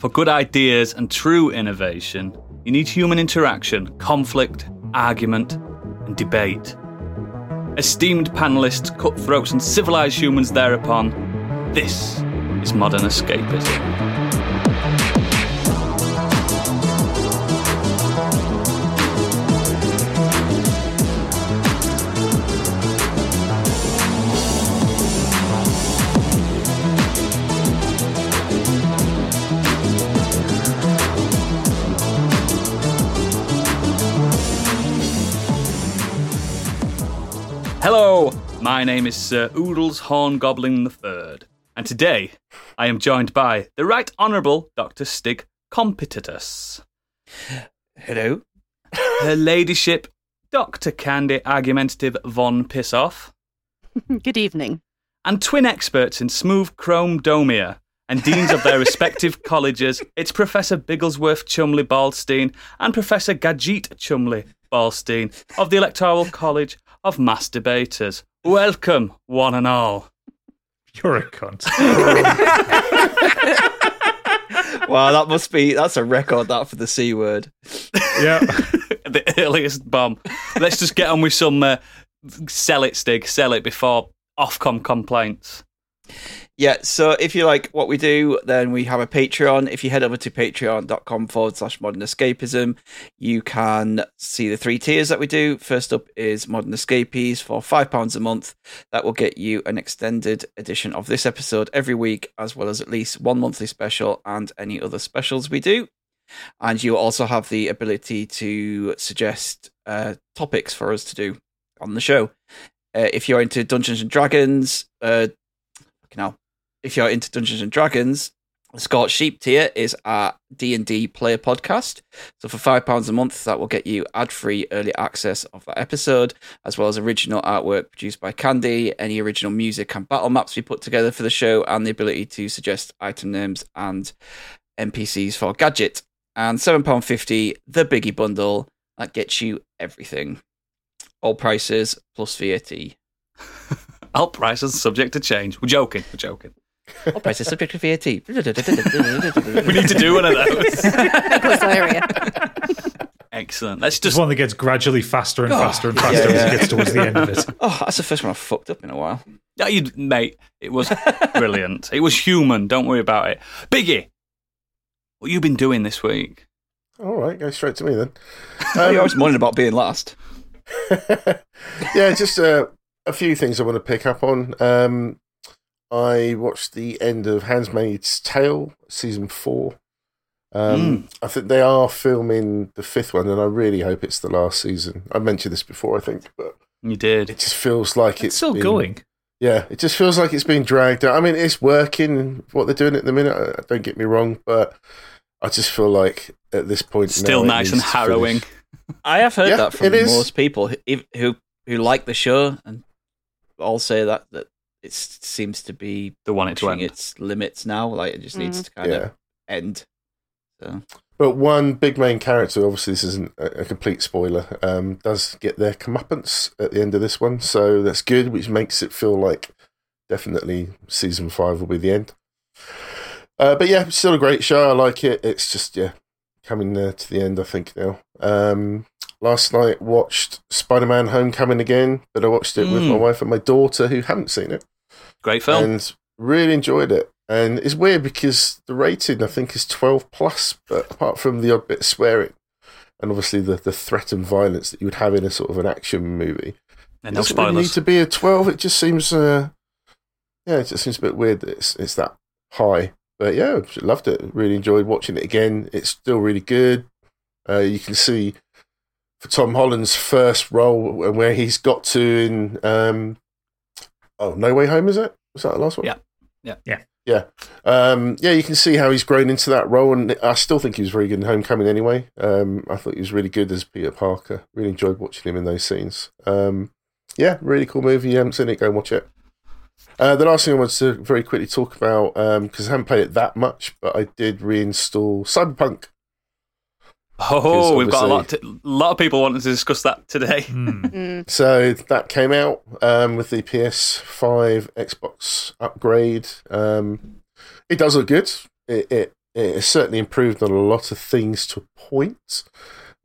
For good ideas and true innovation, you need human interaction, conflict, argument, and debate. Esteemed panelists, cutthroats, and civilized humans thereupon, this is modern escapism. My name is Sir Oodles Horn Goblin III, and today I am joined by the Right Honourable Dr. Stig Competitus. Hello. Her Ladyship Dr. Candy Argumentative Von Pissoff, Good evening. and twin experts in smooth chrome domia and deans of their respective colleges. It's Professor Bigglesworth Chumley Ballstein and Professor Gajit Chumley Ballstein of the Electoral College of Masturbators. Welcome, one and all. You're a cunt. Wow, that must be that's a record that for the C word. yeah. the earliest bomb. Let's just get on with some uh, sell it, Stig. Sell it before Ofcom complaints. Yeah, so if you like what we do, then we have a Patreon. If you head over to patreon.com forward slash modern escapism, you can see the three tiers that we do. First up is Modern Escapees for £5 a month. That will get you an extended edition of this episode every week, as well as at least one monthly special and any other specials we do. And you also have the ability to suggest uh, topics for us to do on the show. Uh, if you're into Dungeons and Dragons, uh, fucking hell. If you're into Dungeons and Dragons, the Scorched Sheep tier is our D and D player podcast. So for five pounds a month, that will get you ad-free early access of that episode, as well as original artwork produced by Candy, any original music and battle maps we put together for the show, and the ability to suggest item names and NPCs for Gadget. And seven pound fifty, the biggie bundle that gets you everything, all prices plus VAT. All prices subject to change. We're joking. We're joking. All prices subject to VAT. We need to do one of those. Excellent. Let's Just just. one that gets gradually faster and faster and faster Yeah, as yeah. it gets towards the end of it. Oh, that's the first one I've fucked up in a while. No, you, mate, it was brilliant. It was human. Don't worry about it. Biggie, what you been doing this week? All right, go straight to me then. You're always moaning about being last. yeah, just uh, a few things I want to pick up on. Um, I watched the end of Handmaid's Tale season four. Um, I think they are filming the fifth one, and I really hope it's the last season. I mentioned this before, I think, but You did. it just feels like It's it's still been- going. Yeah, it just feels like it's being dragged out. I mean, it's working what they're doing at the minute. uh, Don't get me wrong, but I just feel like at this point, Still now nice and harrowing. I have heard Yeah, that from most people who, who who like the show and all say that that it seems to be The one it to end. its limits now. Like it just needs to kind Yeah. of end. So But one big main character, obviously this isn't a, a complete spoiler, um, does get their comeuppance at the end of this one, so that's good, which makes it feel like definitely season five will be the end. Uh, but yeah, still a great show. I like it. It's just yeah, coming uh, to the end. I think now. Um, last night watched Spider Man Homecoming again, but I watched it with Mm. my wife and my daughter who hadn't seen it Great film. and really enjoyed it. And it's weird because the rating I think is twelve plus, but apart from the odd bit of swearing and obviously the, the threat and violence that you would have in a sort of an action movie, and it no doesn't really need to be a twelve. It just seems, uh, yeah, it just seems a bit weird that it's it's that high. But yeah, I loved it. Really enjoyed watching it again. It's still really good. Uh, you can see for Tom Holland's first role and where he's got to in um, oh No Way Home is it? Was that the last one? Yeah. Yeah. Yeah. Yeah. Um, yeah, you can see how he's grown into that role, and I still think he was very good in Homecoming anyway. Um, I thought he was really good as Peter Parker. Really enjoyed watching him in those scenes. Um, yeah, really cool movie. You haven't seen it, go and watch it. Uh, the last thing I wanted to very quickly talk about, because I haven't played it that much, but I did reinstall Cyberpunk. Oh, we've got a lot. To, lot of people wanting to discuss that today. Hmm. Mm. So that came out um, with the PS5 Xbox upgrade. Um, it does look good. It, it it's certainly improved on a lot of things to a point.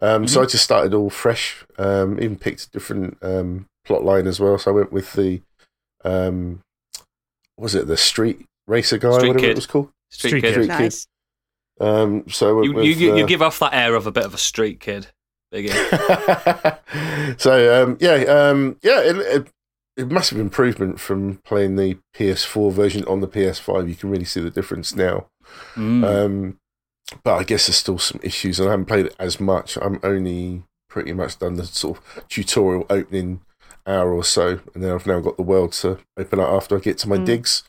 Um, So I just started all fresh. Um, even picked a different um, plot line as well. So I went with the um, what was it the street racer guy, Street whatever Kid. it was called. Street, Street kid. Kid. Nice. Um, so I You, with, you, you, you uh, give off that air of a bit of a street kid, Biggie. so um, yeah, um, yeah, it, it, a massive improvement from playing the PS4 version on the PS5. You can really see the difference now. Mm. Um, but I guess there's still some issues, and I haven't played it as much. I'm only pretty much done the sort of tutorial opening hour or so, and then I've now got the world to open up after I get to my Mm. digs.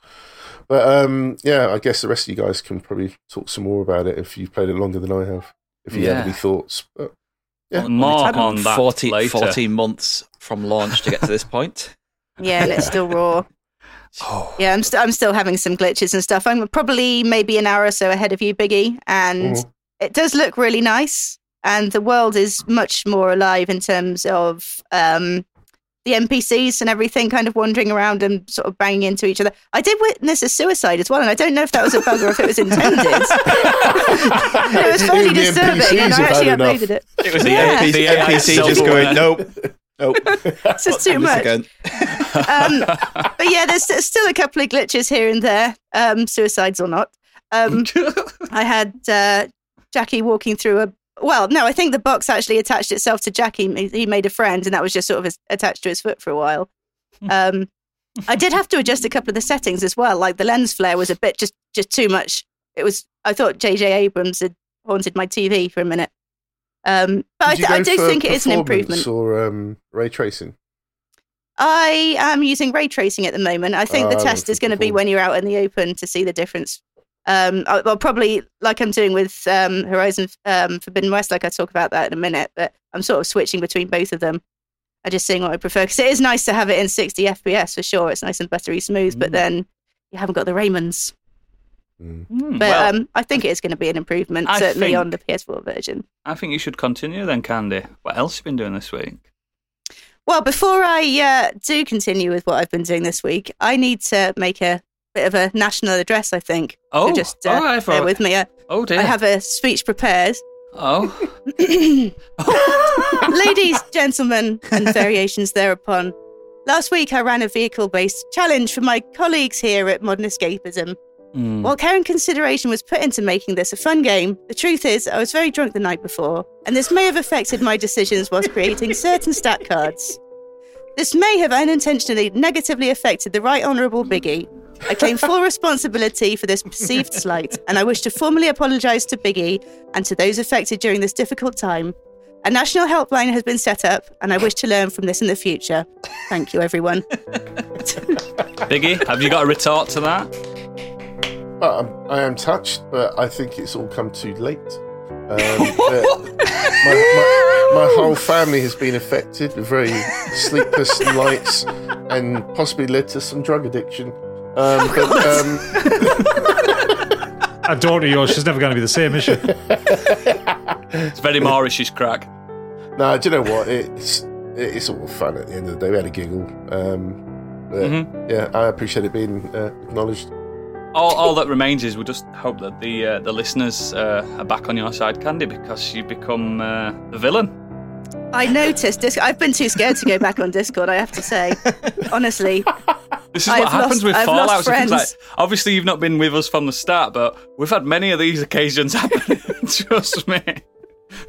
But um, yeah, I guess the rest of you guys can probably talk some more about it if you've played it longer than I have. If you Yeah. have any thoughts, but yeah. More It's on that 40, later. 14 months from launch to get to this point. Yeah, and it's still raw. Oh, Yeah, I'm, st- I'm still having some glitches and stuff. I'm probably maybe an hour or so ahead of you, Biggie, and Mhm. it does look really nice. And the world is much more alive in terms of um, the NPCs and everything kind of wandering around and sort of banging into each other. I did witness a suicide as well, and I don't know if that was a bug or if it was intended. it was fairly Even disturbing, and I actually had enough. uploaded it. it was the Yeah. NPC, The NPC just going, nope, nope. It's just too This much. again. um, but yeah, there's, there's still a couple of glitches here and there, um, suicides or not. Um, I had uh, Jackie walking through a. Well, no, I think the box actually attached itself to Jackie. He made a friend, and that was just sort of attached to his foot for a while. Um, I did have to adjust a couple of the settings as well. Like the lens flare was a bit just just too much. It was. I thought J.J. Abrams had haunted my TV for a minute. Um, but I, th- I do think it is an improvement. Or um, ray tracing. I am using ray tracing at the moment. I think the Ah, test is going to be when you're out in the open to see the difference. Um, I'll probably like I'm doing with um, Horizon um, Forbidden West, like I talk about that in a minute. But I'm sort of switching between both of them. I'm just seeing what I prefer because it is nice to have it in 60 FPS for sure. It's nice and buttery smooth, but Mm. then you haven't got the Raymonds. Mm. Mm, But well, um, I think it is going to be an improvement, I certainly think- on the PS4 version. I think you should continue then, Candy. What else have you been doing this week? Well, before I uh, do continue with what I've been doing this week, I need to make a bit of a national address. I think. Oh, so just uh, oh, bear with me. I, Oh dear. I have a speech prepared. Oh. Ladies, gentlemen, and variations thereupon. Last week, I ran a vehicle-based challenge for my colleagues here at Modern Escapism. Mm. While care and consideration was put into making this a fun game, the truth is I was very drunk the night before, and this may have affected my decisions whilst creating certain stat cards. This may have unintentionally negatively affected the Right Honourable Biggie. I claim full responsibility for this perceived slight, and I wish to formally apologise to Biggie and to those affected during this difficult time. A national helpline has been set up, and I wish to learn from this in the future. Thank you, everyone. Biggie, have you got a retort to that? But I'm, I am touched, but I think it's all come too late. Um, my, my, my whole family has been affected with very sleepless nights and possibly led to some drug addiction. Um, but, um, A daughter of yours, she's never going to be the same, is she? It's very Mauritius crack. no, do you know what? It's it's all fun at the end of the day. We had a giggle. Um, but, Mhm. Yeah, I appreciate it being uh, acknowledged. All, all that remains is we just hope that the uh, the listeners uh, are back on your side, Candy, because you've become uh, the villain. I noticed this. I've been too scared to go back on Discord, I have to say. Honestly. This is I've what happens lost- with I've lost Fallout. Like, obviously, you've not been with us from the start, but we've had many of these occasions happen. Trust me.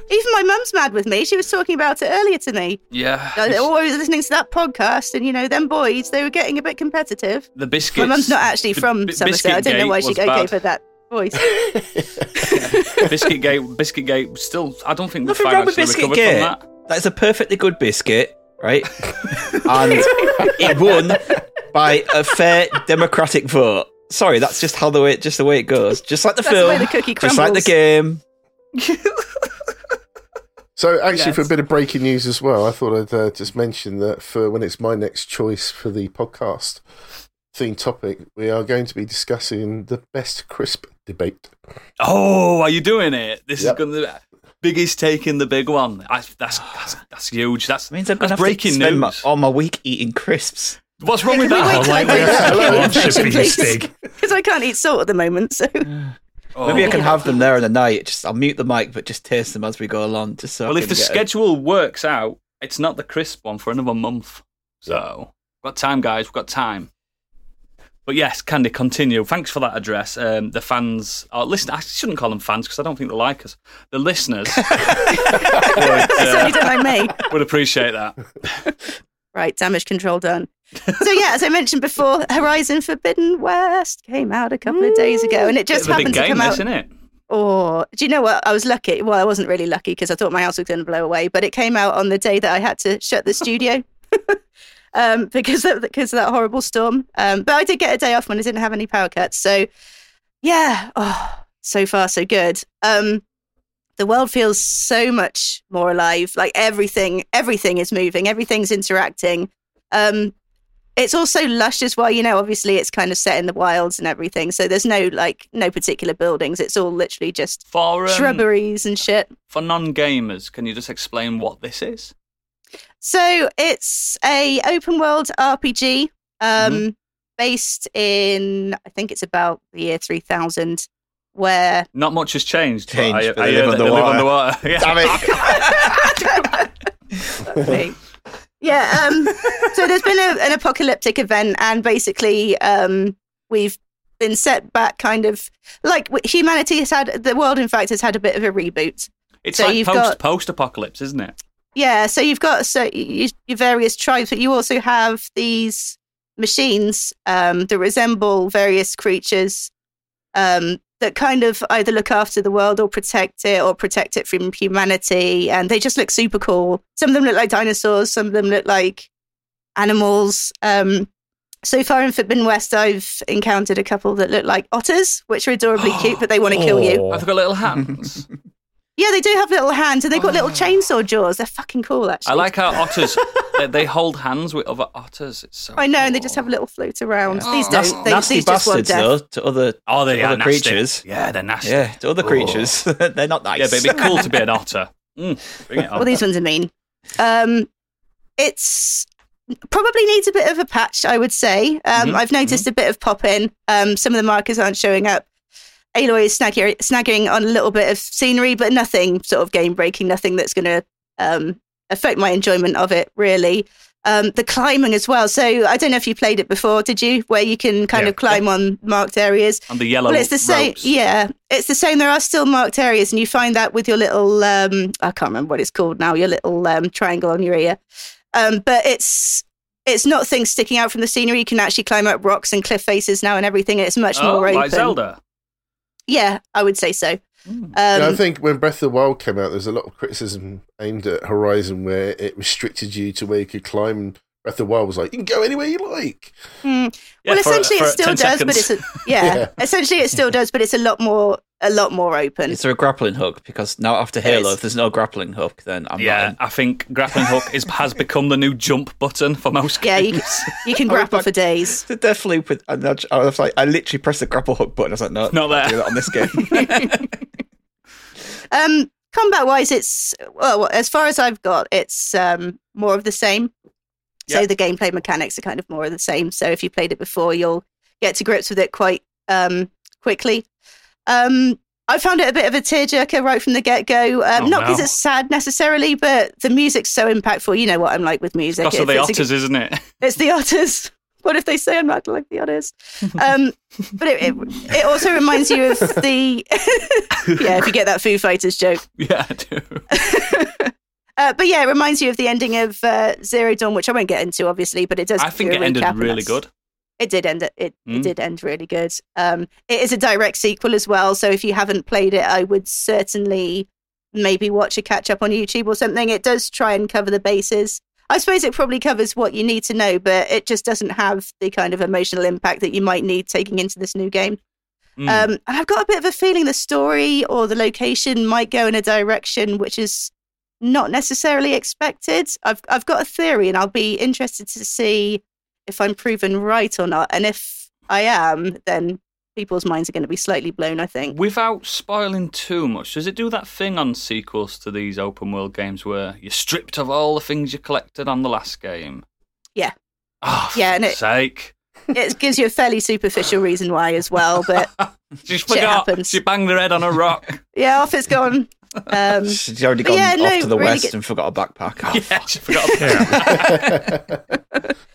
Even my mum's mad with me. She was talking about it earlier to me. Yeah. I They're always listening to that podcast, and you know, them boys, they were getting a bit competitive. the biscuits. My mum's not actually from bi- Somerset. I don't know why she Biscuit Gate gave her that voice. Biscuit Gate. Biscuit Gate. Still, I don't think we've Nothing wrong with Biscuit recovered Gate. from that. That's a perfectly good biscuit, right? and it won by a fair democratic vote. Sorry, that's just how the way, just the way it goes. Just like the That's the film, way the cookie just like the game. So, actually, for a bit of breaking news as well, I thought I'd uh, just mention that for when it's my next choice for the podcast theme topic, we are going to be discussing the best crisp debate. Oh, are you doing it? This Yep. is going to. Biggie's taking the big one. I, that's, that's that's huge. That's, means I'm going that's to have breaking to spend news. my, all my week eating crisps. What's wrong with Can we that? wait till I like go this. back Hello, in I'm section, shipping please? this. Because I can't eat salt at the moment. So Maybe I Oh. can have them there in the night. Just I'll mute the mic, but just taste them as we go along. Just so. Well, if the get a- schedule works out, it's not the crisp one for another month. So, we've got time, guys. We've got time. But yes, Candy, continue. Thanks for that address. Um, the fans, or listen, I shouldn't call them fans because I don't think they like us. The listeners would, They certainly uh, don't like me. would appreciate that. Right, damage control done. So yeah, as I mentioned before, Horizon Forbidden West came out a couple of days ago, and it just Bit of a big happened to game, come out. isn't it? Oh, do you know what? I was lucky. Well, I wasn't really lucky because I thought my house was going to blow away, but it came out on the day that I had to shut the studio um, because of, because of that horrible storm. Um, but I did get a day off when I didn't have any power cuts. So yeah, oh, so far so good. Um, the world feels so much more alive. Like everything, everything is moving, everything's interacting. Um, it's also lush as well. You know, obviously it's kind of set in the wilds and everything. So there's no like no particular buildings. It's all literally just For, um, shrubberies and shit. for non gamers, can you just explain what this is? So it's a open world RPG um, Mm-hmm. based in I think it's about the year 3000 where Not much has changed. but Changed, I, but I they live that they live underwater. underwater. Yeah. Damn it! Yeah. Um, so there's been a, an apocalyptic event, and basically, um, we've been set back, kind of like humanity has had the world. In fact, has had a bit of a reboot. It's So like post got- post apocalypse, isn't it? Yeah. So you've got so you, your various tribes, but you also have these machines um, that resemble various creatures um, that kind of either look after the world or protect it or protect it from humanity. And they just look super cool. Some of them look like dinosaurs, some of them look like animals. Um, so far in Forbidden West, I've encountered a couple that look like otters, which are adorably cute, but they want to kill you. I've got little hands? Yeah, they do have little hands and they've got little chainsaw jaws. They're fucking cool, actually. I like how otters they, they hold hands with other otters. It's so I know, and they just have a little float around. Yeah. These Oh. don't. They, nasty these just want bastards, death. though, to other Oh, they other are nasty. creatures. Yeah, they're nasty. Yeah, to other Oh. creatures. They're not nice. Yeah, but it'd be cool to be an otter. Mm, bring it on. Well, these ones are mean. Um, it's probably needs a bit of a patch, I would say. Um, Mhm, I've noticed a bit of pop in. Um, some of the markers aren't showing up. Aloy is snagging, snagging on a little bit of scenery, but nothing sort of game breaking, nothing that's going to um, affect my enjoyment of it, really. Um, the climbing as well. So I don't know if you played it before, did you? Where you can kind Yeah. of climb on marked areas. On the yellow Well, it's the same. ropes. Yeah, it's the same. There are still marked areas, and you find that with your little, um, I can't remember what it's called now, your little um, triangle on your ear. Um, but it's it's not things sticking out from the scenery. You can actually climb up rocks and cliff faces now and everything. And it's much Oh, more open. like Zelda. Yeah, I would say so. Mm. Yeah, I Um, think when Breath of the Wild came out, there's a lot of criticism aimed at Horizon where it restricted you to where you could climb. And Breath of the Wild was like, you can go anywhere you like. hmm. Yeah, well, essentially, for it still 10 does, but it's a, yeah, Yeah. Essentially, it still does, but it's a lot more a lot more open. Is there a grappling hook? Because now after Halo, if there's no grappling hook, then I'm yeah, not in. I think grappling hook is has become the new jump button for most Yeah, you games. You can I was grapple like- for days. The Deathloop with and I I was like, I literally pressed the grapple hook button. I was like, no, Not can't there. Do that on this game. Um, combat wise, it's well, as far as I've got, it's um more of the same. So Yeah. the gameplay mechanics are kind of more of the same. So if you played it before, you'll get to grips with it quite um quickly. Um, I found it a bit of a tearjerker right from the get go. Um, Oh, not because no. it's sad necessarily, but the music's so impactful. You know what I'm like with music. Of the it's a- isn't it? it's the otters. What if they say I'm not like the otters? Um, but it, it, it also reminds you of the yeah. If you get that Foo Fighters joke, yeah, I do. uh, but yeah, it reminds you of the ending of uh, Zero Dawn, which I won't get into, obviously. But it does. I think it ended really good. It did end. It, it, Mm. it did end really good. Um, it is a direct sequel as well, so if you haven't played it, I would certainly maybe watch a catch up on YouTube or something. It does try and cover the bases. I suppose it probably covers what you need to know, but it just doesn't have the kind of emotional impact that you might need taking into this new game. Mm. Um, and I've got a bit of a feeling the story or the location might go in a direction which is not necessarily expected. I've I've got a theory, and I'll be interested to see if I'm proven right or not. And if I am, then people's minds are going to be slightly blown. I think. Without spoiling too much, does it do that thing on sequels to these open world games where you're stripped of all the things you collected on the last game? Yeah. Oh, Yeah, and it- sake. it gives you a fairly superficial reason why as well. But She forgot. happens. She banged her head on a rock. yeah, off it's gone. Um, She's already gone yeah, off no, to the really west good- and forgot a backpack. Oh, yeah, she forgot.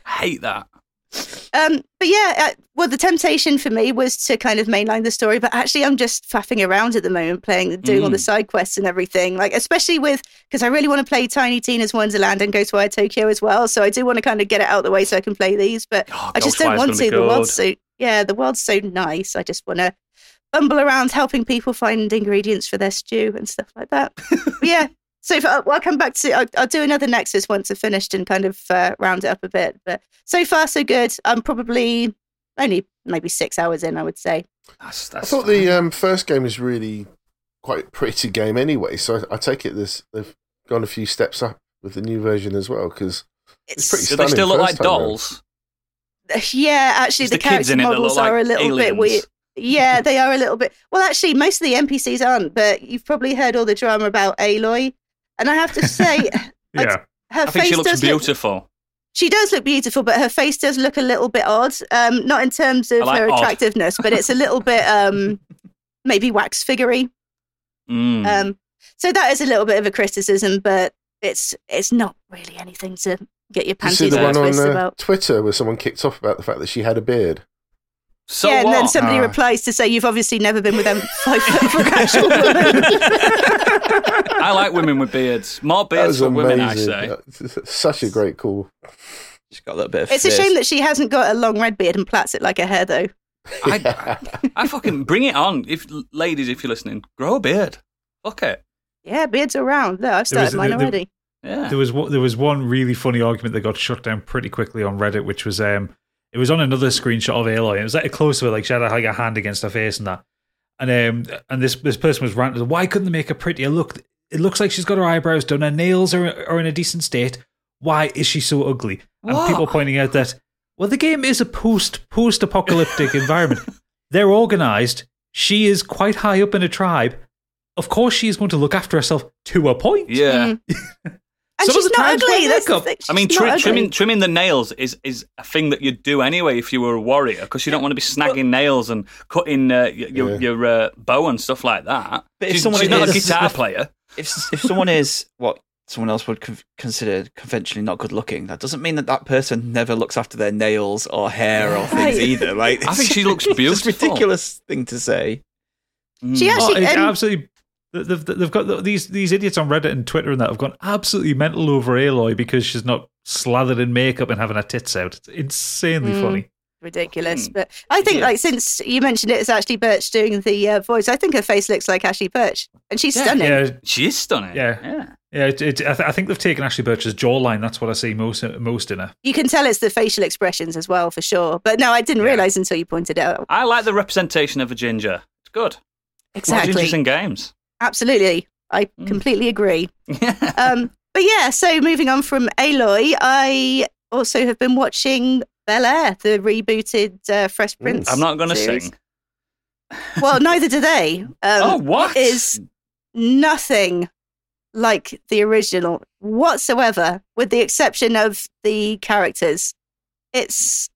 I hate that. Um, but yeah, uh, well, the temptation for me was to kind of mainline the story, but actually, I'm just faffing around at the moment, playing, doing all the Mm. side quests and everything. Like, especially with because I really want to play Tiny Tina's Wonderland and Ghostwire Tokyo as well. So I do want to kind of get it out of the way so I can play these, but Oh, I just don't want gonna The good. world's so yeah, the world's so nice. I just want to bumble around helping people find ingredients for their stew and stuff like that. Yeah. So if, I'll, I'll come back to I'll, I'll do another Nexus once I've finished and kind of uh, round it up a bit. But so far so good. I'm probably only maybe six hours in. I would say. That's, I that's thought the um, first game was really quite a pretty game anyway, so I, I take it this they've gone a few steps up with the new version as well because It's, pretty Do they still look like first time round. dolls? yeah, actually, It's the, the kids character in it models look are like a little bit weird. Yeah, they are a little bit. Well, actually, most of the NPCs aren't, but you've probably heard all the drama about Aloy, and I have to say, Yeah. her I think face she looks does look beautiful. She does look beautiful, but her face does look a little bit odd. Um, not in terms of like her odd. attractiveness, but it's a little bit um, maybe wax figurey. Mm. Um, so that is a little bit of a criticism, but it's it's not really anything to get your Did you see panties the in a one on twist uh, about. Twitter where someone kicked off about the fact that she had a beard? So yeah, and then somebody Ah. replies to say you've obviously never been with them five foot for an actual woman. I like women with beards. More That beards was for women, I amazing. say. Such a great call. She's got a little bit of it's a shame that she hasn't got a long red beard and plats it like her hair, though. I, I fucking bring it on. If ladies, if you're listening, grow a beard. Fuck it. Yeah, beards are around. Look, I've There was- started mine there- there- already. Yeah. There was one- there was one really funny argument that got shut down pretty quickly on Reddit, which was um it was on another screenshot of Aloy. It was like a close to it, like she had like a hand against her face and that. And um and this this person was ranting, why couldn't they make her prettier? Look, it looks like she's got her eyebrows done, her nails are are in a decent state. Why is she so ugly? And What? people pointing out that well, the game is a post post apocalyptic environment. They're organized. She is quite high up in a tribe. Of course, she is going to look after herself to a point. Yeah. Mm. And Some of she's the not tribes ugly. That's makeup. thing. I mean, tri- trimming trimming the nails is is a thing that you'd do anyway if you were a warrior because you don't want to be snagging nails and cutting uh, y- your Yeah. your uh, bow and stuff like that. But if she's someone she's not a guitar player. if if someone is what someone else would con- consider conventionally not good looking, that doesn't mean that that person never looks after their nails or hair or things Right. either. Like I think she looks It's beautiful. a ridiculous thing to say. She Mm. actually- Oh, it and- absolutely. They've, they've got these these idiots on Reddit and Twitter and that have gone absolutely mental over Aloy because she's not slathered in makeup and having her tits out. It's insanely Mm. funny. ridiculous. Mm. But I think, Yeah. like, since you mentioned it, it's Ashly Burch doing the uh, voice. I think her face looks like Ashly Burch, and she's Yeah. stunning. Yeah, She is stunning. Yeah. yeah. yeah. It, it, I, th- I think they've taken Ashly Burch's jawline. That's what I see most most in her. You can tell it's the facial expressions as well, for sure. But no, I didn't Yeah. realize until you pointed it out. I like the representation of a ginger. It's good. More Exactly. gingers in games. Absolutely. I Mm. completely agree. Um, but yeah, so moving on from Aloy, I also have been watching Bel Air, the rebooted uh, Fresh Prince. I'm not going to sing. Well, neither do they. Um, oh, what? Is nothing like the original whatsoever, with the exception of the characters. It's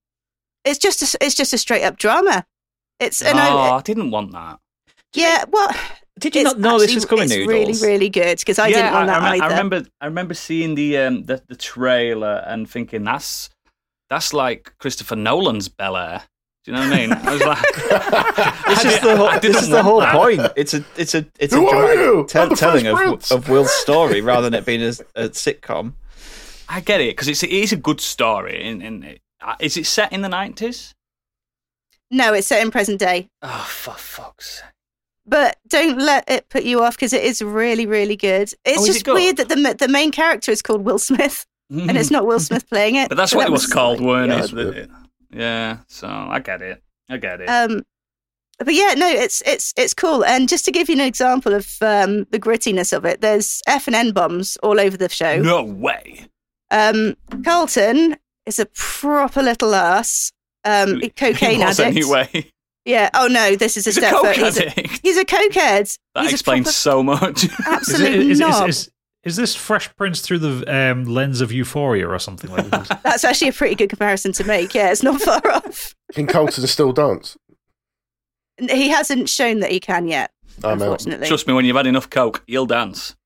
it's just a, it's just a straight up drama. It's and oh, I, I didn't want that. yeah, well, Did you it's not know this was coming? It's Noodles? really really good because I yeah, didn't want I, that I, rem- either. I remember. I remember seeing the um the, the trailer and thinking that's that's like Christopher Nolan's Bel Air. Do you know what I mean? I was like, This is the whole. This is the whole that. point. It's a. It's a. It's Who a are you? dramatic tell- telling of, of Will's story rather than it being a, a sitcom. I get it because it's it is a good story. And, and it, uh, is it set in the nineties? no, it's set in present day. Oh, for fuck's sake! But don't let it put you off because it is really, really good. It's Oh, just it good? weird that the the main character is called Will Smith, and it's not Will Smith playing it. But that's So what that it was called, weren't Yeah, it? The- Yeah. So I get it. I get it. Um, but yeah, no, it's it's it's cool. And just to give you an example of um, the grittiness of it, there's F and N bombs all over the show. no way. Um, Carlton is a proper little ass. Um, He- cocaine he was addict. anyway. Yeah. Oh no, this is a He's a step coke. He's a, addict. he's a cokehead. That He's explains proper- so much. Is, it, absolute is, is, is, is this Fresh Prince through the um, lens of Euphoria or something like that? That's actually a pretty good comparison to make. Yeah, it's not far off. Can Carlton still dance? He hasn't shown that he can yet, I'm out. unfortunately. Trust me, when you've had enough coke, you'll dance.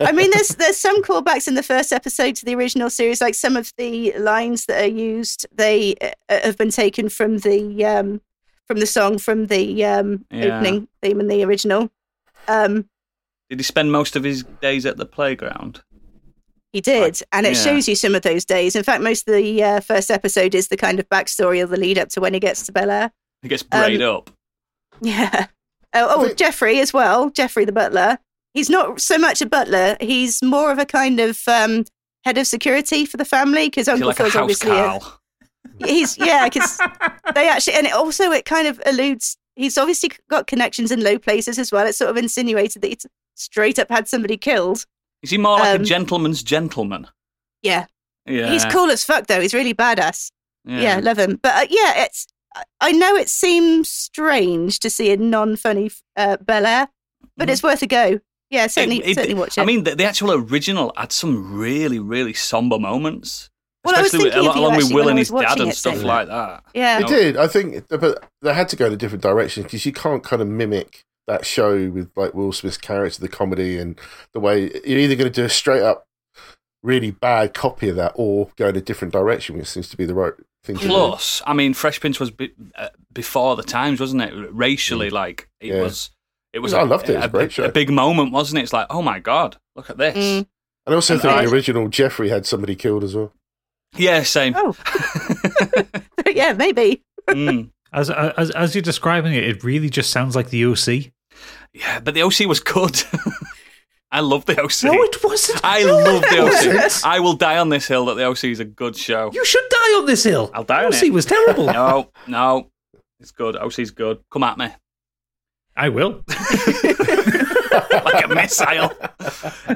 I mean, there's there's some callbacks in the first episode to the original series. Like some of the lines that are used, they uh, have been taken from the um, from the song from the um, Yeah. opening theme in the original. Um, Did he spend most of his days at the playground? he did, and it yeah. shows you some of those days. In fact, most of the uh, first episode is the kind of backstory of the lead up to when he gets to Bel Air. He gets brayed up. Yeah. Oh, oh think- Jeffrey as well. Jeffrey the butler. He's not so much a butler. He's more of a kind of um, head of security for the family because Uncle like a Phil's house obviously. A, Carl? He's yeah, because they actually, and it also it kind of alludes. He's obviously got connections in low places as well. It's sort of insinuated that he's straight up had somebody killed. Is he more like a Um, gentleman's gentleman? Yeah, Yeah. he's cool as fuck though. He's really badass. Yeah, love him. But uh, yeah, it's. I- know it seems strange to see a non-funny uh, Bel Air, but Mhm. it's worth a go. Yeah, certainly, It- it- certainly watch it. I mean, the, the actual original had some really, really somber moments. Well, I was Especially with, thinking along with Will and his dad and stuff saying- like that. yeah, It did. I think, but they had to go in a different direction because you can't kind of mimic that show with like Will Smith's character, the comedy, and the way you're either going to do a straight up really bad copy of that or go in a different direction, which seems to be the right thing to do. Plus, I mean, Fresh Prince was be, uh, before the times, wasn't it? Racially, like it Yeah. was. It was. I a- loved it. It was a great big- show. A big moment, wasn't it? It's like, oh my god, look at this. Mm. And I also And think I- the original Jeffrey had somebody killed as well. Yeah, same. Oh, yeah, maybe. Mm. As, as as you're describing it, it really just sounds like the OC. Yeah, but the OC was good. I love the OC. No, it wasn't. I No, love it the wasn't. OC. I will die on this hill that the OC is a good show. You should die on this hill. I'll die on OC it. was terrible. No, no, it's good. OC's good. Come at me I will. Like a missile.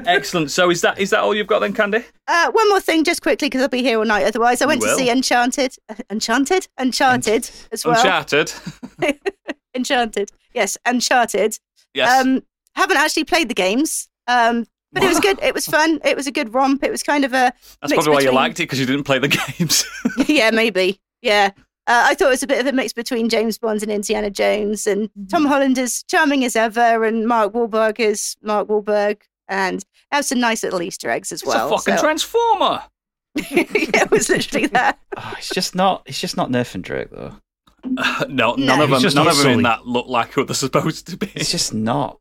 Excellent. So is that is that all you've got then, Candy? Uh, one more thing, just quickly, because I'll be here all night. Otherwise, I went to see Enchanted, Enchanted, Uncharted as well. Uncharted. Enchanted, yes, Uncharted. Yes. Um, haven't actually played the games, um, but it was good. It was fun. It was a good romp. It was kind of a That's probably why you liked it because you didn't play the games. yeah, maybe. Yeah. Uh, I thought it was a bit of a mix between James Bond and Indiana Jones, and Tom Holland is charming as ever, and Mark Wahlberg is Mark Wahlberg, and have some nice little Easter eggs as it's well. a fucking so- transformer. yeah, it was literally that. Oh, it's just not. It's just not Nathan Drake though. no, none No. of them. just None of them in that look like who they're supposed to be. It's just not.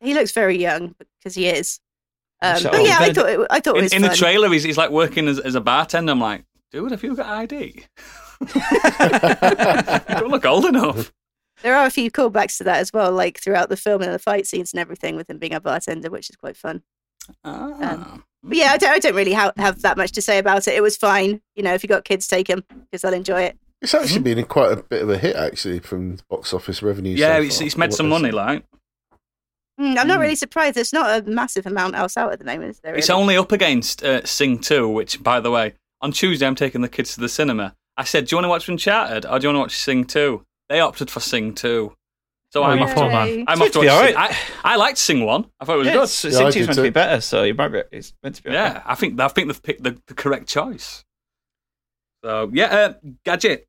He looks very young because he is. Um, So- but yeah, I thought it, I thought it in, was in the trailer, he's, he's like working as, as a bartender. I'm like, dude, have you got ID? You don't look old enough. There are a few callbacks to that as well, like throughout the film and the fight scenes and everything, with him being a bartender, which is quite fun. Ah. But yeah, I don't, I don't really ha- have that much to say about it. It was fine. You know, if you got kids, take them because they'll enjoy it. It's actually been quite a bit of a hit, actually, from box office revenue. yeah, so it's, it's made from some money, I've like. Mm, I'm not Mm. really surprised. There's not a massive amount else out at the moment. Is there? It's only up against uh, Sing 2, which, by the way, on Tuesday I'm taking the kids to the cinema. I said, Do you want to watch Uncharted or do you want to watch Sing 2? They opted for Sing 2. So Oh, I'm, you off poor to, man. I'm It's off to meant watch to be Sing. I, I liked Sing 1. I thought it was Yeah, good. it's, Yeah, Sing I 2 did is meant to be better, so you might be. It's meant to be. Yeah, I think I think they've picked the, the correct choice. So yeah, uh, gadget.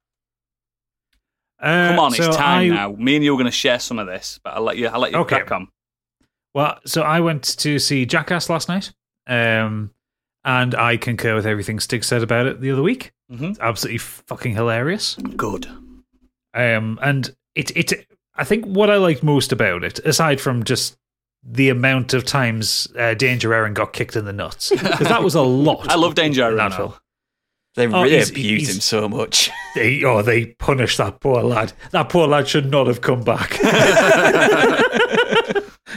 Uh, Come on, so it's time I- now. Me and you are going to share some of this, but I'll let you. I'll let you Okay. crack on. Well, so I went to see Jackass last night, um, and I concur with everything Stig said about it the other week. Mhm. It's absolutely fucking hilarious. Good. Um, and it it I think what I liked most about it, aside from just the amount of times uh, Danger Ehren got kicked in the nuts, because that was a lot. I love Danger Ehren now. They Oh, really abused him so much. They, oh, they punished that poor lad. That poor lad should not have come back.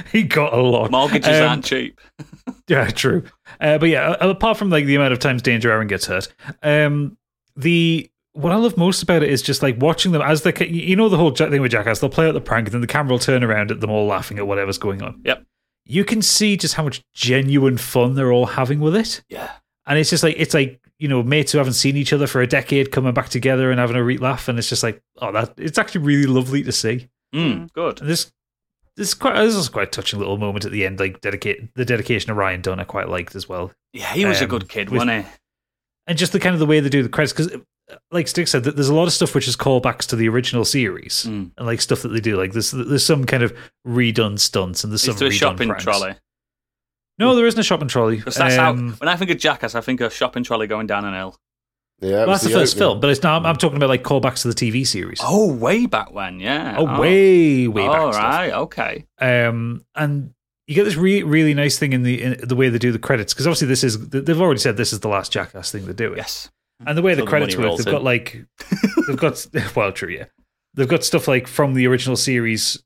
he got a lot. Mortgages Um, aren't cheap. Yeah, true. Uh, but yeah, apart from like the amount of times Danger Ehren gets hurt, um, the what I love most about it is just like watching them as they, ca- you know, the whole thing with Jackass. They'll play out the prank, and then the camera will turn around at them all laughing at whatever's going on. Yep. You can see just how much genuine fun they're all having with it, Yeah. and it's just like it's like you know mates who haven't seen each other for a decade coming back together and having a re laugh, and it's just like oh that it's actually really lovely to see. Mm, good. And this There's quite there's also quite a touching little moment at the end, like dedicate the dedication of Ryan Dunn. I quite liked as well, Yeah, he was a Um, good kid, with- wasn't he? and just the kind of the way they do the credits. Because, like Stig said, th- there's a lot of stuff which is callbacks to the original series, Mm. and like stuff that they do. Like there's there's some kind of redone stunts, and there's some Is a redone shopping pranks. trolley? No, there isn't a shopping trolley. That's Um, how. When I think of Jackass, I think of a shopping trolley going down an hill. Yeah, well, that's the, first opening. film, but it's not. I'm, I'm talking about like callbacks to the TV series. Oh, way back when, yeah. Oh, way way back. All stuff. okay. um, and you get this really really nice thing in the in the way they do the credits because obviously this is they've already said this is the last Jackass thing they're doing. Yes. And the way the the credits money work, they've got like they've got well, true, yeah. They've got stuff like from the original series,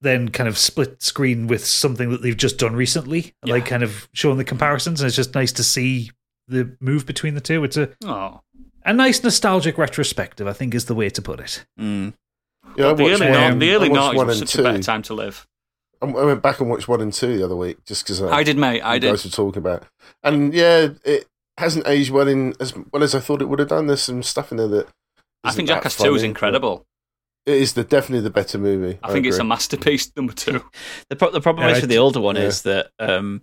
then kind of split screen with something that they've just done recently, Yeah. like kind of showing the comparisons, and it's just nice to see the move between the two. It's a Oh. a nice nostalgic retrospective, I think, is the way to put it. Mm. Yeah, I the early, one- the early watched 90s one was and such a better time to live. I I went back and watched one and two the other week just because I did, mate. I you did. guys were talking about, and yeah, it hasn't aged well in as well as I thought it would have done. There's some stuff in there that I think Jackass 2 is incredible. It is the definitely the better movie. I think it's a masterpiece, number two. The, pro- the problem Yeah, is with the older one yeah. is that um,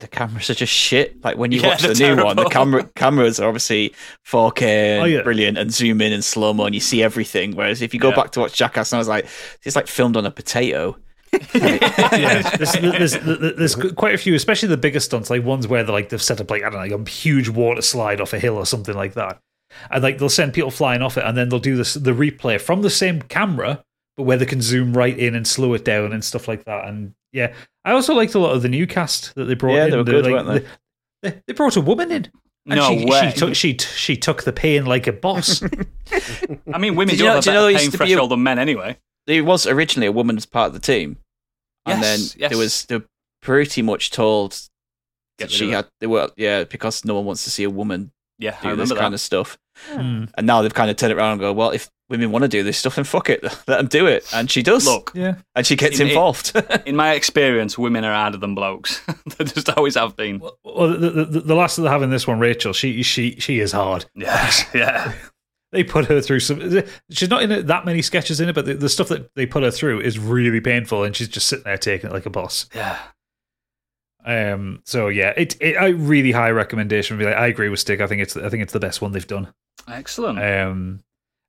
the cameras are just shit. Like when you Yeah, watch the they're new one, the camera cameras are obviously 4K, Oh, yeah. brilliant, and zoom in and slow mo, and you see everything. Whereas if you go Yeah. back to watch Jackass, and I was like, it's like filmed on a potato. yeah, there's, there's, there's, there's quite a few, especially the bigger stunts, like ones where they're like they've set up like I don't know, like a huge water slide off a hill or something like that, and like they'll send people flying off it, and then they'll do this the replay from the same camera, but where they can zoom right in and slow it down and stuff like that. And yeah, I also liked a lot of the new cast that they brought Yeah, in. they were The, good, like, weren't they? they, they brought a woman in. And No she, way. She took she she took the pain like a boss. I mean, women Did do you know- have a do you know better pain used a- threshold than men anyway. There was originally a woman as part of the team, and Yes, then yes. there was they pretty much told Get that she had they were yeah because no one wants to see a woman Yeah, do remember this that. kind of stuff. Hmm. And now they've kind of turned it around and go, well, if women want to do this stuff, and fuck it, let them do it. And she does. Look, Yeah, and she gets in- in- involved. in my experience, women are harder than blokes. they just always have been. well, the, the, the, the last that they have in this one, Rachel, she she she is hard. Yeah, yeah. They put her through some. She's not in it, that many sketches in it, but the, the stuff that they put her through is really painful, and she's just sitting there taking it like a boss. Yeah. Um. So yeah, it, it a really high recommendation. Be Like, I agree with Stig. I think it's I think it's the best one they've done. Excellent. Um.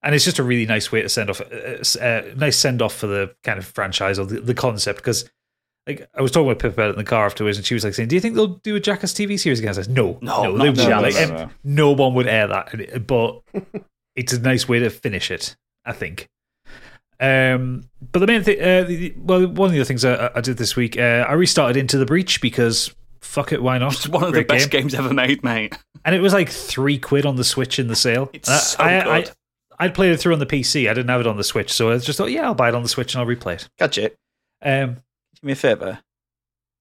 And it's just a really nice way to send off, uh, uh, nice send off for the kind of franchise or the, the concept. Because, like, I was talking with Pip about it in the car afterwards, and she was like saying, "Do you think they'll do a Jackass TV series again?" I said, "No, No, not no, Like, no, no. no one would air that, but it's a nice way to finish it. I think. Um, but the main thing, uh, the, well, one of the other things I, I did this week, uh, I restarted Into the Breach because fuck it, why not? It's one of the best game. games ever made, mate. and it was like three quid on the Switch in the sale. It's I, so I, good. I'd played it through on the PC. I didn't have it on the Switch, so I just thought, yeah, I'll buy it on the Switch and I'll replay it. Gadget, Um, do me a favor.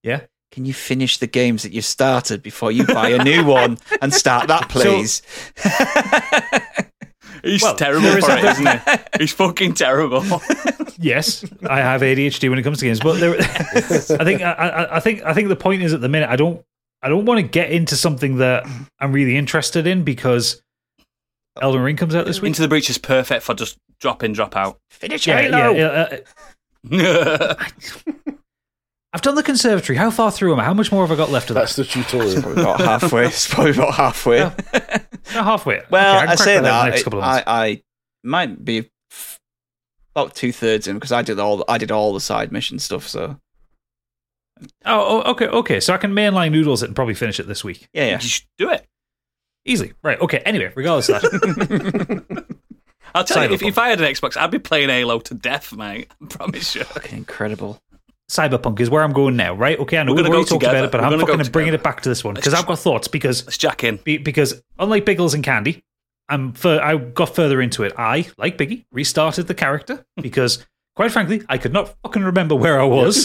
yeah. Can you finish the games that you've started before you buy a new one and start that, please? He's Well, terrible there is for a- it, isn't he? He's fucking terrible. Yes, I have ADHD when it comes to games, but there, I think I, I, I think I think the point is at the minute I don't I don't want to get into something that I'm really interested in because Elden Ring comes out this week. Into the Breach is perfect for just drop in, drop out. Finish Yeah, Halo. yeah, yeah, uh, I've done the conservatory. How far through am I? How much more have I got left of that? That's the tutorial. Probably about halfway. It's probably about halfway. Yeah. Oh, halfway. Well, Okay, can I say out that next it- couple of. I, I might be about two thirds in because I did all I did all the side mission stuff. So Oh, oh, okay, okay. So I can mainline noodles it and probably finish it this week. yeah, yeah. You should do it. Easily. Right, okay. Anyway, regardless of that. I'll tell you, if, if I had an Xbox, I'd be playing Halo to death, mate. I promise you. Fucking incredible. Cyberpunk is where I'm going now, right? Okay, I know We're we've already go talked together. about it, but We're I'm gonna go fucking bringing it back to this one because I've got thoughts. Because Let's jack in. because unlike Biggles and Candy, I'm fur- I got further into it. I, like Biggie, restarted the character because, quite frankly, I could not fucking remember where I was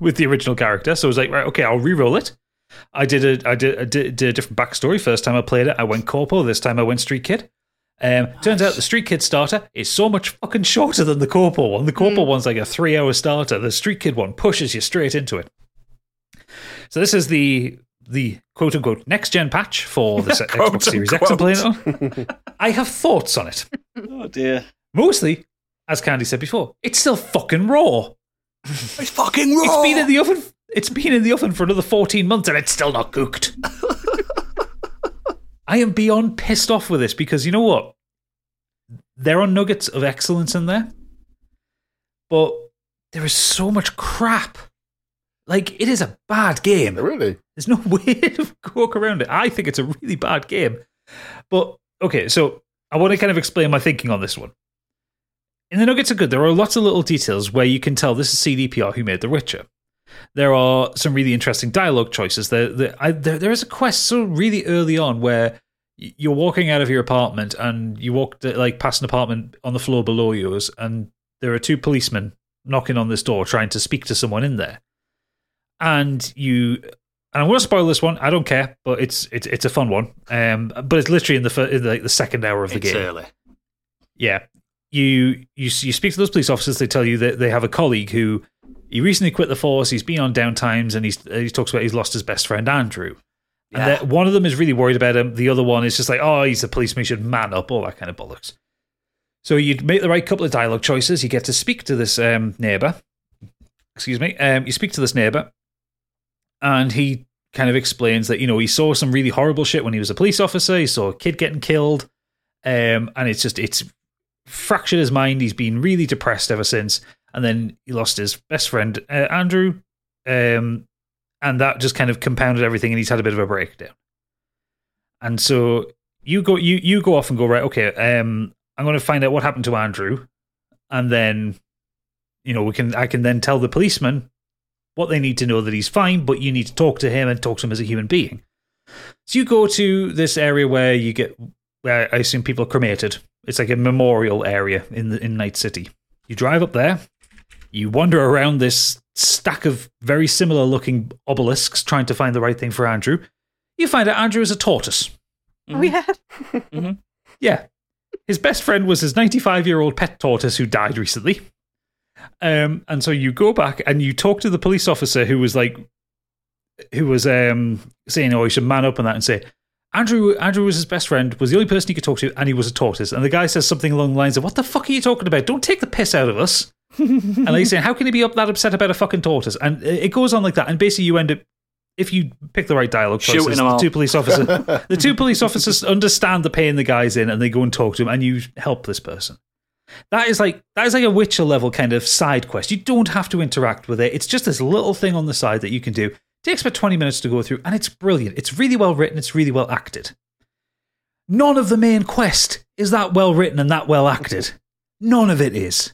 with the original character. So I was like, right, okay, I'll re-roll it. I did a I did, I did, did a different backstory. First time I played it, I went corpo. This time I went street kid. Um, turns out the street kid starter is so much fucking shorter than the corpo one. The corpo one's like a three hour starter. The street kid one pushes you straight into it. So this is the the quote unquote next gen patch for the Xbox Series X I'm playing on. I have thoughts on it. Oh, dear. Mostly, as Candy said before, it's still fucking raw. It's fucking raw. It's been in the oven. It's been in the oven for another fourteen months, and it's still not cooked. I am beyond pissed off with this because you know what? There are nuggets of excellence in there, but there is so much crap. Like it is a bad game. Really? There's no way to walk around it. I think it's a really bad game. But okay, so I want to kind of explain my thinking on this one. In the Nuggets are good. There are lots of little details where you can tell this is CDPR who made The Witcher. There are some really interesting dialogue choices. There, there, I, there, there is a quest so really early on where you're walking out of your apartment and you walk to, like past an apartment on the floor below yours, and there are two policemen knocking on this door trying to speak to someone in there. And you and I'm going to spoil this one. I don't care, but it's it's it's a fun one. Um, but it's literally in the first, in the, the second hour of the It's game. early. Yeah, you you you speak to those police officers. They tell you that they have a colleague who he recently quit the force. He's been on downtimes, and he's he talks about he's lost his best friend Andrew. And Yeah. one of them is really worried about him. The other one is just like, oh, he's a policeman. He should man up. All that kind of bollocks. So you'd make the right couple of dialogue choices. You get to speak to this um, neighbor. Excuse me. Um, you speak to this neighbor, and he kind of explains that you know he saw some really horrible shit when he was a police officer. He saw a kid getting killed, um, and it's just it's fractured his mind. He's been really depressed ever since, and then he lost his best friend uh, Andrew, um, and that just kind of compounded everything. And he's had a bit of a breakdown. And so you go you you go off and go right. Okay, um, I'm going to find out what happened to Andrew, and then you know we can I can then tell the policeman what they need to know that he's fine, but you need to talk to him and talk to him as a human being. So you go to this area where you get, where I assume people are cremated. It's like a memorial area in the in Night City. You drive up there, you wander around this stack of very similar looking obelisks, trying to find the right thing for Andrew. You find out Andrew is a tortoise. Oh yeah. Yeah. His best friend was his 95 year old pet tortoise who died recently. Um, and so you go back and you talk to the police officer who was like, who was um, saying, oh, you should man up on that and say, Andrew, Andrew was his best friend, was the only person he could talk to, and he was a tortoise. And the guy says something along the lines of, What the fuck are you talking about? Don't take the piss out of us. And he's saying, How can he be up that upset about a fucking tortoise? And it goes on like that. And basically, you end up, if you pick the right dialogue Shooting choices, them the two police officers, the two police officers understand the pain the guy's in, and they go and talk to him, and you help this person. That is like that is like a Witcher level kind of side quest. You don't have to interact with it. It's just this little thing on the side that you can do. It takes about twenty minutes to go through, and it's brilliant. It's really well written. It's really well acted. None of the main quest is that well written and that well acted. None of it is.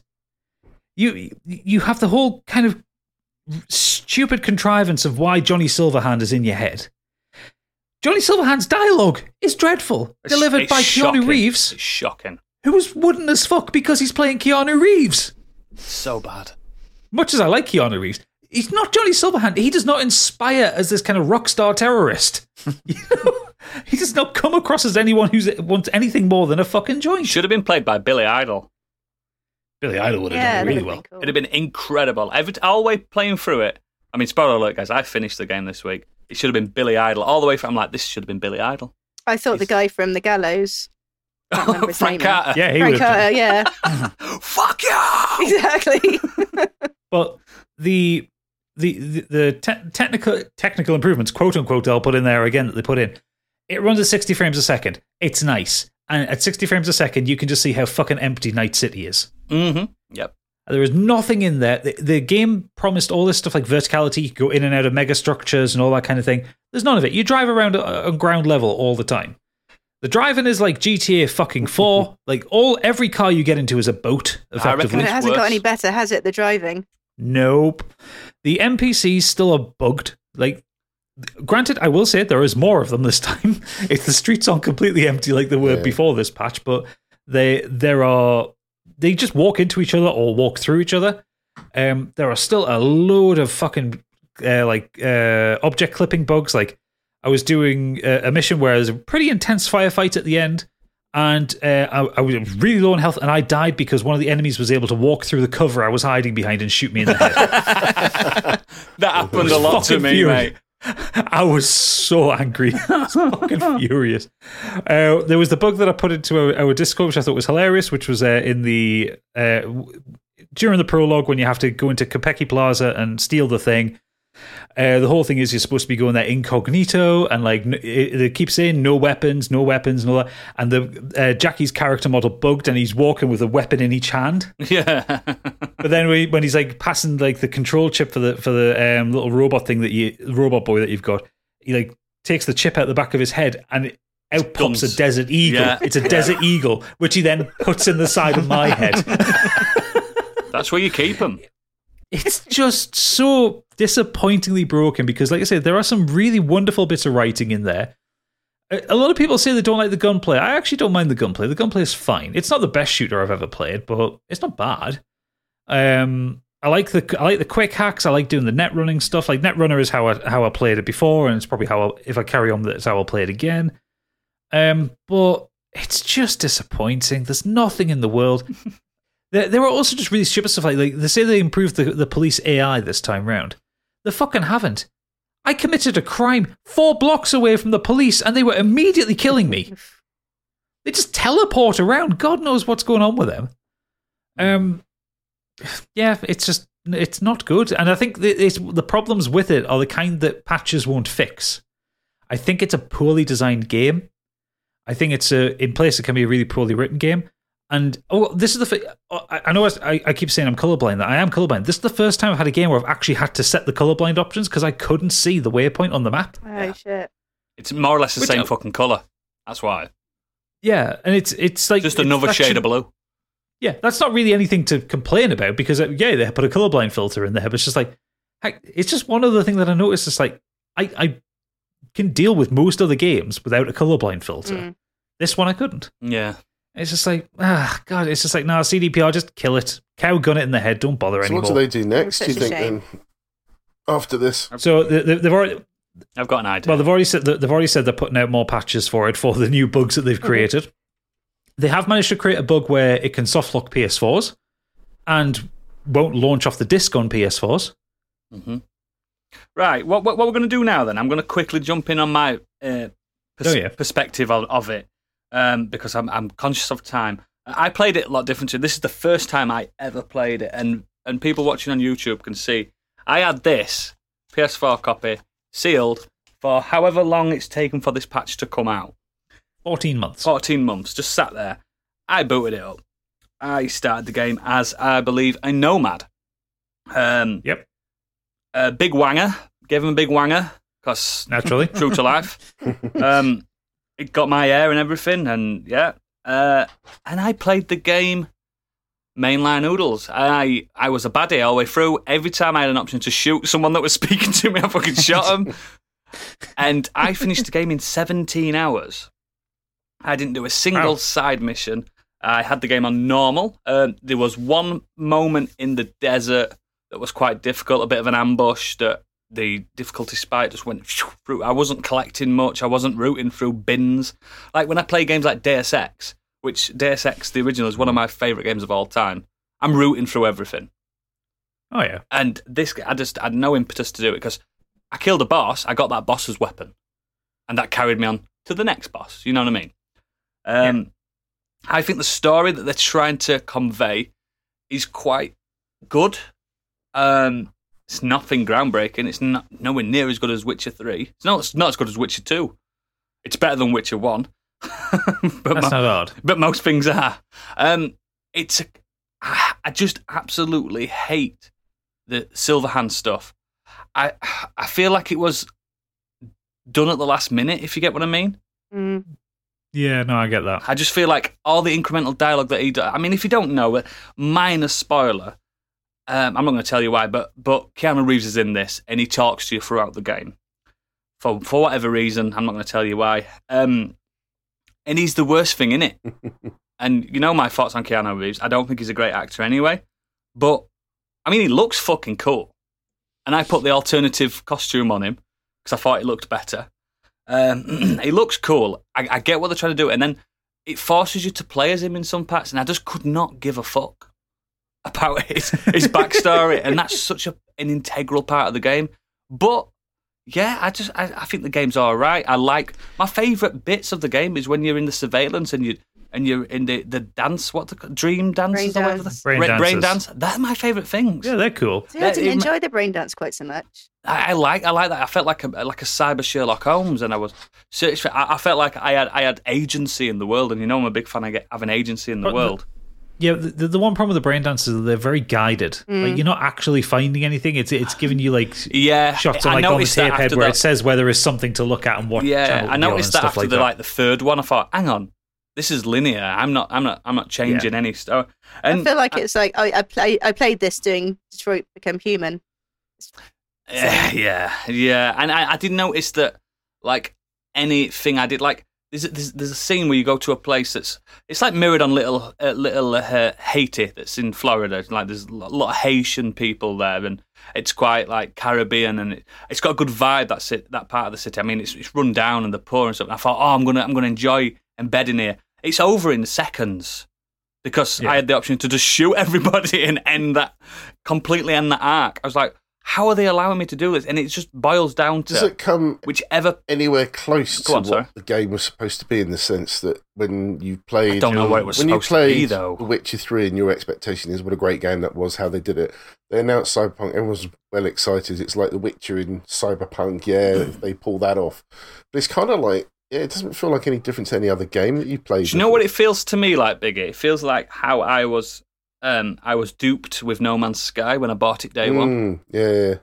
You you have the whole kind of stupid contrivance of why Johnny Silverhand is in your head. Johnny Silverhand's dialogue is dreadful, It's- delivered it's by shocking. Keanu Reeves, It's shocking. who was wooden as fuck because he's playing Keanu Reeves. So bad. Much as I like Keanu Reeves, he's not Johnny Silverhand. He does not inspire as this kind of rock star terrorist. You know? He does not come across as anyone who wants anything more than a fucking joint. Should have been played by Billy Idol. Billy Idol would have Yeah, done it really well. cool. It'd have been incredible. Every all the way playing through it. I mean, spoiler alert, guys. I finished the game this week. It should have been Billy Idol all the way from. I'm like, this should have been Billy Idol. I thought the guy from the gallows. Can't remember his Frank. Carter. Yeah, he Frank would have done. Carter, yeah, Fuck yeah! exactly. But the the the, the te- technical technical improvements, quote unquote, I'll put in there again that they put in. It runs at sixty frames a second. It's nice, and at sixty frames a second, you can just see how fucking empty Night City is. Mm-hmm. Yep. There is nothing in there. The, the game promised all this stuff like verticality, you can go in and out of mega structures and all that kind of thing. There's none of it. You drive around on ground level all the time. The driving is like GTA fucking 4. like all every car you get into is a boat, I reckon effectively. it hasn't got any better, has it? The driving. Nope. The NPCs still are bugged. Like, granted, I will say there is more of them this time. If the streets aren't completely empty like they were Yeah. before this patch, but they there are they just walk into each other or walk through each other. Um, there are still a load of fucking uh, like uh, object clipping bugs. Like, I was doing a, a mission where there's a pretty intense firefight at the end. And uh, I, I was really low on health, and I died because one of the enemies was able to walk through the cover I was hiding behind and shoot me in the head. That happened a lot to me, furious. mate. I was so angry. I was fucking furious. Uh, there was the bug that I put into our, our Discord, which I thought was hilarious, which was uh, in the uh, during the prologue when you have to go into Konpeki Plaza and steal the thing. Uh, the whole thing is you're supposed to be going there incognito, and like n- it, they keep saying no weapons, no weapons, and all that. And the uh, Jackie's character model bugged, and he's walking with a weapon in each hand. Yeah. But then we, when he's like passing like the control chip for the for the um, little robot thing that you robot boy that you've got, he like takes the chip out the back of his head and it out pops Guns. a desert eagle. Yeah. It's a desert eagle, which he then puts in the side of my head. That's where you keep them. it's just so disappointingly broken because, like I said, there are some really wonderful bits of writing in there. A lot of people say they don't like the gunplay. I actually don't mind the gunplay. The gunplay is fine. It's not the best shooter I've ever played, but it's not bad. Um, I like the I like the quick hacks. I like doing the net running stuff. Like net runner is how I how I played it before, and it's probably how I, if I carry on, that's how I'll play it again. Um, but it's just disappointing. There's nothing in the world. There, there were also just really stupid stuff like, like they say they improved the, the police AI this time round. They fucking haven't. I committed a crime four blocks away from the police and they were immediately killing me. They just teleport around. God knows what's going on with them. Um, yeah, it's just it's not good, and I think the, it's, the problems with it are the kind that patches won't fix. I think it's a poorly designed game. I think it's a in place it can be a really poorly written game. And oh, this is the. fi- oh, I I know I, I keep saying I'm colorblind. That I am colorblind. This is the first time I've had a game where I've actually had to set the colorblind options because I couldn't see the waypoint on the map. Oh shit! It's more or less the Which- same fucking colour. That's why. Yeah, and it's it's like Just another shade should- of blue. Yeah, that's not really anything to complain about because uh, yeah, they put a colorblind filter in there, but it's just like heck, it's just one other thing that I noticed. It's like I I can deal with most other games without a colorblind filter. Mm. This one I couldn't. Yeah. It's just like ah god, it's just like no CDPR, just kill it, cow gun it in the head, don't bother So anymore. what do they do next? Do you think shame. then? After this, so they, they- they've already I've got an idea. Well, they've already said they've already said they're putting out more patches for it for the new bugs that they've created. They have managed to create a bug where it can soft lock PS4s and won't launch off the disc on PS4s. hmm Right. What, what, what we're going to do now then? I'm going to quickly jump in on my uh, pers- Oh, yeah. perspective of, of it um, because I'm, I'm conscious of time. I played it a lot differently. This is the first time I ever played it, and and people watching on YouTube can see I had this PS4 copy sealed for however long it's taken for this patch to come out. Fourteen months. 14 months, just sat there. I booted it up. I started the game as, I believe, a nomad. Um, Yep, a big wanger. Gave him a big wanger because naturally. true to life. Um, it got my hair and everything, and yeah. Uh, and I played the game mainline Oodles. I I was a baddie all the way through. Every time I had an option to shoot someone that was speaking to me, I fucking shot them. and I finished the game in 17 hours. I didn't do a single side mission. I had the game on normal. Um, there was one moment in the desert that was quite difficult, a bit of an ambush that the difficulty spike just went through. I wasn't collecting much. I wasn't rooting through bins. Like when I play games like Deus Ex, which Deus Ex, the original, is one of my favourite games of all time. I'm rooting through everything. Oh yeah. And this, I just had no impetus to do it because I killed a boss. I got that boss's weapon, and that carried me on to the next boss. You know what I mean? Um, I think the story that they're trying to convey is quite good. Um, it's nothing groundbreaking. It's not nowhere near as good as Witcher Three. It's not. It's not as good as Witcher Two. It's better than Witcher One. but That's mo- not hard. but most things are. Um, it's a, I I just absolutely hate the Silverhand stuff. I I feel like it was done at the last minute. If you get what I mean, Mm. Yeah, no, I get that. I just feel like all the incremental dialogue that he does. I mean, if you don't know it, minor spoiler. Um, I'm not going to tell you why, but but Keanu Reeves is in this, and he talks to you throughout the game. For for whatever reason, I'm not going to tell you why. Um, and he's the worst thing in it. and you know my thoughts on Keanu Reeves. I don't think he's a great actor anyway. But I mean, he looks fucking cool. And I put the alternative costume on him because I thought it looked better. Um, he looks cool. I, I get what they're trying to do, and then it forces you to play as him in some parts, and I just could not give a fuck about his his backstory, and that's such a, an integral part of the game. But yeah, I just I, I think the game's all right. I like my favourite bits of the game is when you're in the surveillance and you and you're in the, the dance, what the dream dances Brain or whatever. dance. the- Brain Ra- brain dance. They're my favourite things. Yeah, they're cool. See, I didn't it- enjoy the brain dance quite so much. I, I like I like that. I felt like a like a cyber Sherlock Holmes, and I was searching. I, I felt like I had I had agency in the world, and you know I'm a big fan of get, having agency in the But the- world. Yeah, the, the, the one problem with the brain dances is they're very guided. Mm. Like you're not actually finding anything. It's it's giving you like Yeah, shots I on like on the tape head where the- it says where there is something to look at and what. Yeah, I noticed that after like the that. like the third one. I thought, hang on, this is linear. I'm not. I'm not. I'm not changing any stuff. And I feel like it's like I, I play I played this doing Detroit Become Human. Yeah, yeah, yeah. And I, I did notice that, like anything I did, like there's, a- there's there's a scene where you go to a place that's it's like mirrored on little uh, little uh, Haiti that's in Florida. Like there's a lot of Haitian people there, and it's quite like Caribbean, and it, it's got a good vibe. That's it. That part of the city. I mean, it's it's run down and the poor and stuff. And I thought, oh, I'm gonna I'm gonna enjoy embedding here. It's over in seconds because Yeah. I had the option to just shoot everybody and end that completely end that arc. I was like, how are they allowing me to do this? And it just boils down to Does it come whichever. anywhere close to on, sorry. what the game was supposed to be in the sense that when you played, don't know what it was when you supposed to be, though. The Witcher Three, and your expectation is what a great game that was, how they did it. They announced Cyberpunk, everyone's well excited. It's like The Witcher in Cyberpunk. Yeah, they pull that off, but it's kind of like yeah, it doesn't feel like any different to any other game that you played. Do you know what it feels to me like, Biggie? It feels like how I was. Um, I was duped with No Man's Sky when I bought it day one. Mm, yeah, yeah.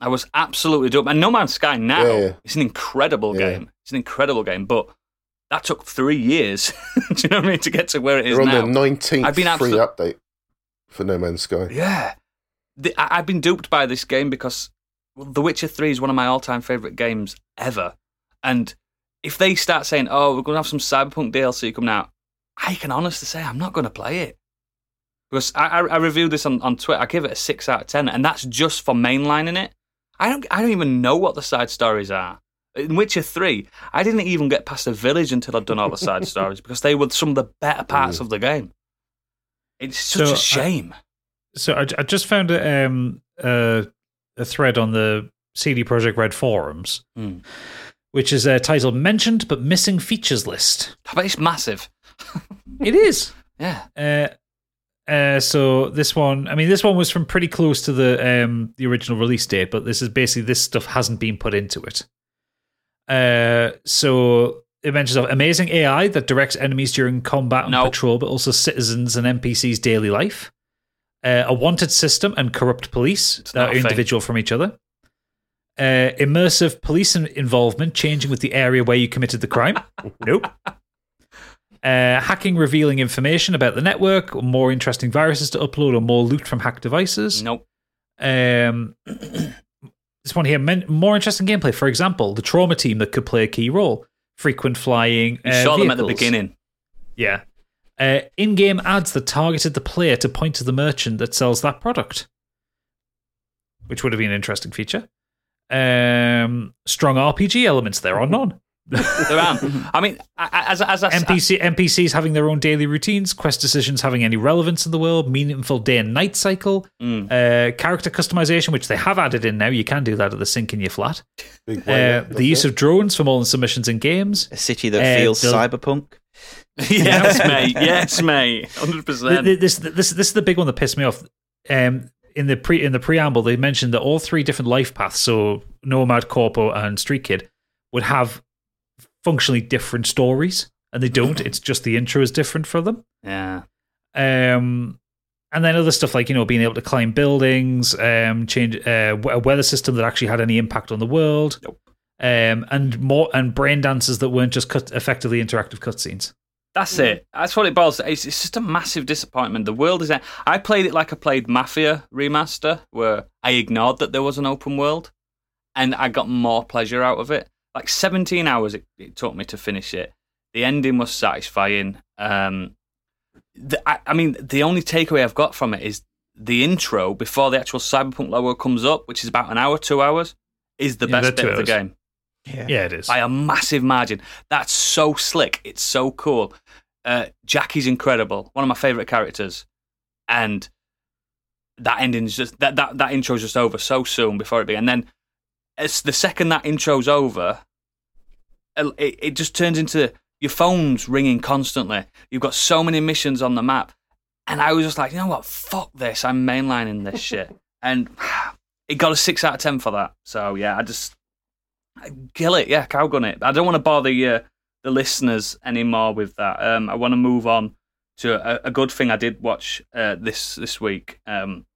I was absolutely duped. And No Man's Sky now Yeah, yeah. it's an incredible Yeah. game. It's an incredible game, but that took three years. Do you know what I mean to get to where it is on now? their nineteenth I've been free absolute- update for No Man's Sky. Yeah. The, I, I've been duped by this game because The Witcher 3 is one of my all time favourite games ever. And if they start saying, oh, we're going to have some Cyberpunk DLC coming out, I can honestly say I'm not going to play it. Because I, I, I reviewed this on, on Twitter. I give it a 6 out of 10, and that's just for mainlining it. I don't, I don't even know what the side stories are. In Witcher 3, I didn't even get past the village until I'd done all the side stories because they were some of the better parts Mm. of the game. It's such So, a I- shame. So I, I just found a, um, uh, a thread on the CD Projekt Red forums, Hmm. which is uh, titled "Mentioned but Missing Features List." But it's massive. It is. Yeah. Uh, uh, so this one, I mean, this one was from pretty close to the um, the original release date, but this is basically this stuff hasn't been put into it. Uh, so it mentions of amazing AI that directs enemies during combat and No. patrol, but also citizens and NPCs' daily life. Uh, a wanted system and corrupt police It's that are a thing. individual from each other. Uh, immersive police involvement changing with the area where you committed the crime. nope. Uh, hacking revealing information about the network, more interesting viruses to upload, or more loot from hacked devices. Nope. Um, this one here, men- more interesting gameplay. For example, the trauma team that could play a key role, frequent flying. You uh, saw them at the beginning. Yeah. Uh, in-game ads that targeted the player to point to the merchant that sells that product, which would have been an interesting feature. Um, strong RPG elements there are none. There aren't. I mean, I- I- as as I, NPC NPCs having their own daily routines, quest decisions having any relevance in the world, meaningful day and night cycle, Mm. uh, character customization, which they have added in now. You can do that at the sink in your flat. Uh, the use of drones for more than submissions in games. A city that Uh, feels they'll- cyberpunk. yes, mate. Yes, mate. Hundred percent. This this this is the big one that pissed me off. Um, in the pre in the preamble, they mentioned that all three different life paths, so Nomad, Corpo, and Street Kid, would have functionally different stories, and they don't. It's just the intro is different for them. Yeah. Um, and then other stuff like you know being able to climb buildings, um, change uh, a weather system that actually had any impact on the world, Nope. um, and more and brain dances that weren't just cut effectively interactive cutscenes. That's it. That's what it boils. down- It's, it's just a massive disappointment. The world is. I played it like I played Mafia remaster, where I ignored that there was an open world, and I got more pleasure out of it. Like 17 hours it, it took me to finish it. The ending was satisfying. Um, the, I, I mean, the only takeaway I've got from it is the intro before the actual Cyberpunk logo comes up, which is about an hour, two hours, is the Yeah, best they're bit of the game Yeah. Yeah, it is. by a massive margin. That's so slick. It's so cool. Uh, Jackie's incredible. One of my favorite characters, and that ending is just that that that intro is just over so soon before it began. And then it's the second that intro's over, it, it just turns into your phone's ringing constantly. You've got so many missions on the map, and I was just like, you know what? Fuck this! I'm mainlining this shit, and it got a six out of ten for that. So yeah, I just I kill it. Yeah, cowgun it. I don't want to bother you, the listeners anymore with that. Um, I want to move on to a, a good thing I did watch uh, this this week. Um,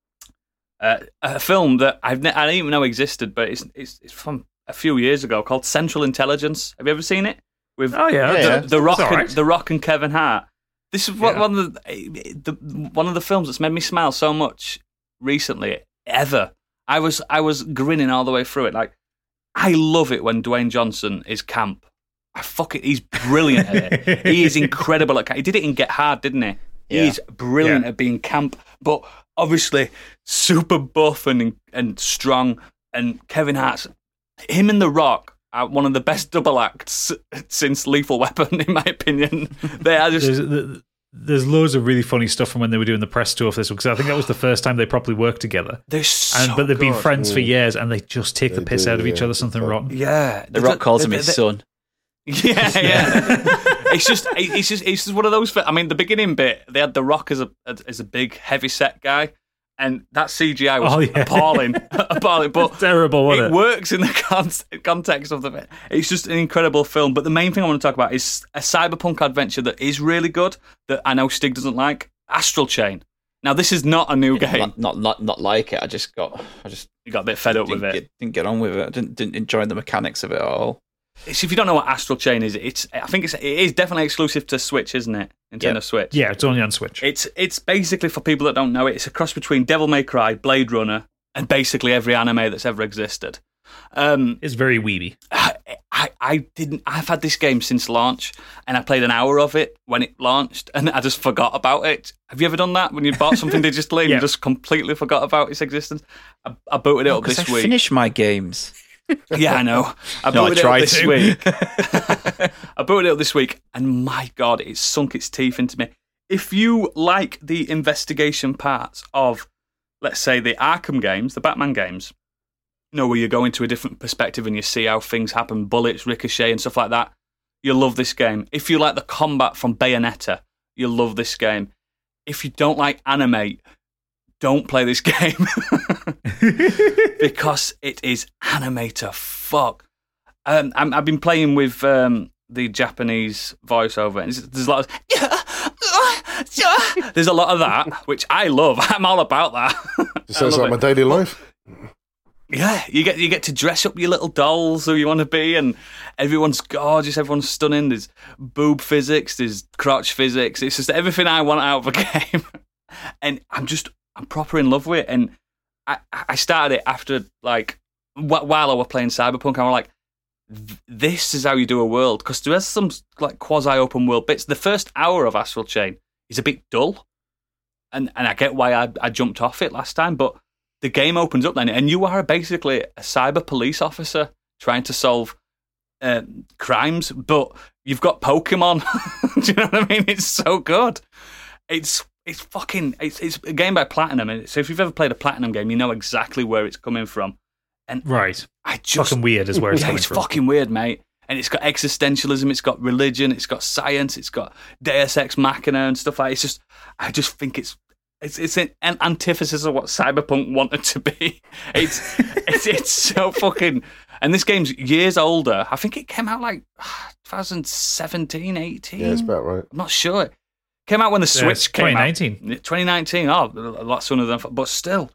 uh, a film that I've ne- I didn't even know existed, but it's, it's it's from a few years ago called Central Intelligence. Have you ever seen it? With Oh yeah, the, yeah. the Rock, all and, the Rock and Kevin Hart. This is one Yeah. one of the, the one of the films that's made me smile so much recently ever. I was I was grinning all the way through it. Like I love it when Dwayne Johnson is camp. I fuck it. He's brilliant at it. he is incredible at camp. He did it in Get Hard, didn't he? Yeah. He's brilliant Yeah. at being camp, but obviously super buff and and strong. And Kevin Hart's him and The Rock are one of the best double acts since Lethal Weapon, in my opinion. They are just There's, there's loads of really funny stuff from when they were doing the press tour for this one because I think that was the first time they properly worked together. they're so And but they've been friends for Mm. years, and they just take the piss do, out of each other. Something It's rotten. Yeah, The Rock calls him They- his they- son. Yeah, yeah. it's just, it's just, it's just one of those. I mean, the beginning bit, they had the Rock as a as a big, heavy set guy, and that CGI was Oh, yeah. appalling, appalling. But Terrible, wasn't it it? works in the con- context of the. It's just an incredible film. But the main thing I want to talk about is a cyberpunk adventure that is really good that I know Stig doesn't like. Astral Chain. Now, this is not a new game. Not, not not not like it. I just got I just You got a bit fed up with it. get, didn't get on with it. I didn't didn't enjoy the mechanics of it at all. It's, if you don't know what Astral Chain is, it's. I think it's. It is definitely exclusive to Switch, isn't it? Nintendo Yeah. Switch. Yeah, it's only on Switch. It's it's basically for people that don't know it. It's a cross between Devil May Cry, Blade Runner, and basically every anime that's ever existed. Um, It's very weeby. I, I I didn't. I've had this game since launch, and I played an hour of it when it launched, and I just forgot about it. Have you ever done that when you bought something digitally and Yeah. you just completely forgot about its existence? I, I booted it up Because this I week. finish my games. Yeah, I know. I No, I it tried this week. I booted it up this week, and my God, it's sunk its teeth into me. If you like the investigation parts of, let's say, the Arkham games, the Batman games, you know, where you go into a different perspective and you see how things happen, bullets ricochet and stuff like that, you'll love this game. If you like the combat from Bayonetta, you'll love this game. If you don't like anime, don't play this game because it is animator fuck. Um, I'm, I've been playing with um, the Japanese voiceover, and there's a lot of there's a lot of that, which I love. I'm all about that. It sounds like my daily life. Yeah, you get you get to dress up your little dolls who you want to be, and everyone's gorgeous, everyone's stunning. There's boob physics, there's crotch physics. It's just everything I want out of a game, and I'm just I'm proper in love with it. And I I started it after like wh- while I was playing Cyberpunk, I was like, this is how you do a world because there's some like quasi open world bits. The first hour of Astral Chain is a bit dull, and and I get why I I jumped off it last time, but the game opens up then, and you are basically a cyber police officer trying to solve uh, crimes, but you've got Pokemon. Do you know what I mean? It's so good. It's it's fucking it's it's a game by Platinum, and so if you've ever played a Platinum game, you know exactly where it's coming from. And Right. I just Fucking weird is where it's yeah, coming it's from. fucking weird, mate. And it's got existentialism, it's got religion, it's got science, it's got Deus Ex Machina and stuff like. It's just, I just think it's it's it's an an antithesis of what Cyberpunk wanted to be. It's it's it's so fucking. And this game's years older. I think it came out like ah, 2017, 18. Yeah, it's about right. I'm not sure. Came out when the Yeah, it's Switch came out. 2019. 2019. Oh, a lot sooner than. But still,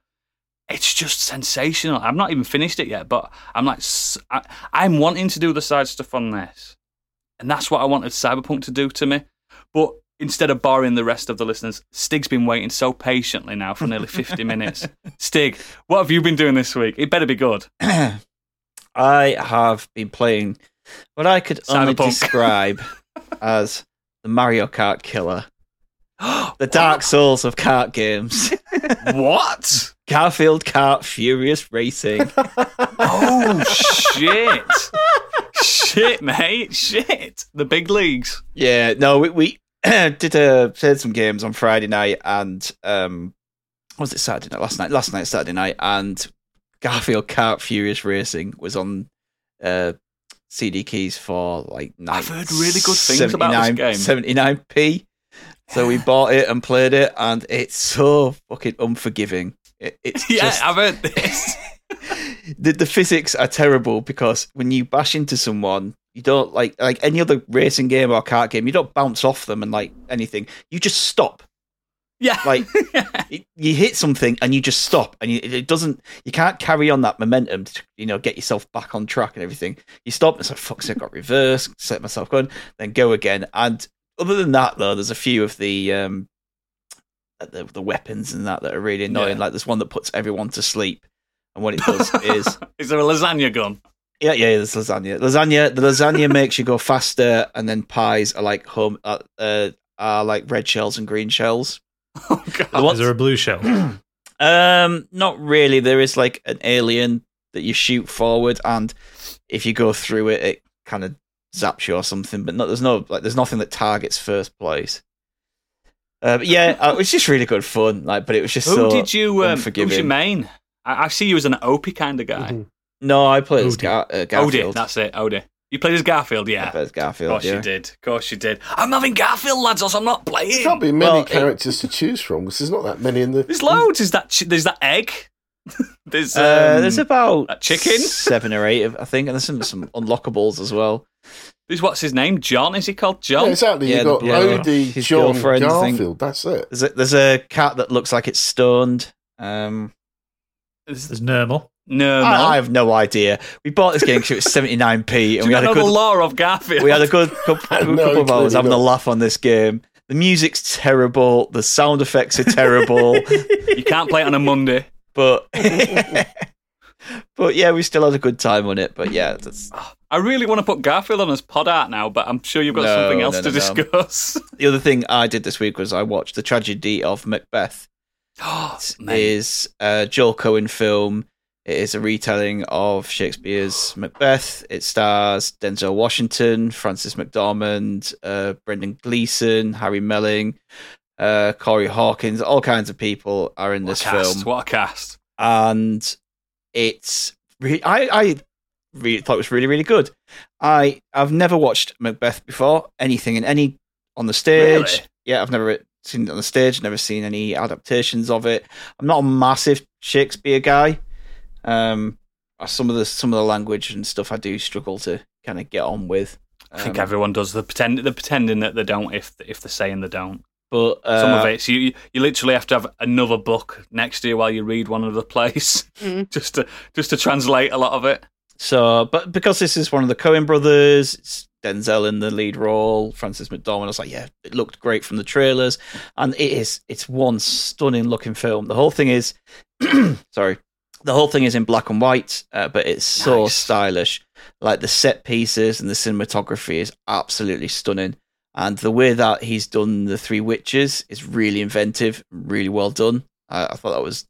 it's just sensational. I've not even finished it yet, but I'm like, I'm wanting to do the side stuff on this, and that's what I wanted Cyberpunk to do to me. But instead of boring the rest of the listeners, Stig's been waiting so patiently now for nearly 50 minutes. Stig, what have you been doing this week? It better be good. I have been playing what I could only describe as the Mario Kart killer, the Dark Souls of kart games, what? Garfield Kart Furious Racing. Oh shit! shit, mate! Shit! The big leagues. Yeah, no, we, we did uh, played some games on Friday night and um, was it Saturday night? Last night, last night Saturday night, and Garfield Kart Furious Racing was on uh, CD keys for like nine, I've heard really good things about this game. 79p. So we bought it and played it, and it's so fucking unforgiving. It, it's yeah, just, I've heard this. the, the physics are terrible because when you bash into someone, you don't like like any other racing game or kart game. You don't bounce off them and like anything. You just stop. yeah, Like it- you hit something and you just stop, and you, it doesn't. You can't carry on that momentum to you know get yourself back on track and everything. You stop and say, "Fuck, I got reverse." Set myself going, then go again. And other than that, though, there's a few of the um the, the weapons and that that are really annoying. Yeah. Like there's one that puts everyone to sleep, and what it does is is there a lasagna gun? yeah, yeah, there's lasagna. Lasagna, the lasagna makes you go faster, and then pies are like home, uh, uh, are like red shells and green shells. Oh god! The god. ones- Is there a blue shell? Um, not really. There is like an alien that you shoot forward, and if you go through it, it kind of zaps you or something. But no, there's no like, there's nothing that targets first place. Uh, but yeah, uh, it was just really good fun. Like, but it was just Who so did you? Um, who's unforgiving. your main? I, I see you as an Odie kind of guy. Mhm. No, I played as Gar- uh, Odie, Garfield. that's it. Odie. You played as Garfield, I yeah. played as Of course yeah. you did. Of course you did. I'm having Garfield, lads, or I'm not playing. There playing. can't be many Well, it- characters to choose from because there's not that many in the. There's loads. Is that ch- there's that egg? there's um, Uh, there's about that chicken? seven or eight, of- I think, and there's some some unlockables as well. there's what's his name? John? Is he called Yeah, John? exactly. Yeah, You've got the bloke, Odie, his John, girlfriend, Garfield. That's it. There's a, there's a cat that looks like it's stoned. Um, There's- There's Nermal. no, no. I, I have no idea. We bought this game because it was 79p, Do and you we not had a know the good lore of Garfield? we had a good couple, No, couple of hours having a laugh on this game. The music's terrible. The sound effects are terrible. You can't play it on a Monday. But but yeah, we still had a good time on it. But yeah, that's, I really want to put Garfield on as pod art now, but I'm sure you've got No, something else no, to no, no. discuss. the other thing I did this week was I watched the tragedy of Macbeth. Oh, is a Joel Coen film. It is a retelling of Shakespeare's Macbeth. It stars Denzel Washington, Frances McDormand, uh, Brendan Gleeson, Harry Melling, uh, Corey Hawkins. All kinds of people are in What this cast. film, What a cast. and it's re- I I really thought it was really really good. I I've never watched Macbeth before. Anything in any on the stage. Really? Yeah, I've never seen it on the stage. Never seen any adaptations of it. I'm not a massive Shakespeare guy. Um, some of the some of the language and stuff I do struggle to kind of get on with. I think Um, everyone does. The pretend, they're pretending that they don't if if they're saying they don't. But uh, Some of it, so you you literally have to have another book next to you while you read one other place, Mm. just to just to translate a lot of it. So, but because this is one of the Coen brothers, it's Denzel in the lead role, Frances McDormand. I was like, yeah, it looked great from the trailers, and it is. It's one stunning looking film. The whole thing is, sorry, the whole thing is in black and white, uh, but it's so Nice. stylish. Like the set pieces and the cinematography is absolutely stunning. And the way that he's done the Three Witches is really inventive, really well done. I, I thought that was,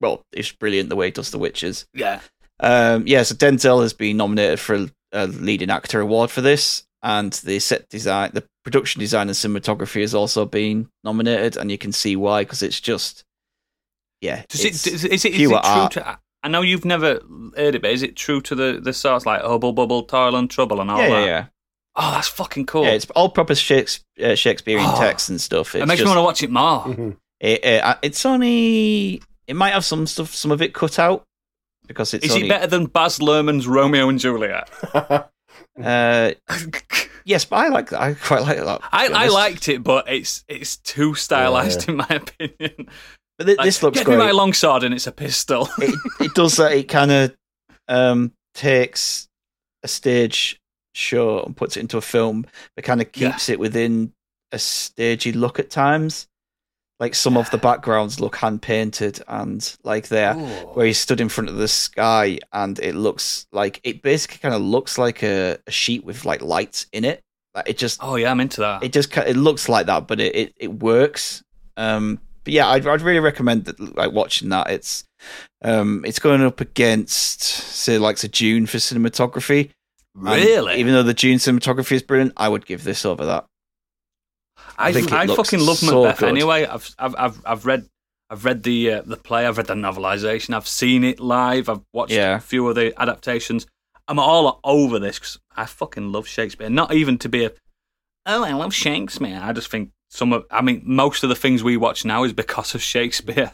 well, it's brilliant the way he does the Witches. Yeah, Um, yeah, so Denzel has been nominated for a, a leading actor award for this, and the set design, the production design, and cinematography has also been nominated, and you can see why because it's just, yeah, Does it's it, is, is it, is it true art. to? I know you've never heard it, but is it true to the the source like Hubble Bubble, Toil and Trouble, and all yeah, that? yeah, yeah, Oh, that's fucking cool. yeah. It's all proper Shakes, uh, Shakespearean Oh, text and stuff. It's it makes just, me want to watch it more. It, uh, it's only, it might have some stuff, some of it cut out because it's Is only, it better than Baz Luhrmann's Romeo and Juliet? uh, yes, but I like that. I quite like that. I, I liked it, but it's it's too stylized in my opinion. But thi- Like, this looks Get great. me my longsword and it's a pistol. it, it does that. It kind of um, takes a stage show and puts it into a film, but kind of Yeah. keeps it within a stagey look at times. Like some of the backgrounds look hand painted and like there, where he stood in front of the sky, and it looks like it basically kind of looks like a, a sheet with like lights in it. Like it just Oh yeah, I'm into that. it just it looks like that, but it it, it works. Um, but yeah, I'd, I'd really recommend that, like watching that. It's um, it's going up against say like the Dune for cinematography. And really? even though the Dune cinematography is brilliant, I would give this over that. I, I think it I looks fucking love so Macbeth good. anyway. I've, I've I've I've read I've read the uh, the play, I've read the novelization, I've seen it live, I've watched Yeah. a few of the adaptations. I'm all over this because I fucking love Shakespeare. Not even to be a, oh, I love Shakespeare. I just think some of, I mean, most of the things we watch now is because of Shakespeare.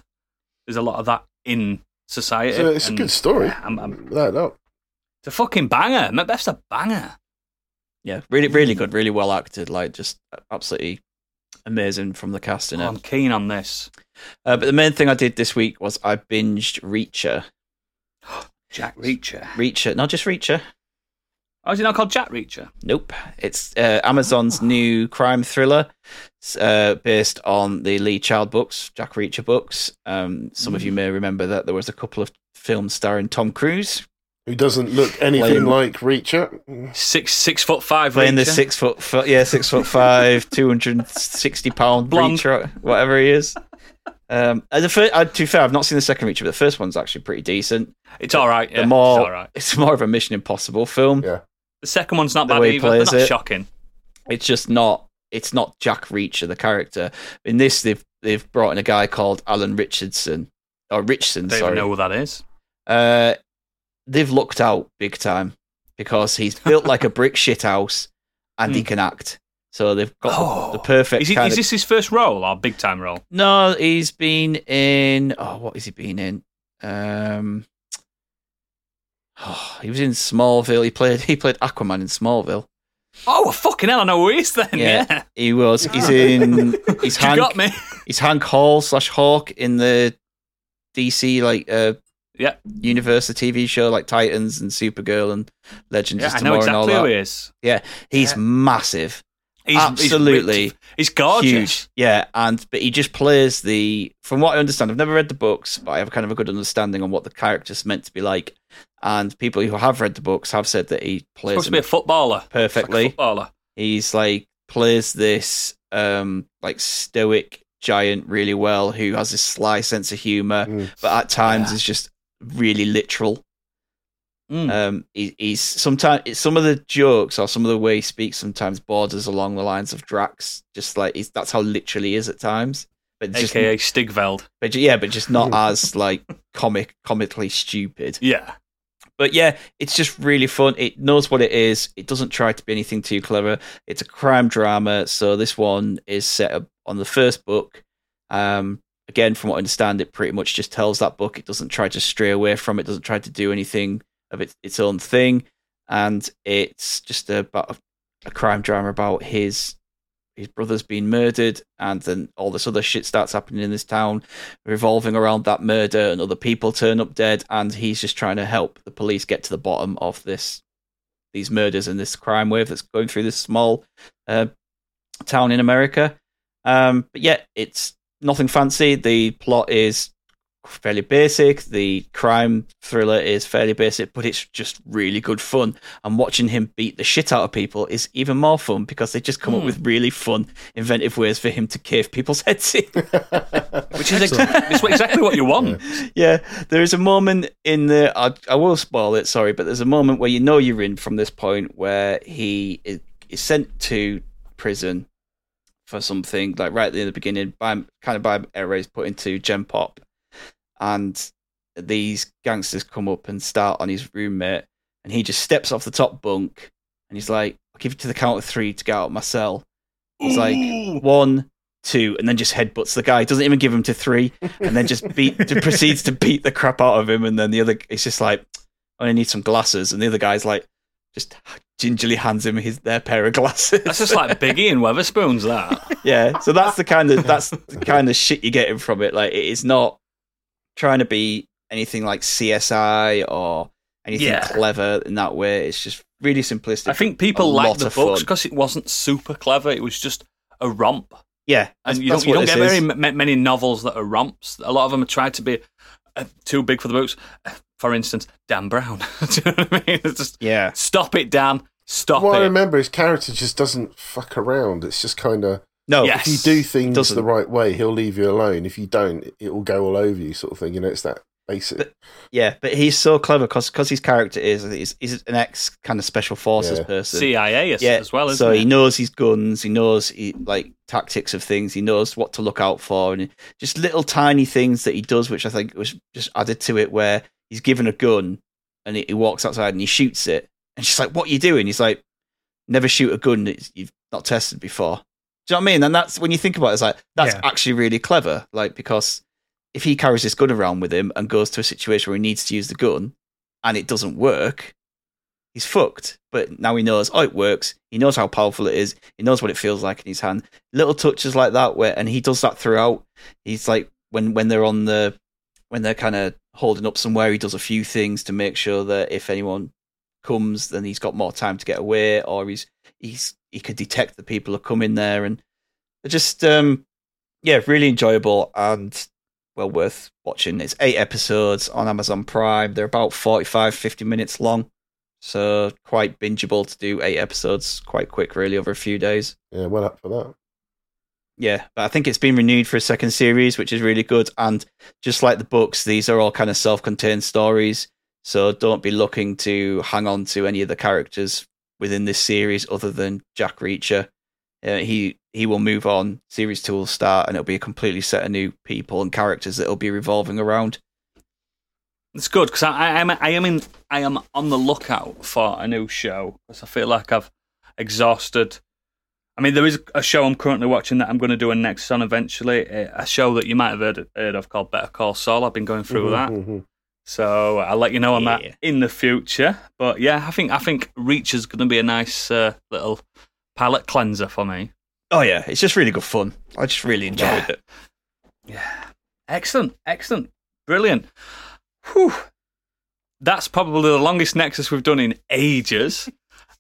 There's a lot of that in society. So it's a good story. yeah, I'm- I'm- Without doubt. It's a fucking banger. Macbeth's a banger. Yeah, really, really good, really well acted. Like just absolutely amazing from the cast in it. I'm keen on this. Uh, but the main thing I did this week was I binged Reacher. Jack Reacher. Reacher, not just Reacher. Oh, is it not called Jack Reacher? Nope. It's uh, Amazon's new crime thriller uh, based on the Lee Child books, Jack Reacher books. Um, some of you may remember that there was a couple of films starring Tom Cruise Who doesn't look anything Playing- like Reacher? Six six foot five. playing the six foot, fo- yeah, six foot five, two hundred and sixty pound Blonde. Reacher, whatever he is. Um, and the first, uh, to be fair, I've not seen the second Reacher, but the first one's actually pretty decent. It's all right. Yeah, the more, it's all right. it's more of a Mission Impossible film. Yeah. The second one's not the bad way either. They're not it. shocking. it's just not it's not Jack Reacher the character. In this they've they've brought in a guy called Alan Ritchson or Richardson, I don't sorry. even know who that is. Uh they've looked out big time because he's built like a brick shit house and he Hmm. can act. So they've got Oh. the, the perfect Is, he, is of this his first role or big time role? No, he's been in oh what has he been in? Um oh, he was in Smallville. He played he played Aquaman in Smallville. Oh, well, fucking hell, I know who he is then. Yeah. Yeah. He was he's in he's Hank got me. He's Hank Hall slash Hawk in the DC like uh Yeah. universe, the TV show like Titans and Supergirl and Legends Yeah, of I know Tomorrow exactly and all who that. he is. Yeah, he's Yeah. massive, He's, Absolutely. He's, he's gorgeous. huge. Yeah, and but he just plays the. From what I understand, I've never read the books, but I have kind of a good understanding on what the character's meant to be like. And people who have read the books have said that he plays Supposed to be a footballer. perfectly. Like a footballer. He's like plays this um like stoic giant really well who has this sly sense of humor Mm. but at times Yeah. is just really literal Mm. um he, he's sometimes some of the jokes or some of the way he speaks sometimes borders along the lines of drax just like he's, that's how literally he is at times but just AKA Stigveld. but yeah but just not as like comic comically stupid Yeah. but yeah, it's just really fun. It knows what it is. It doesn't try to be anything too clever. It's a crime drama. So this one is set up on the first book. Um, again, from what I understand, it pretty much just tells that book. It doesn't try to stray away from it. Doesn't try to do anything of its its own thing. And it's just about a, a crime drama about his his brother's been murdered, and then all this other shit starts happening in this town revolving around that murder and other people turn up dead and he's just trying to help the police get to the bottom of this these murders and this crime wave that's going through this small uh, town in America. Um, but yeah, it's nothing fancy. The plot is fairly basic. The crime thriller is fairly basic, but it's just really good fun. And watching him beat the shit out of people is even more fun because they just come up Hmm. with really fun, inventive ways for him to cave people's heads in. Which is ex- exactly what you want. yeah, there is a moment in the. I, I will spoil it, sorry, but there's a moment where you know you're in from this point where he is, is sent to prison for something, like right in the beginning, by kind of by he's put into Gen Pop, and these gangsters come up and start on his roommate, and he just steps off the top bunk, and he's like, "I'll give you to the count of three to get out of my cell." He's like, one, two, and then just headbutts the guy. Doesn't even give him to three, and then just beat, just proceeds to beat the crap out of him. And then the other, it's just like, I only need some glasses, and the other guy's like, just gingerly hands him his their pair of glasses. That's just like Biggie and Wetherspoons, that. yeah. So that's the kind of that's the kind of shit you're getting from it. Like it is not trying to be anything like CSI or anything Yeah. clever in that way. It's just really simplistic. I think people like the books because it wasn't super clever. It was just a romp. yeah, And you don't, you don't get this very m- many novels that are romps. A lot of them are tried to be uh, too big for the books. For instance, Dan Brown. Do you know what I mean? It's just Yeah, stop it, Dan. Stop What I remember, his character just doesn't fuck around. It's just kind of no, Yes. if you do things Doesn't. the right way, he'll leave you alone. If you don't, it will go all over you, sort of thing. You know, it's that basic. Yeah, but he's so clever because his character is he's, he's an ex kind of special forces Yeah. person. CIA as, yeah, as well, isn't so it? he knows his guns, he knows he, like tactics of things, he knows what to look out for, and just little tiny things that he does, which I think was just added to it, where he's given a gun and he, he walks outside and he shoots it, and she's like, "What are you doing?" He's like, "Never shoot a gun that you've not tested before." Do you know what I mean? And that's when you think about it, it's like that's Yeah. actually really clever, like because if he carries this gun around with him and goes to a situation where he needs to use the gun and it doesn't work, he's fucked. But now he knows, oh, it works. He knows how powerful it is. He knows what it feels like in his hand. Little touches like that, where and he does that throughout. He's like when when they're on the when they're kind of holding up somewhere, he does a few things to make sure that if anyone comes, then he's got more time to get away, or he's he's he could detect the people come in there, and just um yeah, really enjoyable and well worth watching. It's eight episodes on Amazon Prime. They're about 45, 50 minutes long. So quite bingeable to do eight episodes quite quick, really, over a few days. Yeah, well up for that. Yeah, but I think it's been renewed for a second series, which is really good. And just like the books, these are all kind of self contained stories. So don't be looking to hang on to any of the characters within this series other than Jack Reacher. Uh, he he will move on. Series two will start, and it'll be a completely set of new people and characters that will be revolving around. It's good because I, I am I am in I am on the lookout for a new show because I feel like I've exhausted. I mean, there is a show I'm currently watching that I'm going to do a next on eventually. A a show that you might have heard, heard of called Better Call Saul. I've been going through that, Mhm. so I'll let you know on Yeah. that in the future. But yeah, I think I think Reach is going to be a nice uh, little palate cleanser for me. Oh yeah, it's just really good fun. I just really enjoyed Yeah. it. Yeah. Excellent. Excellent. Brilliant. Whew. That's probably the longest Nexus we've done in ages.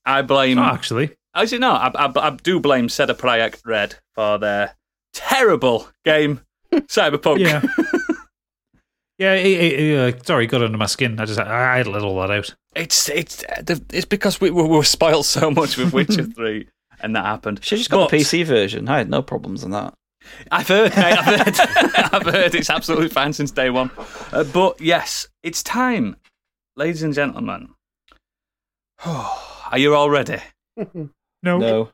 I blame. Oh, actually, As you know, I, I, I do blame CD Projekt Red for their terrible game, Cyberpunk. yeah, yeah. It, it, it, uh, sorry, got under my skin. I just I, I had to let all that out. It's it's it's because we, we were spoiled so much with Witcher Three, and that happened. She just got But- the PC version. I had no problems on that. I've heard, mate, I've heard, I've heard it's absolutely fine since day one. Uh, but yes, it's time, ladies and gentlemen. Are you all ready? No. no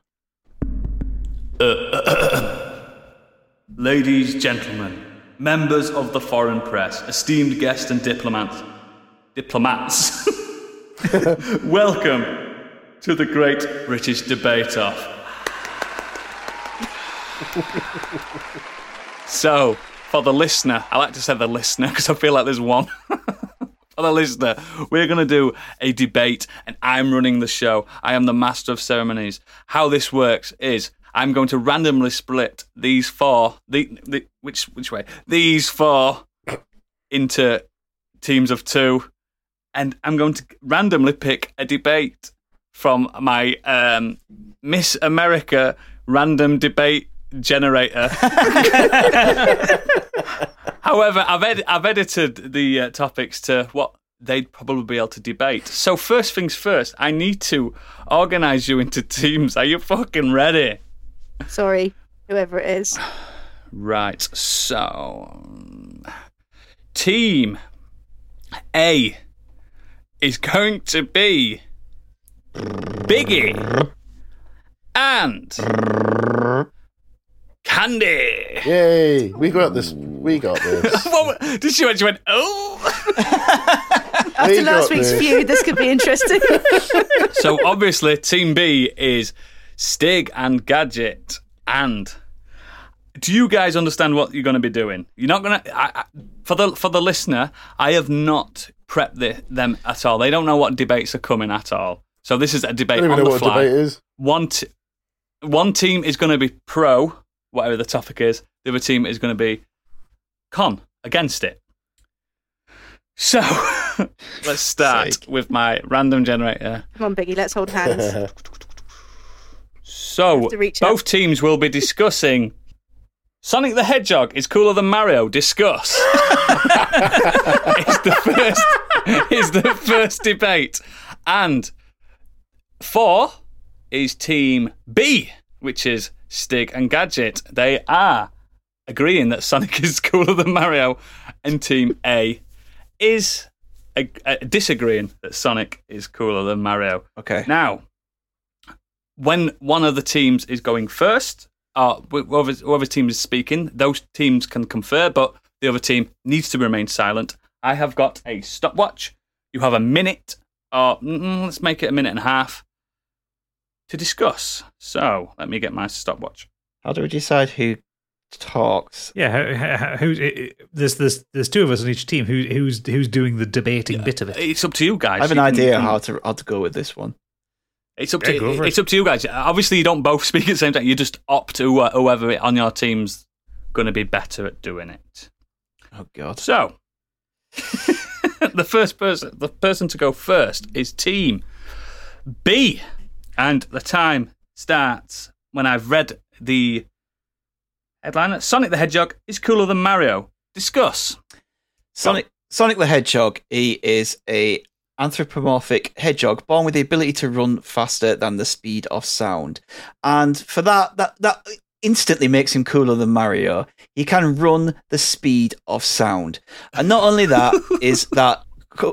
uh, Ladies, gentlemen, members of the foreign press, esteemed guests and diplomats, diplomats, welcome to the Great British Debate Off. so, for the listener, I like to say the listener because I feel like there's one. for the listener, we're going to do a debate, and I'm running the show. I am the master of ceremonies. How this works is I'm going to randomly split these four, the, the which which way? These four into teams of two, and I'm going to randomly pick a debate from my um, Miss America random debate generator. However, I've, ed- I've edited the uh, topics to what they'd probably be able to debate. So, first things first, I need to organise you into teams. Are you fucking ready? Sorry, whoever it is. Right, so. Team A is going to be Biggie and Candy. Yay! We got this. We got this. What, wa- did she, she went, oh? After We last week's this. feud, this could be interesting. so obviously, Team B is Stig and Gadget. And do you guys understand what you're going to be doing? You're not going to. For the for the listener, I have not prepped the, them at all. They don't know what debates are coming at all. So this is a I debate don't even on know the what a fly. debate is. One t- one team is going to be pro, whatever the topic is. The other team is going to be con against it. So let's start Sake. with my random generator. Come on, Biggie, let's hold hands. So to reach both teams will be discussing Sonic the Hedgehog is cooler than Mario. Discuss. is the first is the first debate, and four is Team B, which is Stig and Gadget. They are agreeing that Sonic is cooler than Mario, and Team A is uh uh disagreeing that Sonic is cooler than Mario. Okay. Now, when one of the teams is going first, uh, wh- whoever, whoever team is speaking, those teams can confer, but the other team needs to remain silent. I have got a stopwatch. You have a minute, or mm, let's make it a minute and a half, to discuss. So let me get my stopwatch. How do we decide who talks? Yeah, who, it- it- there's there's there's two of us on each team. Who who's who's doing the debating bit of it? It's up to you guys. I have an You idea can- how to how to go with this one. It's up Yeah, to go it. it's up to you guys. Obviously, you don't both speak at the same time. You just opt who, uh, whoever on your team's going to be better at doing it. Oh God. So, the first person, the person to go first is Team B, and the time starts when I've read the headline. Sonic the Hedgehog is cooler than Mario. Discuss. Sonic Sonic the Hedgehog. He is a anthropomorphic hedgehog born with the ability to run faster than the speed of sound, and for that that that instantly makes him cooler than Mario. He can run the speed of sound, and not only that is that.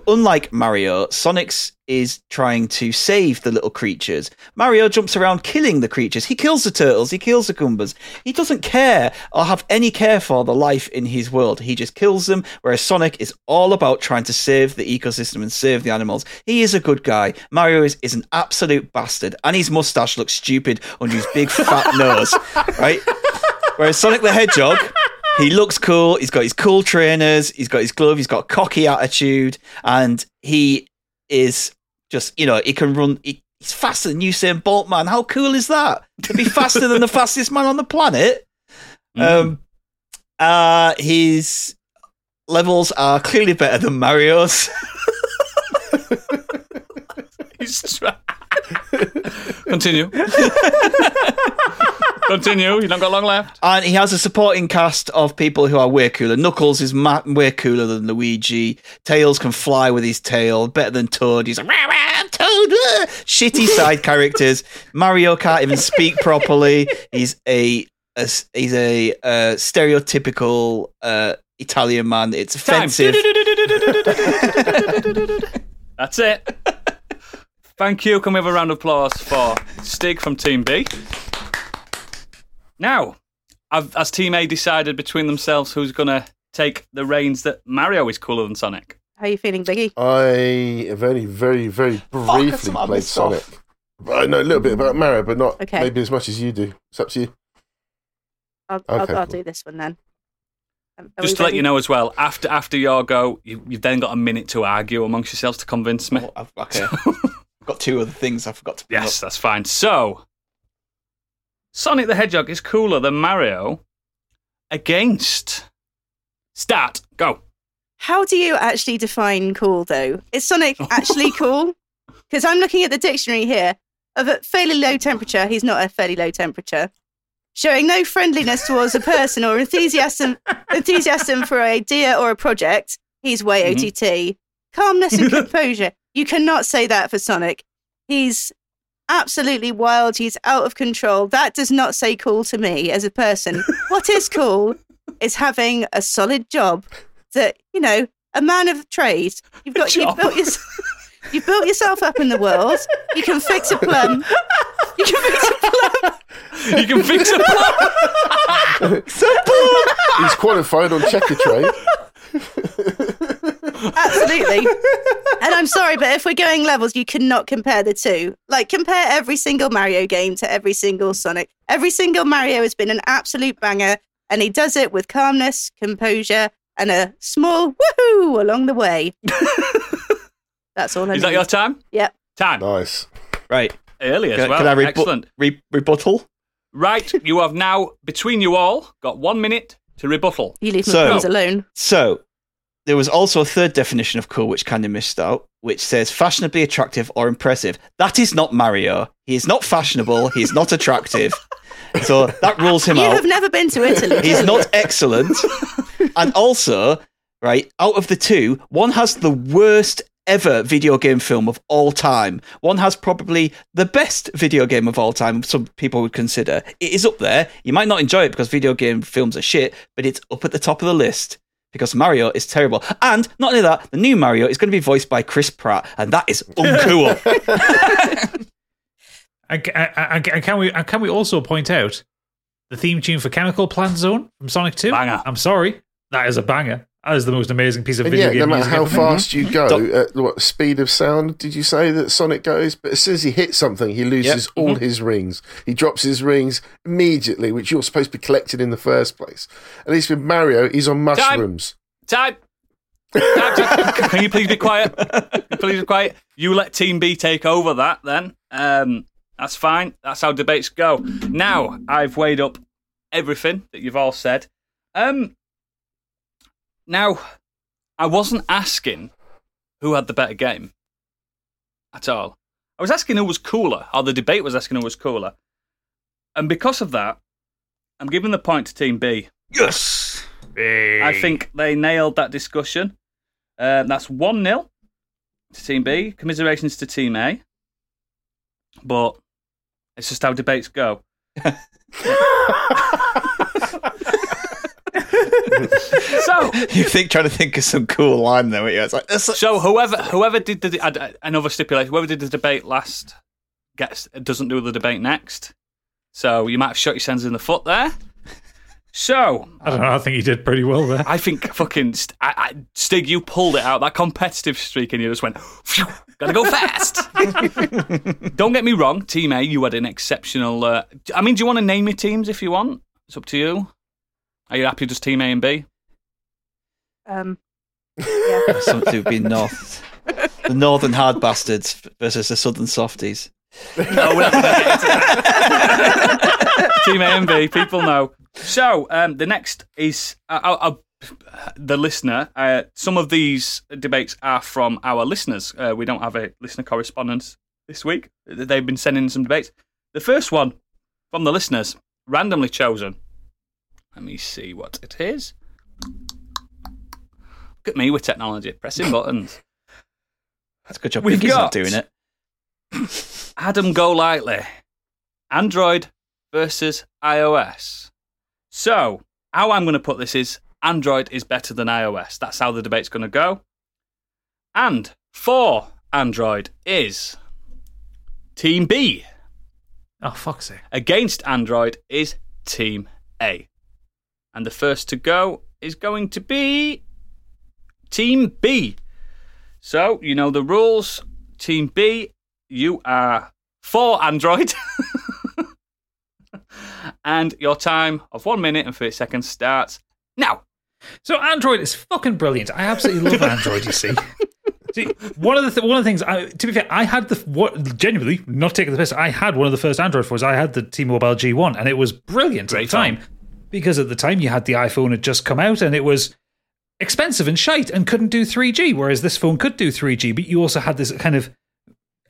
Unlike Mario, Sonic's is trying to save the little creatures. Mario jumps around killing the creatures. He kills the turtles, he kills the Goombas. He doesn't care or have any care for the life in his world. He just kills them, whereas Sonic is all about trying to save the ecosystem and save the animals. He is a good guy. Mario is, is an absolute bastard, and his mustache looks stupid under his big fat nose, right? Whereas Sonic the Hedgehog, he looks cool. He's got his cool trainers. He's got his glove. He's got a cocky attitude, and he is just you know he can run. He, he's faster than Usain Bolt, man. How cool is that? To be faster than the fastest man on the planet. Um, uh, his levels are clearly better than Mario's. He's try- Continue. Continue. You've not got long left. And he has a supporting cast of people who are way cooler. Knuckles is ma- way cooler than Luigi. Tails can fly with his tail, better than Toad. He's like, rah, rah, Toad, uh, shitty side characters. Mario can't even speak properly. He's a, a s- he's a uh, stereotypical uh, Italian man. It's Time. offensive. That's it. Thank you. Can we have a round of applause for Stig from Team B? Now, have, has Team A decided between themselves who's going to take the reins that Mario is cooler than Sonic? How are you feeling, Biggie? I have only very, very briefly that's what I played missed off. Sonic. But I know a little bit about Mario, but not Okay. maybe as much as you do. It's up to you. I'll, Okay, I'll, I'll cool. do this one then. Um, are Just we to let you know as well, after after your go, you, you've then got a minute to argue amongst yourselves to convince me. Oh, okay. I've got two other things I forgot to bring Yes, up. that's fine. So, Sonic the Hedgehog is cooler than Mario against. Start. Go. How do you actually define cool, though? Is Sonic actually cool? Because I'm looking at the dictionary here of a fairly low temperature. He's not a fairly low temperature. Showing no friendliness towards a person or enthusiasm enthusiasm for an idea or a project. He's way OTT. Mm-hmm. Calmness and composure. You cannot say that for Sonic. He's absolutely wild. He's out of control. That does not say cool to me as a person. what is cool is having a solid job that you know a man of trade. You've got you've built, your, you've built yourself up in the world. You can fix a plum. You can fix a plum. You can fix it. He's qualified on checker trade. Absolutely. And I'm sorry, but if we're going levels, you cannot compare the two. Like, compare every single Mario game to every single Sonic. Every single Mario has been an absolute banger, and he does it with calmness, composure, and a small woohoo along the way. That's all I Is need. that your time? Yep. Time. Nice. Right. Early as Can, well. can I rebu- Excellent. re- rebuttal? Right. You have now, between you all, got one minute to rebuttal. You leave my So- plums alone. So, there was also a third definition of cool which kind of missed out, which says fashionably attractive or impressive. That is not Mario. He is not fashionable. He is not attractive. So that rules him You out. You have never been to Italy. He's not excellent. and also, right, out of the two, one has the worst ever video game film of all time. One has probably the best video game of all time, some people would consider. It is up there. You might not enjoy it because video game films are shit, but it's up at the top of the list. Because Mario is terrible. And not only that, the new Mario is going to be voiced by Chris Pratt, and that is uncool. And, and, and can we and can we also point out the theme tune for Chemical Plant Zone from Sonic Two? Banger. I'm sorry, that is a banger. That is the most amazing piece of And video yeah, game no matter music how ever. fast you go, Don't- at what speed of sound did you say that Sonic goes? But as soon as he hits something, he loses all his rings. He drops his rings immediately, which you're supposed to be collected in the first place. At least with Mario, he's on mushrooms. Time. Time, time. Can you please be quiet? Please be quiet. You let Team B take over that then. Um, that's fine. That's how debates go. Now I've weighed up everything that you've all said. Um, now I wasn't asking who had the better game at all. I was asking who was cooler, or the debate was asking who was cooler. And because of that, I'm giving the point to Team B. yes. I think they nailed that discussion. Um, that's 1 0 to Team B. Commiserations to Team A. But it's just how debates go. so, You think trying to think of some cool line there? weren't you? It's like that's so whoever whoever did the uh, another stipulation, whoever did the debate last gets doesn't do the debate next. So you might have shot your sense in the foot there. So I don't know. I think he did pretty well there. I think fucking St- I, I, Stig, you pulled it out. That competitive streak, and you just went, phew, gotta go fast. Don't get me wrong, Team A, you had an exceptional. Uh, I mean, do you want to name your teams if you want? It's up to you. Are you happy just Team A and B? Um, something to be north. The northern hard bastards versus the southern softies. No, we're not gonna get into that. Team A and B, people know. So um, the next is uh, uh, uh, the listener. Uh, some of these debates are from our listeners. Uh, we don't have a listener correspondence this week. They've been sending some debates. The first one from the listeners, randomly chosen. Let me see what it is. Look at me with technology, pressing buttons. That's a good job. We've Piggy's not got- doing it. Adam Golightly. Android versus iOS. So, how I'm going to put this is Android is better than iOS. That's how the debate's going to go. And for Android is Team B. Oh fuck's sake! Against Android is Team A. And the first to go is going to be Team B. So, you know the rules. Team B, you are for Android. and your time of one minute and 30 seconds starts now. So Android is fucking brilliant. I absolutely love Android. You see. See, one of the th- one of the things. I, to be fair, I had the what genuinely not taking the piss. I had one of the first Android phones. I had the T-Mobile G1, and it was brilliant Great at the time because at the time you had the iPhone had just come out, and it was expensive and shite and couldn't do 3G. Whereas this phone could do 3G, but you also had this kind of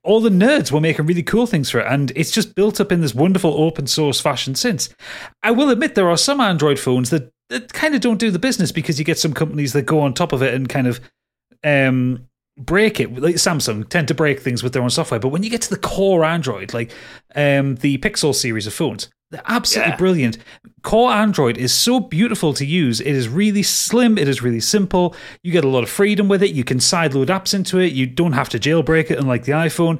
all the nerds were making really cool things for it, and it's just built up in this wonderful open source fashion since. I will admit there are some Android phones that, that kind of don't do the business because you get some companies that go on top of it and kind of um, break it. Like Samsung tend to break things with their own software, but when you get to the core Android, like um, the Pixel series of phones, they're absolutely Yeah. brilliant. Core Android is so beautiful to use. It is really slim. It is really simple. You get a lot of freedom with it. You can sideload apps into it. You don't have to jailbreak it, unlike the iPhone.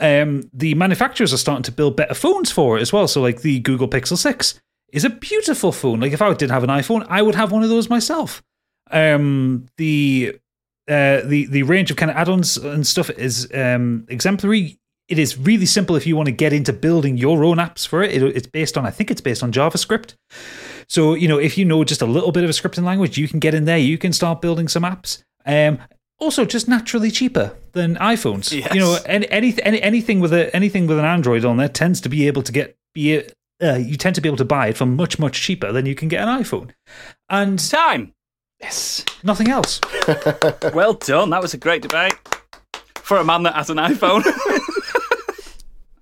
Um, the manufacturers are starting to build better phones for it as well. So, like the Google Pixel 6 is a beautiful phone. Like, if I did have an iPhone, I would have one of those myself. Um, the uh, the the range of kind of add-ons and stuff is um, exemplary. It is really simple if you want to get into building your own apps for it. it. It's based on, I think it's based on JavaScript. So you know, if you know just a little bit of a scripting language, you can get in there. You can start building some apps. Um, also, just naturally cheaper than iPhones. Yes. You know, any, any, any anything with a anything with an Android on there tends to be able to get be uh, you tend to be able to buy it for much much cheaper than you can get an iPhone, and Time. Yes. nothing else. Well done. That was a great debate. For a man that has an iPhone.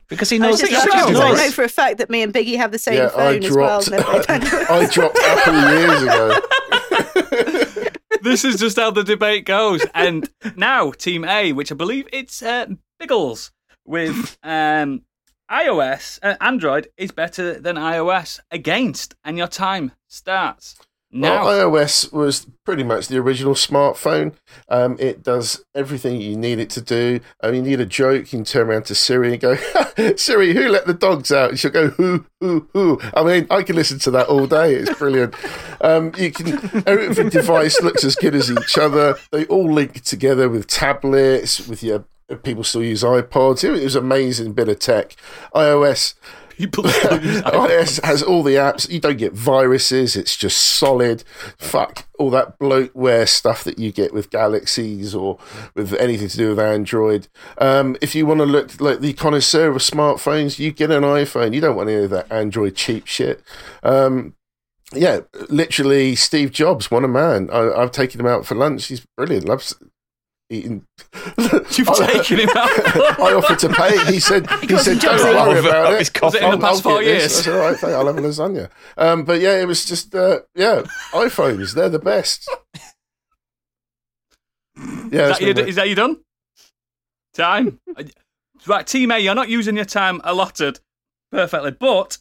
Because he knows. was just Sure. I Nice. know for a fact that me and Biggie have the same Yeah, I phone as well. dropped. They're both Android. I dropped Apple years ago. this is just how the debate goes. And now, Team A, which I believe it's uh, Biggles with um, iOS, uh, Android is better than iOS against, and your time starts Now, Well, iOS was pretty much the original smartphone. Um, it does everything you need it to do. Um, you need a joke, you can turn around to Siri and go, Siri, who let the dogs out? And she'll go, who, who, who. I mean, I can listen to that all day. It's brilliant. Um, you can every device looks as good as each other. They all link together with tablets, with your people still use iPods. It was an amazing bit of tech. iOS people iOS has all the apps. You don't get viruses. It's just solid. Fuck all that bloatware stuff that you get with Galaxies or with anything to do with Android. Um, if you want to look like the connoisseur of smartphones, you get an iPhone. You don't want any of that Android cheap shit. Um, yeah, literally, Steve Jobs, one a man. I, I've taken him out for lunch. He's brilliant. Loves eating. You've taken him out. I offered to pay. He said, "He got said, some don't worry in. about His it." coffee. Was it in the I'll- past I'll four get this. years? That's all right. I'll have a lasagna. Um, but yeah, it was just uh, yeah, iPhones. They're the best. Yeah, Is that, you, is that you done? Time? right, Team A, you're not using your time allotted perfectly, but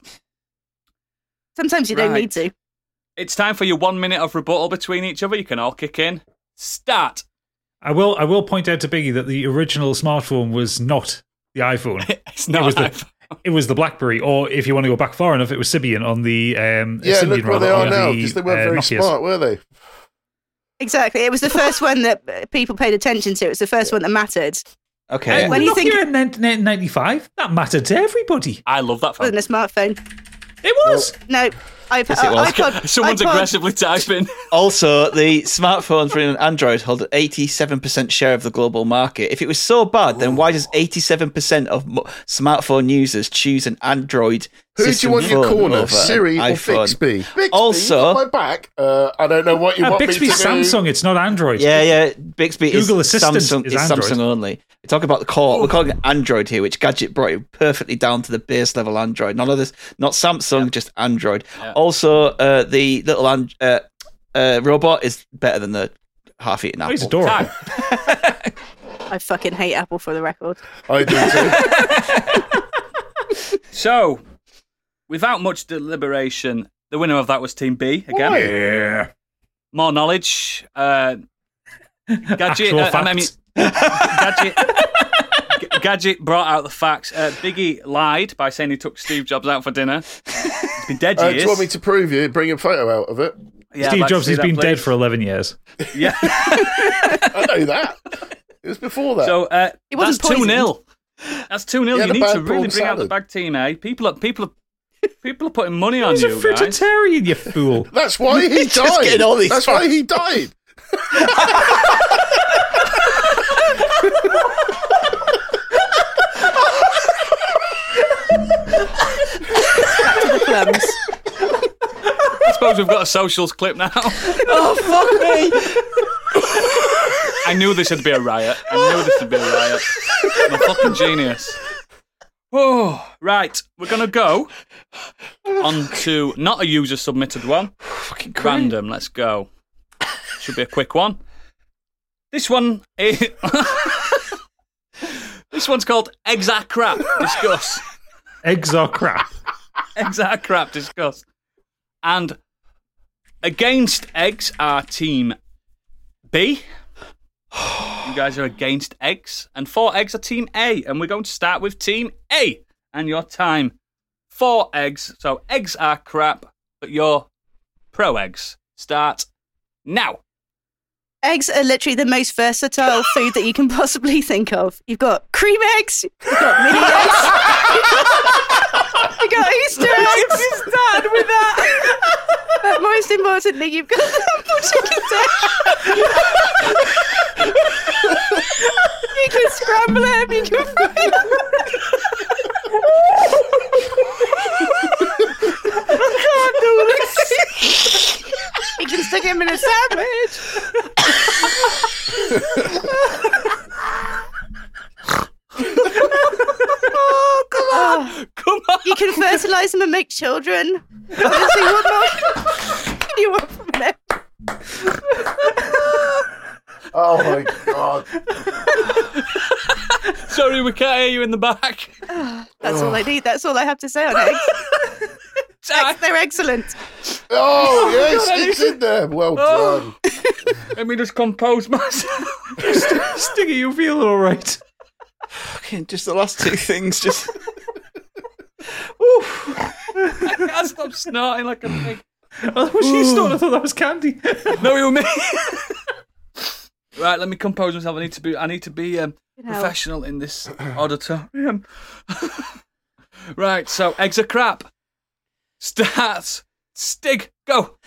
Sometimes you don't need to. it's time for your one minute of rebuttal between each other. You can all kick in. Start. I will. I will point out to Biggie that the original smartphone was not the iPhone. It's not. was the- iPhone. it was the BlackBerry, or if you want to go back far enough, it was Symbian on the um, yeah, Symbian look where rather, they are on now the, because they weren't uh, very Nokias. smart, were they? Exactly. It was the first one that uh, people paid attention to. It was the first one that mattered. Okay. When When you you think- Nokia in 1995, that mattered to everybody. I love that It wasn't phone. a smartphone. It was. No, iP- Yes, it was. iPod. Someone's iPod, aggressively typing. Also, the smartphones running on Android hold an 87% share of the global market. If it was so bad, then why does 87% of mo- smartphone users choose an Android Who do you system want in your phone corner, over Siri or? Bixby? Bixby, Also- my back. Uh, I don't know what you Uh, want Bixby's me to do. Samsung. It's not Android. Yeah, yeah. Bixby Google is Assistant Samsung. is it's Android. Samsung only. We talk about the core. We're calling it Android here, which Gadget brought it perfectly down to the base level Android. None of this, not Samsung, just Android. Yeah. Also, uh, the little an- uh, uh, robot is better than the half-eaten Oh, apple. he's adorable. I fucking hate Apple for the record. I do too. So, without much deliberation, the winner of that was Team B again. Yeah. More knowledge. Uh, Gadget. Actual uh, I mean, facts. Gadget. Gadget brought out the facts. Uh, Biggie lied by saying he took Steve Jobs out for dinner. He's been dead Uh, do years. you want me to prove you? Bring a photo out of it. Yeah, Steve like Jobs has that, been dead for 11 years. Yeah. I know that. It was before that. So uh, It that's wasn't two 0 That's two 0 You need to really prawn bring out the salad. bag team, eh? People are people are people are putting money on He's a you guys. frigiterian, you fool. That's why he He's just died. getting all these That's why he died. The. I suppose we've got a socials clip now. oh fuck me! I knew this would be a riot. I knew this would be a riot. I'm a fucking genius. Oh, right. We're gonna go on to not a user submitted one. Fucking great. Random. Let's go. Should be a quick one. This one is. this one's called Exact Crap. Discuss. Eggs are crap. Exact Crap. Discuss. And against eggs are Team B. You guys are against eggs. And four eggs are Team A. And we're going to start with Team A. And your time. Four eggs. So eggs are crap, but you're pro eggs. Start now. Eggs are literally the most versatile food that you can possibly think of. You've got cream eggs, you've got mini eggs, you've got Easter eggs. start with that. But most importantly, you've got double chicken You can scramble them, you can fry them. I can't do this. You can stick him in a sandwich. oh, come on. Come on. You can fertilize them and make children. Honestly, what more can you want from an egg? Oh my god. Sorry, we can't hear you in the back. That's all I need. That's all I have to say on eggs. Eggs, They're excellent. Oh, oh yes, God, I it's in there. Well Oh. done. Let me just compose myself. Stiggy, you feel all right? Fucking just the last two things. Just I can't stop snorting like a pig. Oh, was she snorting? I thought that was candy. No, you were me. right, let me compose myself. I need to be. I need to be um, You know. professional in this auditorium. right, so eggs are crap. Starts. Stig. Go.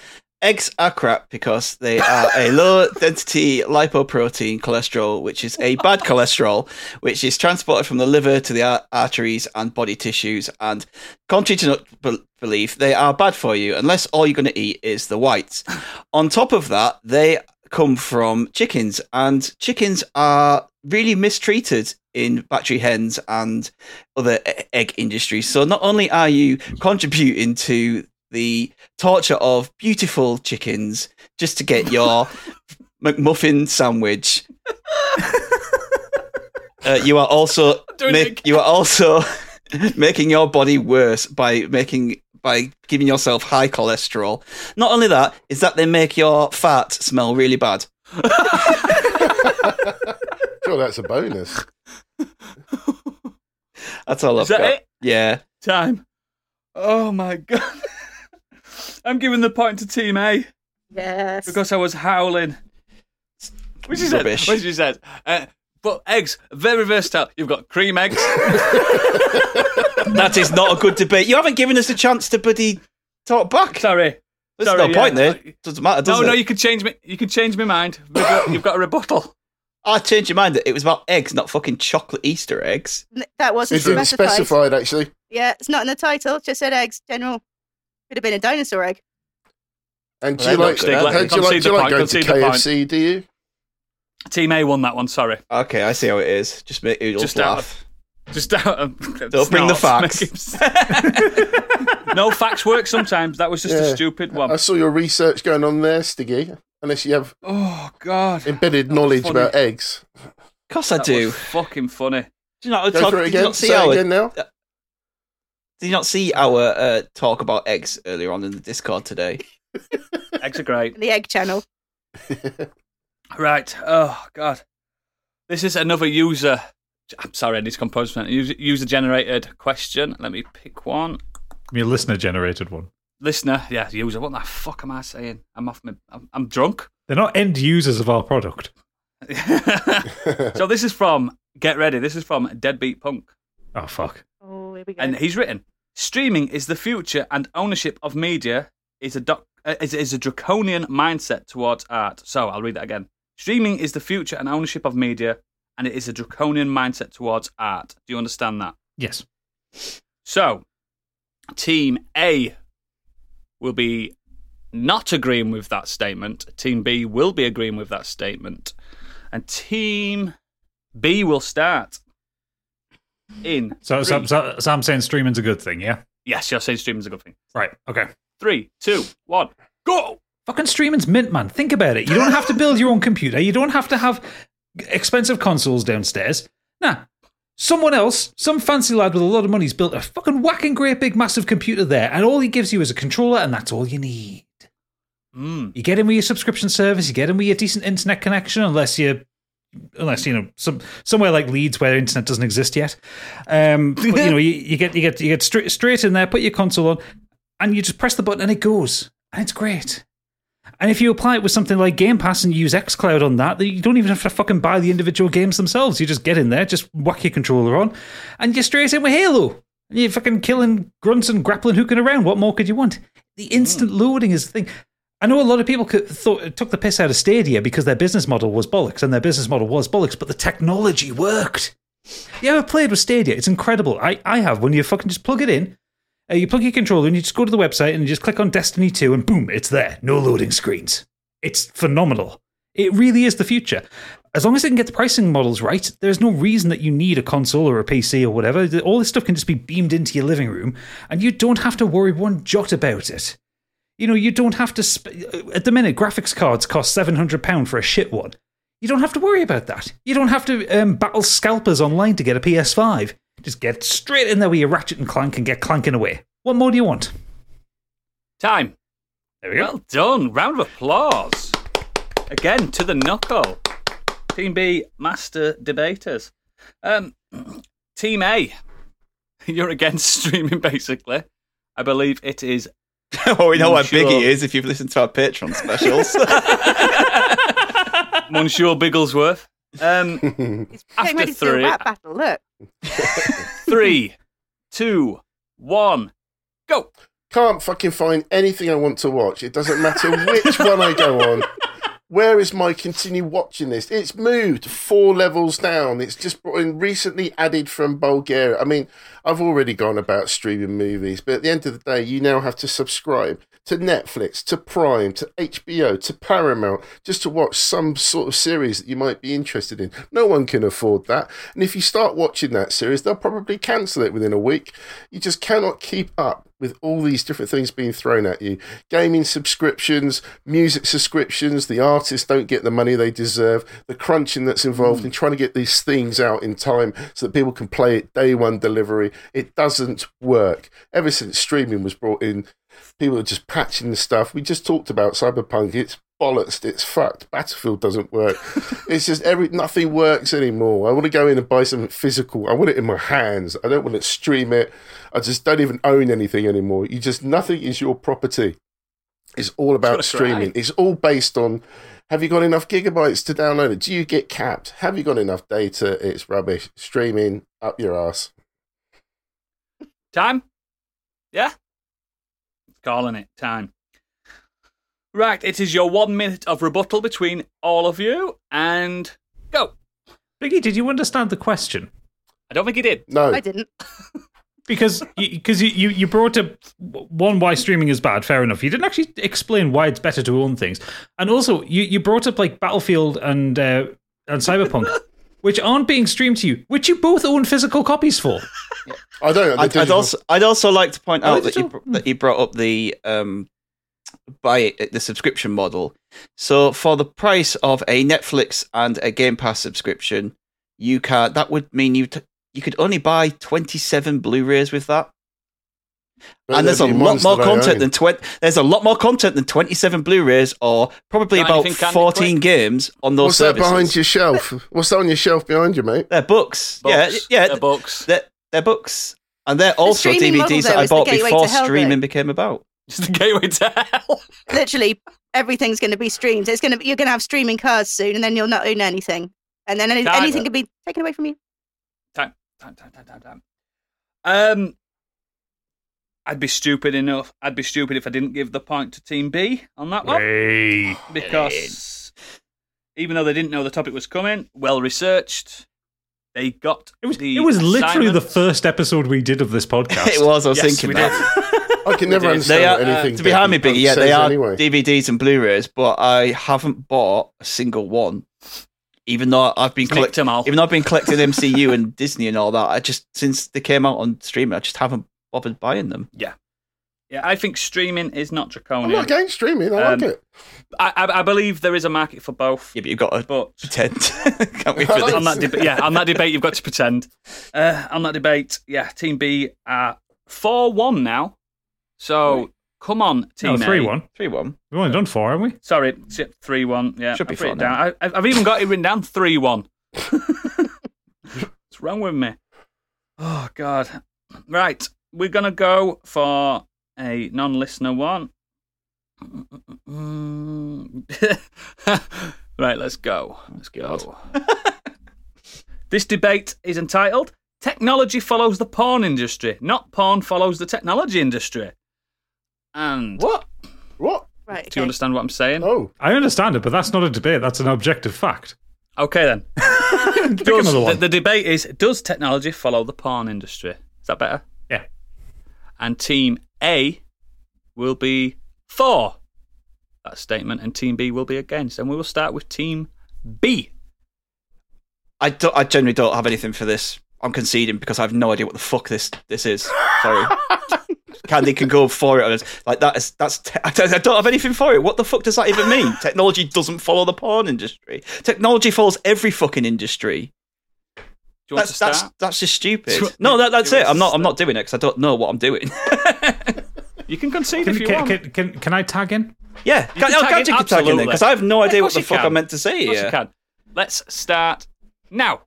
Eggs are crap because they are a low density lipoprotein cholesterol, which is a bad cholesterol, which is transported from the liver to the arteries and body tissues. And contrary to not be- belief, they are bad for you unless all you're going to eat is the whites. On top of that, they come from chickens, and chickens are really mistreated in battery hens and other egg industries. So not only are you contributing to the torture of beautiful chickens just to get your McMuffin sandwich, uh, you are also make, you are also making your body worse by making by giving yourself high cholesterol. Not only that, is that they make your fat smell really bad. Sure, that's a bonus. That's all Is I've that got. it? Yeah. Time. Oh my god. I'm giving the point to Team A Yes. because I was howling. Which is Rubbish. Which is said. Uh, but eggs, very versatile. You've got cream eggs. That is not a good debate. You haven't given us a chance to buddy talk back. Sorry. There's Sorry, no point yeah. there. Doesn't matter, does No, it? no, you can change me. You can change my mind. You've got, you've got a rebuttal. I changed your mind. It was about eggs, not fucking chocolate Easter eggs. That wasn't It specified. specified, actually. Yeah, it's not in the title. it Just said eggs. General. Could have been a dinosaur egg. And do you like, not good, are how they? do you like, do you like going to concede the point. KFC, do you? Team A won that one. Sorry. Okay, I see how it is. Just make it Just laugh. Just out of. Don't bring the facts. no facts work sometimes. That was just a stupid one. I saw your research going on there, Stiggy. Unless you have Oh God. embedded That knowledge about eggs. Of course I That do. was fucking funny. Do you not Go talk, through it did you again. not see Say it again now. Uh, did you not see our uh, talk about eggs earlier on in the Discord today? Eggs are great. The egg channel. Right. Oh God. This is another user. I'm sorry, I need to compose something. User generated question. Let me pick one. Your listener generated one. Listener, yeah, user. What the fuck am I saying? I'm off my. I'm, I'm drunk. They're not end users of our product. so this is from. Get ready. This is from Deadbeat Punk, Oh fuck. Here we go. and he's written: "Streaming is the future, and ownership of media is a doc, uh, is, is a draconian mindset towards art." So I'll read that again. Streaming is the future and ownership of media, and it is a draconian mindset towards art. Do you understand that? Yes. So, Team A will be not agreeing with that statement. Team B will be agreeing with that statement. And Team B will start in. So, so, three- so, so I'm saying streaming's a good thing, yeah? Yes, you're saying streaming's a good thing. Right. Okay. Three, two, one, go! Fucking streaming's mint, man. Think about it. You don't have to build your own computer. You don't have to have expensive consoles downstairs. Nah. Someone else, some fancy lad with a lot of money's built a fucking whacking great big massive computer there, and all he gives you is a controller, and that's all you need. Mm. You get in with your subscription service, you get in with your decent internet connection, unless you unless you know some somewhere like Leeds where internet doesn't exist yet. Um, but, you know, you, you get you get you get straight straight in there, put your console on, and you just press the button and it goes, and it's great. And if you apply it with something like Game Pass and you use xCloud on that, you don't even have to fucking buy the individual games themselves. You just get in there, just whack your controller on, and you're straight in with Halo. And you're fucking killing grunts and grappling hooking around. What more could you want? The instant loading is the thing. I know a lot of people could, thought, took the piss out of Stadia because their business model was bollocks, and their business model was bollocks, but the technology worked. You ever played with Stadia? It's incredible. I, I have. When you fucking just plug it in, uh, you plug your controller and you just go to the website and you just click on Destiny 2 and boom, it's there. No loading screens. It's phenomenal. It really is the future. As long as they can get the pricing models right, there's no reason that you need a console or a PC or whatever. All this stuff can just be beamed into your living room and you don't have to worry one jot about it. You know, you don't have to. Sp- at the minute, graphics cards cost £700 for a shit one. You don't have to worry about that. You don't have to um, battle scalpers online to get a PS5. Just get straight in there with your Ratchet and Clank and get clanking away. What more do you want? Time. There we go. Well done. Round of applause. Again to the knuckle. Team B, master debaters. Um, Team A, you're against streaming basically. I believe it is. well, we know how big Sure. he is if you've listened to our Patreon specials. Monsieur Bigglesworth. Um, He's After getting ready to three- rap battle. Look. three, two, one, go. Can't fucking find anything I want to watch. It doesn't matter which one I go on. Where is my continue watching this? It's moved four levels down. It's just in recently added from Bulgaria. I mean, I've already gone about streaming movies, but at the end of the day, you now have to subscribe to Netflix, to Prime, to HBO, to Paramount, just to watch some sort of series that you might be interested in. No one can afford that. And if you start watching that series, they'll probably cancel it within a week. You just cannot keep up with all these different things being thrown at you gaming subscriptions, music subscriptions, the artists don't get the money they deserve, the crunching that's involved in trying to get these things out in time so that people can play it day one delivery. It doesn't work. Ever since streaming was brought in, people are just patching the stuff. We just talked about Cyberpunk. It's bollocks. It's fucked. Battlefield doesn't work. it's just every nothing works anymore. I want to go in and buy something physical. I want it in my hands. I don't want to stream it. I just don't even own anything anymore. You just nothing is your property. It's all about streaming. It's all based on have you got enough gigabytes to download it? Do you get capped? Have you got enough data? It's rubbish. Streaming up your ass. Time? Yeah? Calling it time. Right, it is your one minute of rebuttal between all of you, and go. Biggie, did you understand the question? I don't think he did. No. I didn't. Because because you, you, you brought up one why streaming is bad. Fair enough. You didn't actually explain why it's better to own things, and also you, you brought up like Battlefield and uh, and Cyberpunk, which aren't being streamed to you, which you both own physical copies for. I don't. the I'd, I'd also I'd also like to point Oh, out that you, that you brought up the um buy it the subscription model. So for the price of a Netflix and a Game Pass subscription, you can that would mean you t- you could only buy 27 Blu-rays with that. But and there's a lot more content own. than 20 there's a lot more content than 27 Blu-rays or probably Got about 14 games on those What's services. that behind your shelf? What's that on your shelf behind you, mate? They're books. Books. Yeah, yeah, They're books. they're, they're books. And they're also streaming model, DVDs though, that I bought before to hell, though. streaming became about. Just the gateway to hell. Literally, everything's going to be streamed. It's going to be, you're going to have streaming cards soon, and then you'll not own anything, and then any, Time. anything can be taken away from you. Time, time, time, time, time, time. Um, I'd be stupid enough. I'd be stupid if I didn't give the point to Team B on that one Hey. because even though they didn't know the topic was coming, well researched, they got It was, the. it was literally the first episode we did of this podcast. It was. I was Yes, thinking we that. I can never understand They are, what anything. to be behind me, Deadly Biggie. Yeah, they are anyway. DVDs and Blu-rays, but I haven't bought a single one. Even though I've been collecting, them all. even though I've been collecting MCU and Disney and all that, I just since they came out on streaming, I just haven't bothered buying them. Yeah, I think streaming is not draconian. I'm draconian. not against streaming. I Um, like it. I, I, I believe there is a market for both, Yeah, but you've got to but pretend, can't we? For this? on that debate, yeah, on that debate, you've got to pretend. Uh, on that debate, yeah, Team B are four one now. So come on, Team A. 3 1. Three one. We've only done four, haven't we? Sorry, three one. Yeah, Should be I've four down. I, I've even got it written down three one. What's wrong with me? Oh God! Right, we're gonna go for a non-listener one. right, let's go. Let's go. this debate is entitled "Technology follows the porn industry, not porn follows the technology industry." And What? What? Right. do you okay. understand what I'm saying? Oh, I understand it, but that's not a debate. That's an objective fact. Okay then. Pick Does- another the, one. the debate is does technology follow the porn industry? Is that better? Yeah. And team A will be for that statement, and team B will be against. And we will start with team B. I don't. I generally don't have anything for this. I'm conceding because I have no idea what the fuck this this is. Sorry. Candy can go for it. Like that is that's. Te- I don't I don't have anything for it. What the fuck does that even mean? Technology doesn't follow the porn industry. Technology follows every fucking industry. Do you want That's to start? that's that's just stupid. Do no, that, that's it. I'm not. I'm not doing it because I don't know what I'm doing. You can concede Can, if you can, want. can, can, can I tag in? Yeah, can Ga- oh, tag in, Gadget can tag in absolutely. because I have no Of idea what course the you fuck can. I meant to say Of course you here. can. Let's start now.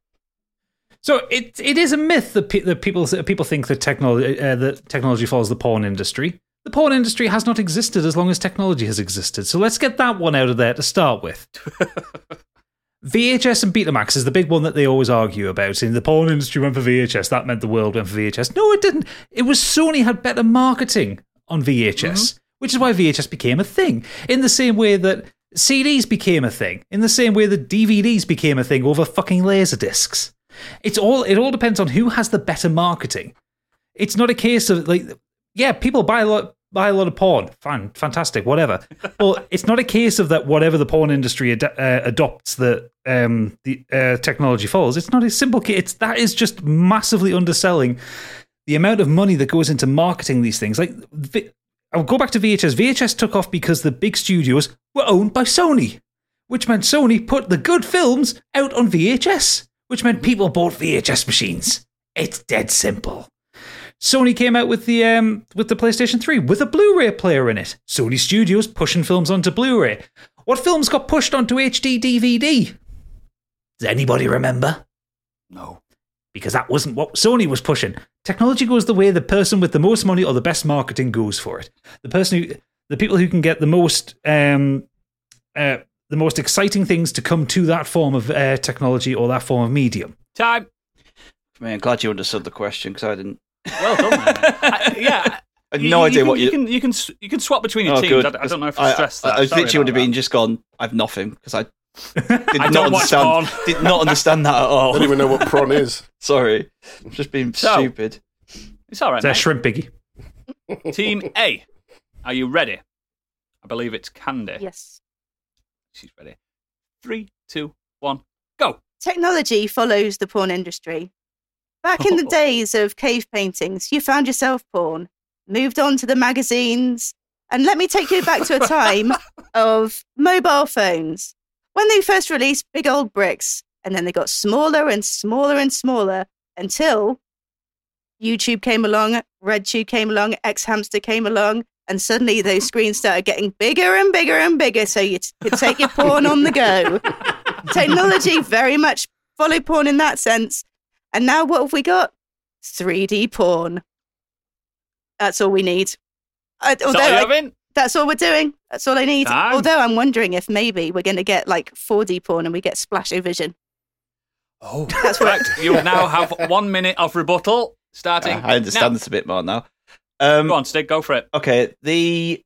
So it it is a myth that, pe- that people people think that technology uh, that technology follows the porn industry. The porn industry has not existed as long as technology has existed. So let's get that one out of there to start with. VHS and Betamax is the big one that they always argue about. In the porn industry went for VHS, that meant the world went for VHS. No, it didn't. It was Sony had better marketing on VHS, mm-hmm. which is why VHS became a thing. In the same way that CDs became a thing, in the same way that DVDs became a thing over fucking laser discs. It's all it all depends on who has the better marketing. It's not a case of like yeah, people buy a lot buy a lot of porn. Fine, fantastic, whatever. well, it's not a case of that whatever the porn industry ad- uh, adopts that um, the uh, technology follows. It's not a simple case. It's that is just massively underselling the amount of money that goes into marketing these things. Like vi- I'll go back to VHS. VHS took off because the big studios were owned by Sony, which meant Sony put the good films out on VHS, which meant people bought VHS machines. It's dead simple. Sony came out with the um, with the PlayStation 3 with a Blu-ray player in it. Sony Studios pushing films onto Blu-ray. What films got pushed onto HD DVD? Does anybody remember? No. Because that wasn't what Sony was pushing. Technology goes the way the person with the most money or the best marketing goes for it. The person who, the people who can get the most, um, uh, the most exciting things to come to that form of uh, technology or that form of medium. Time. Man, glad you understood the question because I didn't. Well done. man. I- yeah. I had no idea can, what you. you can. You can. You can swap between your Oh, teams. I, I don't know if I, I stressed that. I, I literally would have about been just gone. I've nothing because I did I not understand. porn. Did not understand that at all. I all. don't even know what prawn is. Sorry, I'm just being So- stupid. It's all right. Is that mate. shrimp biggie? Team A, are you ready? I believe it's Candy. Yes. She's ready. Three, two, one, go. Technology follows the porn industry. Back in the days of cave paintings, you found yourself porn, moved on to the magazines, and let me take you back to a time of mobile phones. When they first released big old bricks, and then they got smaller and smaller and smaller until YouTube came along, RedTube came along, xHamster came along, and suddenly those screens started getting bigger and bigger and bigger so you t- could take your porn on the go. Technology very much followed porn in that sense. And now what have we got? 3D porn. That's all we need. I, although what I- that's all we're doing. That's all I need. Done. Although I'm wondering if maybe we're going to get like 4D porn and we get splash vision. Oh, That's what- correct. You now have one minute of rebuttal starting. I understand now. this a bit more now. Um, Go on, Stig, go for it. okay, the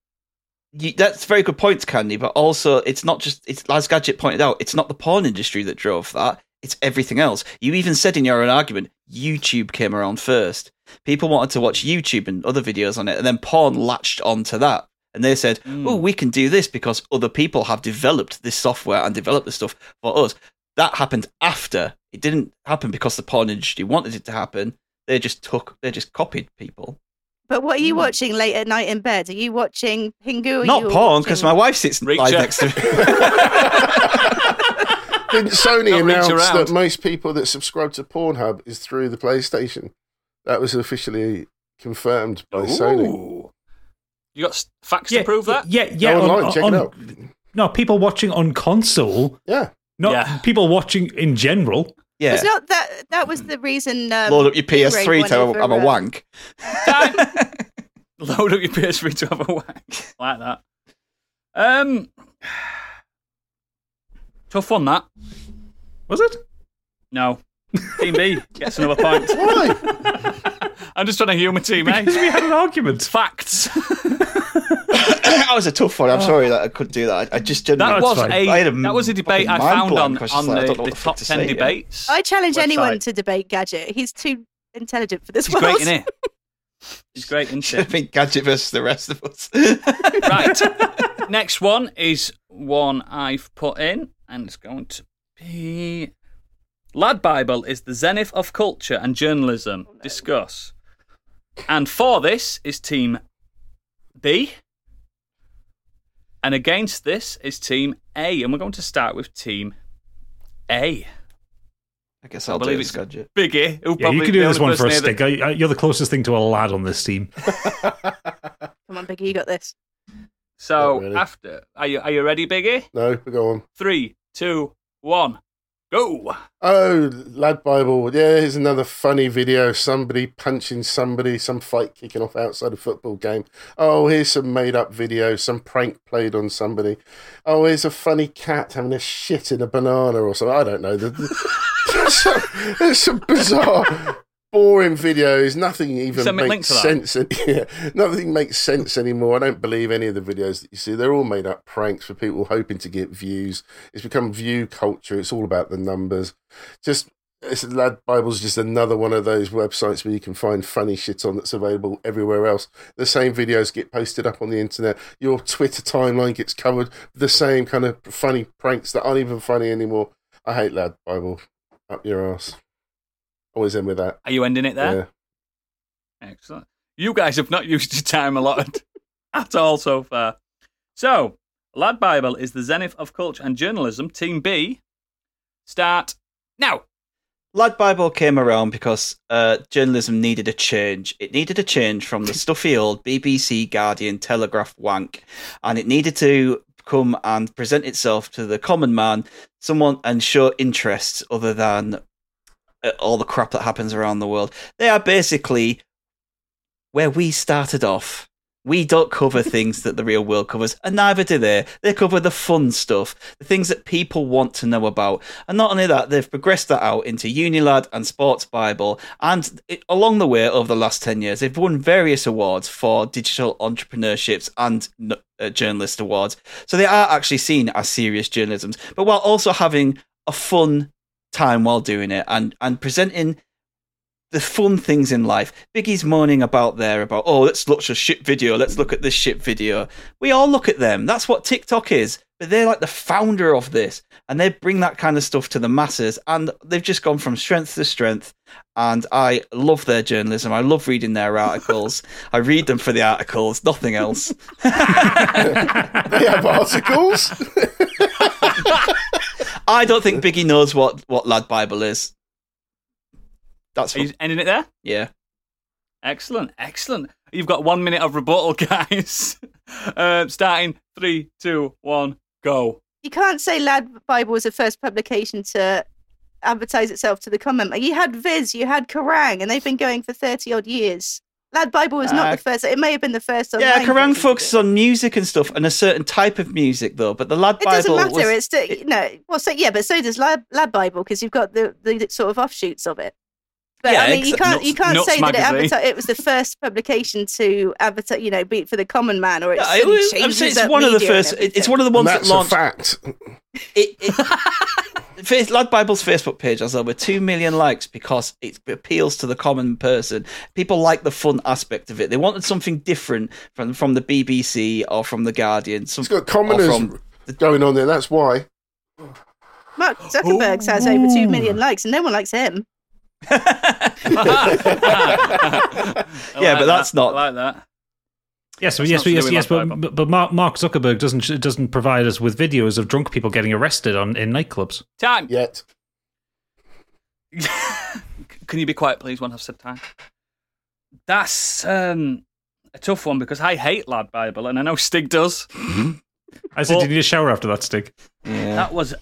you, that's very good points, Candy. But also, it's not just it's as Gadget pointed out. It's not the porn industry that drove that. It's everything else. You even said in your own argument, YouTube came around first. People wanted to watch YouTube and other videos on it, and then porn latched onto that. And they said, Mm. "Oh, we can do this because other people have developed this software and developed this stuff for us." That happened after. It didn't happen because the porn industry wanted it to happen. They just took. They just copied people. But what are you watching late at night in bed? Are you watching Pingu? Hmm. Not you porn, because my wife sits right next to me. Didn't Sony Not reach announce around. that most people that subscribe to Pornhub is through the PlayStation? That was officially confirmed by Sony. You got s- facts to prove that? Yeah, yeah. Go on- online, check on- it out. No, people watching on console, Yeah. not Yeah. people watching in general. Yeah. It's not that. That was the reason. Um, Load up your PS3 to over, I'm a uh, wank. Load up your PS3 to have a wank. Like that. Um, tough one, that. Was it? No. Team B gets another point. Why? I'm just trying to humour Team A. we had an argument. Facts. that was a tough one. I'm oh. sorry that I couldn't do that. I, I just didn't. That was fine. a, I had a that was a debate I found on, blank. I was just on like, the, the the top to 10 say, yeah. debates. I challenge anyone to debate Gadget. He's too intelligent for this He's world. great, isn't he? He's great, isn't Should have he? Gadget versus the rest of us. Right. Next one is one I've put in, and it's going to be Lad Bible is the zenith of culture and journalism. Oh, Discuss. And for this is Team B. And against this is Team A. And we're going to start with Team A. I guess I I'll do believe it, it's Gadget. Biggie, who Yeah, you can do this one for a person here stick. I- I- You're the closest thing to a lad on this team. Come Come on, Biggie, you got this. So really. after, are you are you ready, Biggie? No, go on. Three, two, one, go. Oh, Lad Bible. Yeah, here's another funny video. Somebody punching somebody, some fight kicking off outside a football game. Oh, here's some made up video, some prank played on somebody. Oh, here's a funny cat having a shit in a banana or something. I don't know. The- There's some, there's some bizarre, boring videos. Nothing even Send me a link makes sense. Yeah, nothing makes sense anymore. I don't believe any of the videos that you see. They're all made up pranks for people hoping to get views. It's become view culture. It's all about the numbers. Just it's Lad Bible's just another one of those websites where you can find funny shit on that's available everywhere else. The same videos get posted up on the internet. Your Twitter timeline gets covered the same kind of funny pranks that aren't even funny anymore. I hate Lad Bible. Up your ass. Always end with that. Are you ending it there? Yeah. Excellent. You guys have not used your time allotted at all so far. So, Lad Bible is the zenith of culture and journalism. Team B, start now. Lad Bible came around because uh, journalism needed a change. It needed a change from the stuffy old BBC, Guardian, Telegraph wank, and it needed to come and present itself to the common man, someone and show interests other than uh, all the crap that happens around the world. They are basically where we started off. We don't cover things that the real world covers, and neither do they. They cover the fun stuff, the things that people want to know about. And not only that, they've progressed that out into Unilad and Sports Bible. And it, along the way, over the last 10 years, they've won various awards for digital entrepreneurships and uh, journalist awards. So they are actually seen as serious journalisms, but while also having a fun time while doing it and, and presenting the fun things in life. Biggie's moaning about there about, oh, let's watch a shit video. Let's look at this shit video. We all look at them. That's what TikTok is. But they're like the founder of this, and they bring that kind of stuff to the masses. And they've just gone from strength to strength. And I love their journalism. I love reading their articles. I read them for the articles, nothing else. They have articles. I don't think Biggie knows what what Lad Bible is. That's Are you what, ending it there? yeah. Excellent, excellent. You've got one minute of rebuttal, guys. Uh, starting three, two, one, go. You can't say Lad Bible was the first publication to advertise itself to the common. man. You had Viz, you had Kerrang, and they've been going for 30 odd years. Lad Bible was not Uh, the first. It may have been the first. Yeah, online Kerrang focuses on music and stuff, and a certain type of music, though. But the Lad It Bible doesn't matter. was it's still, no. Well, so yeah, but so does Lad, Lad Bible because you've got the, the sort of offshoots of it. But Yeah, I mean, you can't you can't Nuts say that it, adverti- it was the first publication to advertise, you know, be for the common man, or it's Yeah, it was- I'm saying it's one of the first. It's one of the And ones that that's a launched. fact. It, it, Face- Lad Bible's Facebook page has over two million likes because it appeals to the common person. People like the fun aspect of it. They wanted something different from from the BBC or from the Guardian. Some, It's got commoners from going on there. That's why. Mark Zuckerberg has over two million likes, and no one likes him. Yeah, but that's not- I like that. Yes, but That's yes, not but to yes, yes, but, but but Mark, Mark Zuckerberg doesn't doesn't provide us with videos of drunk people getting arrested on in nightclubs. Time. Yet. Can you be quiet, please, when I've said time? That's um, a tough one because I hate Lad Bible, and I know Stig does. I said, Well- did you need a shower after that, Stig? yeah. That was.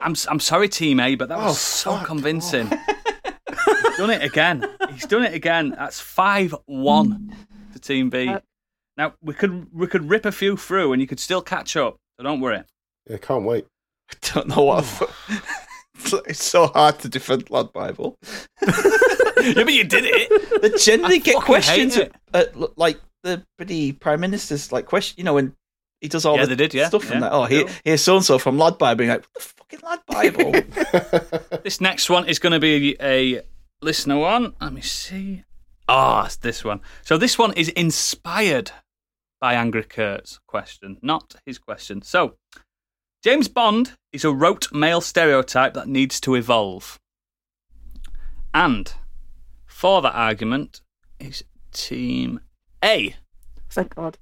I'm s- I'm sorry, Team A, but that was Oh, so fuck convincing. He's done it again. He's done it again. That's five one to Team B. Uh, Now we could we could rip a few through, and you could still catch up. So don't worry. Yeah, can't wait. I don't know what. it's, it's so hard to defend Lad Bible. yeah, but you did it. They generally I get questions hate it. uh, like the pretty prime minister's like question. You know when he does all Yeah, the they did, yeah, stuff from yeah, that. Oh, they here, do. here's so and so from Lad Bible. Being like, what the fucking Lad Bible? This next one is going to be a listener one. Let me see. Ah, it's this one. So this one is inspired by Angry Kurt's question, not his question. So James Bond is a rote male stereotype that needs to evolve. And for that argument is Team A. Thank God.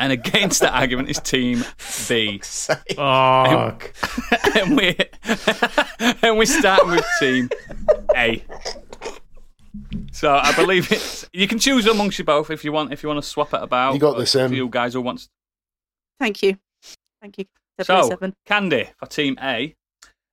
And against that argument is Team B. Oh, and we and we start with Team A. So I believe it's. You can choose amongst you both if you want. If you want to swap it about. You got this, for You guys who wants. Thank you. Thank you. So 007. Candy for Team A.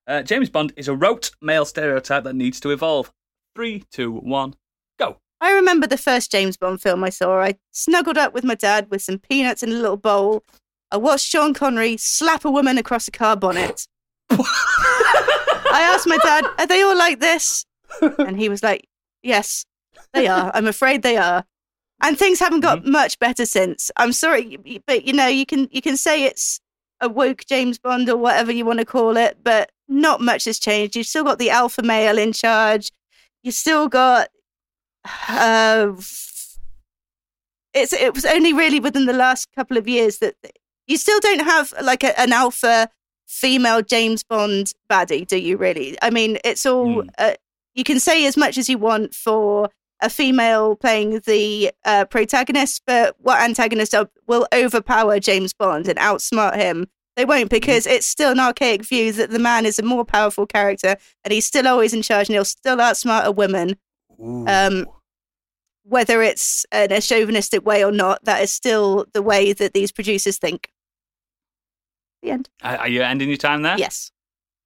Uh, James Bond is a rote male stereotype that needs to evolve. Three, two, one, go. I remember the first James Bond film I saw. I snuggled up with my dad with some peanuts in a little bowl. I watched Sean Connery slap a woman across a car bonnet. I asked my dad, Are they all like this? And he was like, Yes, they are. I'm afraid they are. And things haven't got much better since. I'm sorry, but you know, you can you can say it's a woke James Bond or whatever you want to call it, but not much has changed. You've still got the alpha male in charge. You still got uh, it's it was only really within the last couple of years that you still don't have like a, an alpha female James Bond baddie, do you? Really? I mean, it's all uh, you can say as much as you want for a female playing the uh, protagonist, but what antagonist are- will overpower James Bond and outsmart him? They won't because it's still an archaic view that the man is a more powerful character and he's still always in charge and he'll still outsmart a woman Um, whether it's in a chauvinistic way or not, that is still the way that these producers think. The end. Are are you ending your time there? Yes.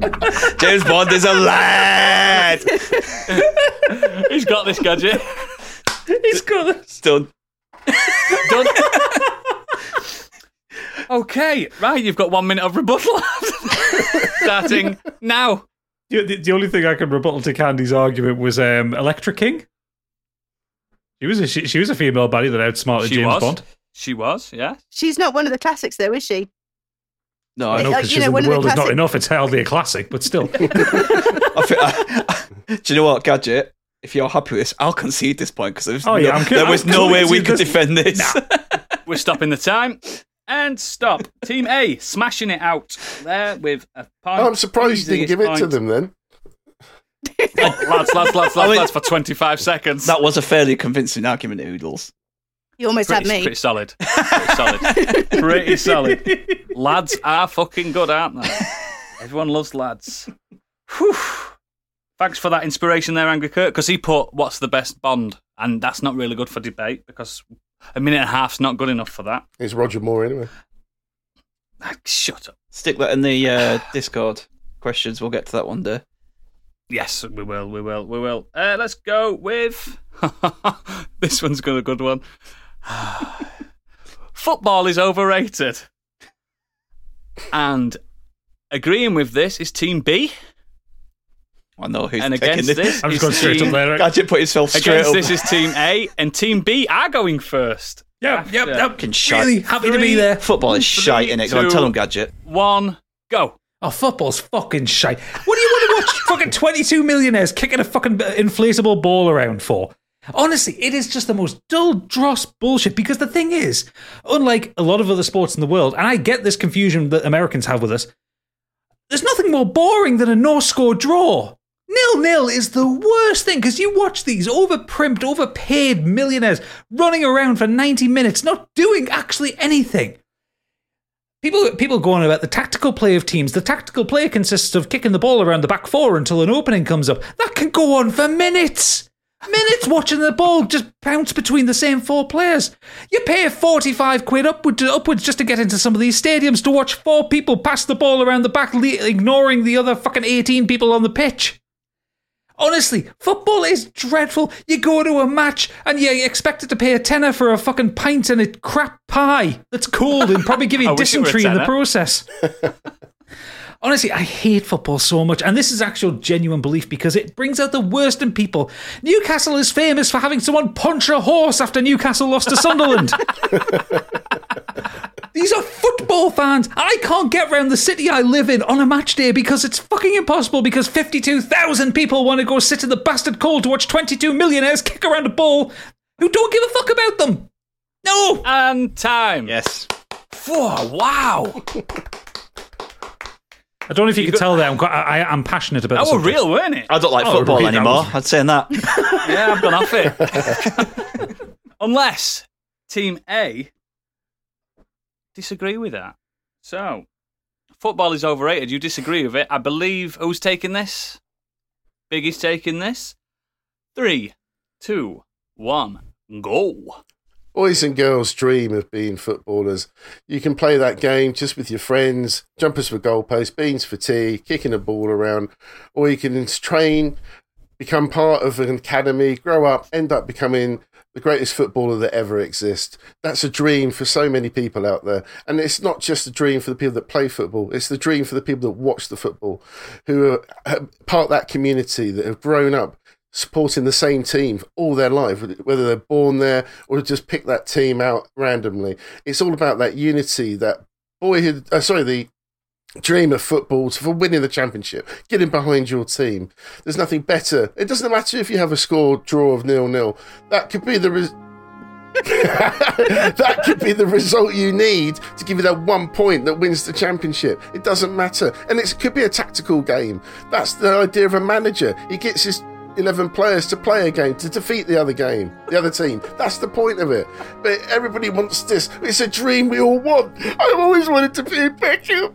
James Bond is a lad. He's got this gadget. He's got it. Done. Done. okay, right, you've got one minute of rebuttal starting now. The, the, the only thing I can rebuttal to Candy's argument was um, Elektra King. She was a she, she was a female baddie that outsmarted She James was. Bond. She was, yeah. She's not one of the classics, though, is she? No, I I know because you know, the of the world is not enough. It's hardly a classic, but still. I feel, I, do you know what, Gadget? If you're happy with this, I'll concede this point because Oh, yeah, I'm there was I'm no way we could this. defend this. We're stopping the time. And stop. Team A smashing it out there with a point. Oh, I'm surprised you didn't give it to them then. point. lads, lads, lads, lads, I mean- lads, for 25 seconds. That was a fairly convincing argument, Oodles. You almost pretty, had me. pretty solid. Pretty solid. pretty solid. Lads are fucking good, aren't they? Everyone loves lads. Whew. Thanks for that inspiration there, Angry Kurt, because he put what's the best Bond, and that's not really good for debate because a minute and a half's not good enough for that. It's Roger Moore anyway. Ah, Shut up. Stick that in the uh, Discord questions. We'll get to that one day. Yes, we will, we will, we will. Uh, let's go with this one's got a good one. Football is overrated, and agreeing with this is Team B, I know who's and taking against this. this, I'm just going straight team, up there. Gadget put himself straight Against up. this is Team A, and Team B are going first. Yep, yep, After yep. Fucking shite. Really happy to be there. Football is Three, shite, innit? Go on, two- tell him, Gadget. One, go. Oh, football's fucking shite. What do you want to watch fucking 22 millionaires kicking a fucking inflatable ball around for? Honestly, it is just the most dull dross bullshit because the thing is, unlike a lot of other sports in the world, and I get this confusion that Americans have with us, there's nothing more boring than a no score draw. Nil nil is the worst thing because you watch these overprimped, overpaid millionaires running around for 90 minutes, not doing actually anything. People, people go on about the tactical play of teams. The tactical play consists of kicking the ball around the back four until an opening comes up. That can go on for minutes. Minutes watching the ball just bounce between the same four players. You pay 45 quid upward upwards just to get into some of these stadiums to watch four people pass the ball around the back, le- ignoring the other fucking 18 people on the pitch. Honestly, football is dreadful. You go to a match and you expect it to pay a tenner for a fucking pint and a crap pie that's cold and probably give you wish it were a dysentery in the process. Honestly, I hate football so much, and this is actual genuine belief because it brings out the worst in people. Newcastle is famous for having someone punch a horse after Newcastle lost to Sunderland. These are football fans. I can't get round the city I live in on a match day because it's fucking impossible because 52,000 people want to go sit in the bastard cold to watch 22 millionaires kick around a ball who don't give a fuck about them. No. And time. Yes. Whoa, wow. I don't know if you, could tell that I'm quite, I, I, am passionate about. That the real, weren't it? I don't like Oh, football really? Anymore. was- I'd say that. Yeah, I've gone off it. Unless Team A disagree with that. So, football is overrated. You disagree with it. I believe who's taking this? Biggie's taking this. Three, two, one, go. Boys and girls dream of being footballers. You can play that game just with your friends, jumpers for goalposts, beans for tea, kicking a ball around, or you can train, become part of an academy, grow up, end up becoming the greatest footballer that ever exists. That's a dream for so many people out there. And it's not just a dream for the people that play football, it's the dream for the people that watch the football, who are part of that community that have grown up supporting the same team all their life, whether they're born there or just pick that team out randomly. It's all about that unity, that boyhood, uh, sorry, the dream of football for winning the championship, getting behind your team. There's nothing better. It doesn't matter if you have a score draw of nil nil. That could be the. That could be the result you need to give you that one point that wins the championship. It doesn't matter. And it could be a tactical game. That's the idea of a manager. He gets his 11 players to play a game to defeat the other game, the other team. That's the point of it. But everybody wants this. It's a dream we all want. I've always wanted to be Beckham.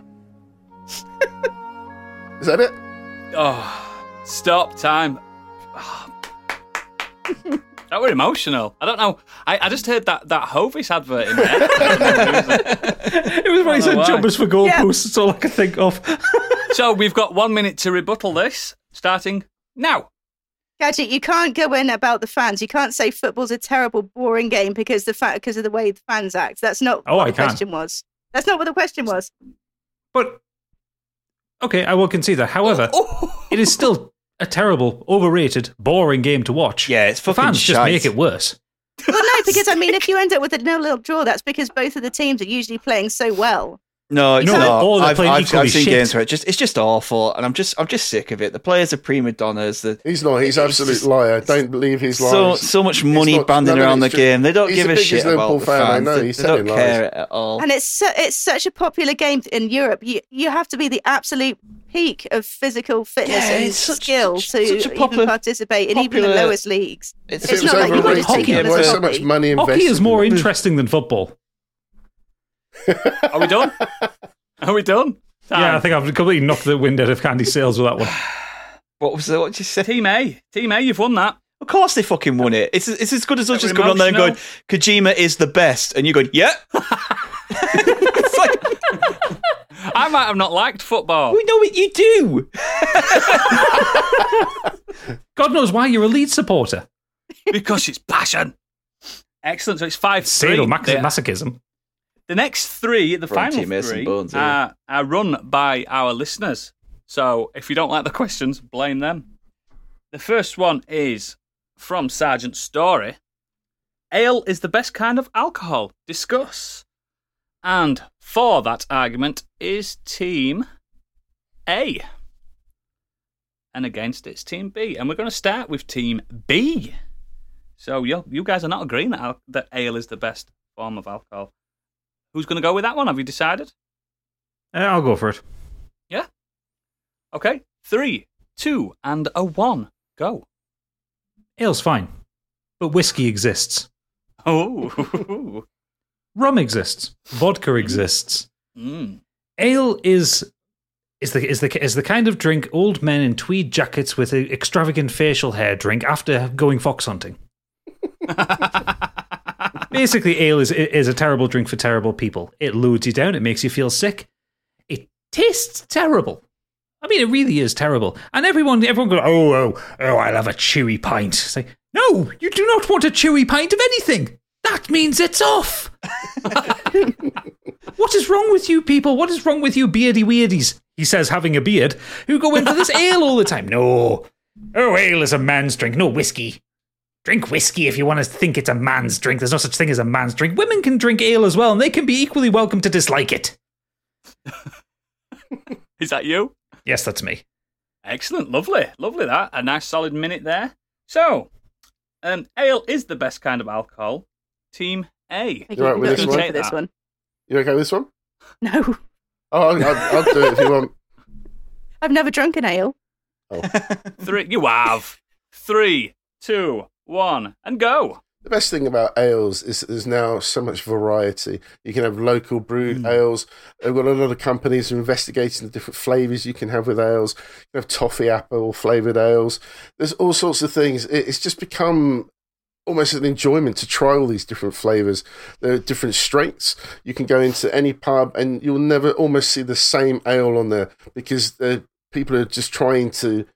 Is that it? Oh, stop time. Oh. that were emotional. I don't know. I, I just heard that, that Hovis advert in there. It was when he I don't know said jumpers for goalposts. That's all I could think of. so we've got one minute to rebuttal this, starting now. Gadget, you can't go in about the fans. You can't say football's a terrible, boring game because the fa- because of the way the fans act. That's not Oh, what I the can. question was. That's not what the question was. But okay, I will concede that. However, it is still a terrible, overrated, boring game to watch. Yeah, it's for fucking fans just make it worse. Well, no, because I mean, if you end up with a nil-nil draw, that's because both of the teams are usually playing so well. No, it's No, not. all they're I've, I've, I've seen shit. games where it just it's just awful, and I'm just I'm just sick of it. The players are prima donnas. The He's not. He's absolute just- liar. Don't believe his so lies. so so much money not- banding none around the it's true. game. They don't He's give the a biggest shit Liverpool about the fan I fans. know. They, He's they don't lies. care at all. And it's su- it's such a popular game in Europe. You you have to be the absolute peak of physical fitness Yeah, and it's such- skill such- to such popular- even participate in even the lowest leagues. It's, It's not like you overrated, want to take it why as so much money invested? Hockey is more interesting than football. Are we done? Are we done? Yeah, I think I've completely knocked the wind out of Candy's sails with that one. what was the, what did you say? Team A. Team A, you've won that. Of course they fucking won it. It's it's as good as us That just were going on there and going. Kojima is the best, and you're going, yeah. it's like I might have not liked football. we know what you do. God knows why you're a lead supporter. because it's passion. Excellent. So it's five three. Sadomasochism. The next three, the From final three, Bones, yeah. are, are run by our listeners. So if you don't like the questions, blame them. The first one is from Sergeant Story. Ale is the best kind of alcohol. Discuss. And for that argument is Team A. And against it's Team B. And we're going to start with Team B. So you, you guys are not agreeing that, that ale is the best form of alcohol. Who's going to go with that one? Have you decided? Uh, I'll go for it. Yeah. Okay. Three, two, and a one. Go. Ale's fine, but whiskey exists. Oh. Rum exists. Vodka exists. mm. Ale is is the is the is the kind of drink old men in tweed jackets with extravagant facial hair drink after going fox hunting. Basically, ale is is a terrible drink for terrible people. It loads you down. It makes you feel sick. It tastes terrible. I mean, it really is terrible. And everyone, everyone goes, "Oh, oh, oh! I'll have a chewy pint." It's like, no, you do not want a chewy pint of anything. That means it's off. What is wrong with you people? What is wrong with you beardy weirdies? He says, having a beard, who go in for this ale all the time. No. Oh, ale is a man's drink, no whiskey. Drink whiskey if you want to think it's a man's drink. There's no such thing as a man's drink. Women can drink ale as well, and they can be equally welcome to dislike it. Is that you? Yes, that's me. Excellent. Lovely. Lovely that. A nice solid minute there. So, Um, ale is the best kind of alcohol. Team A. Okay, You right with this one? for this one. You okay with this one? No, Oh, I'll, I'll, I'll do it if you want. I've never drunk an ale. Three. You have. Three, two, one, and go. The best thing about ales is that there's now so much variety. You can have local brewed ales. I've got a lot of companies who are investigating the different flavours you can have with ales. You can have toffee apple flavoured ales. There's all sorts of things. It's just become almost an enjoyment to try all these different flavours. There are different strengths. You can go into any pub and you'll never almost see the same ale on there because the people are just trying to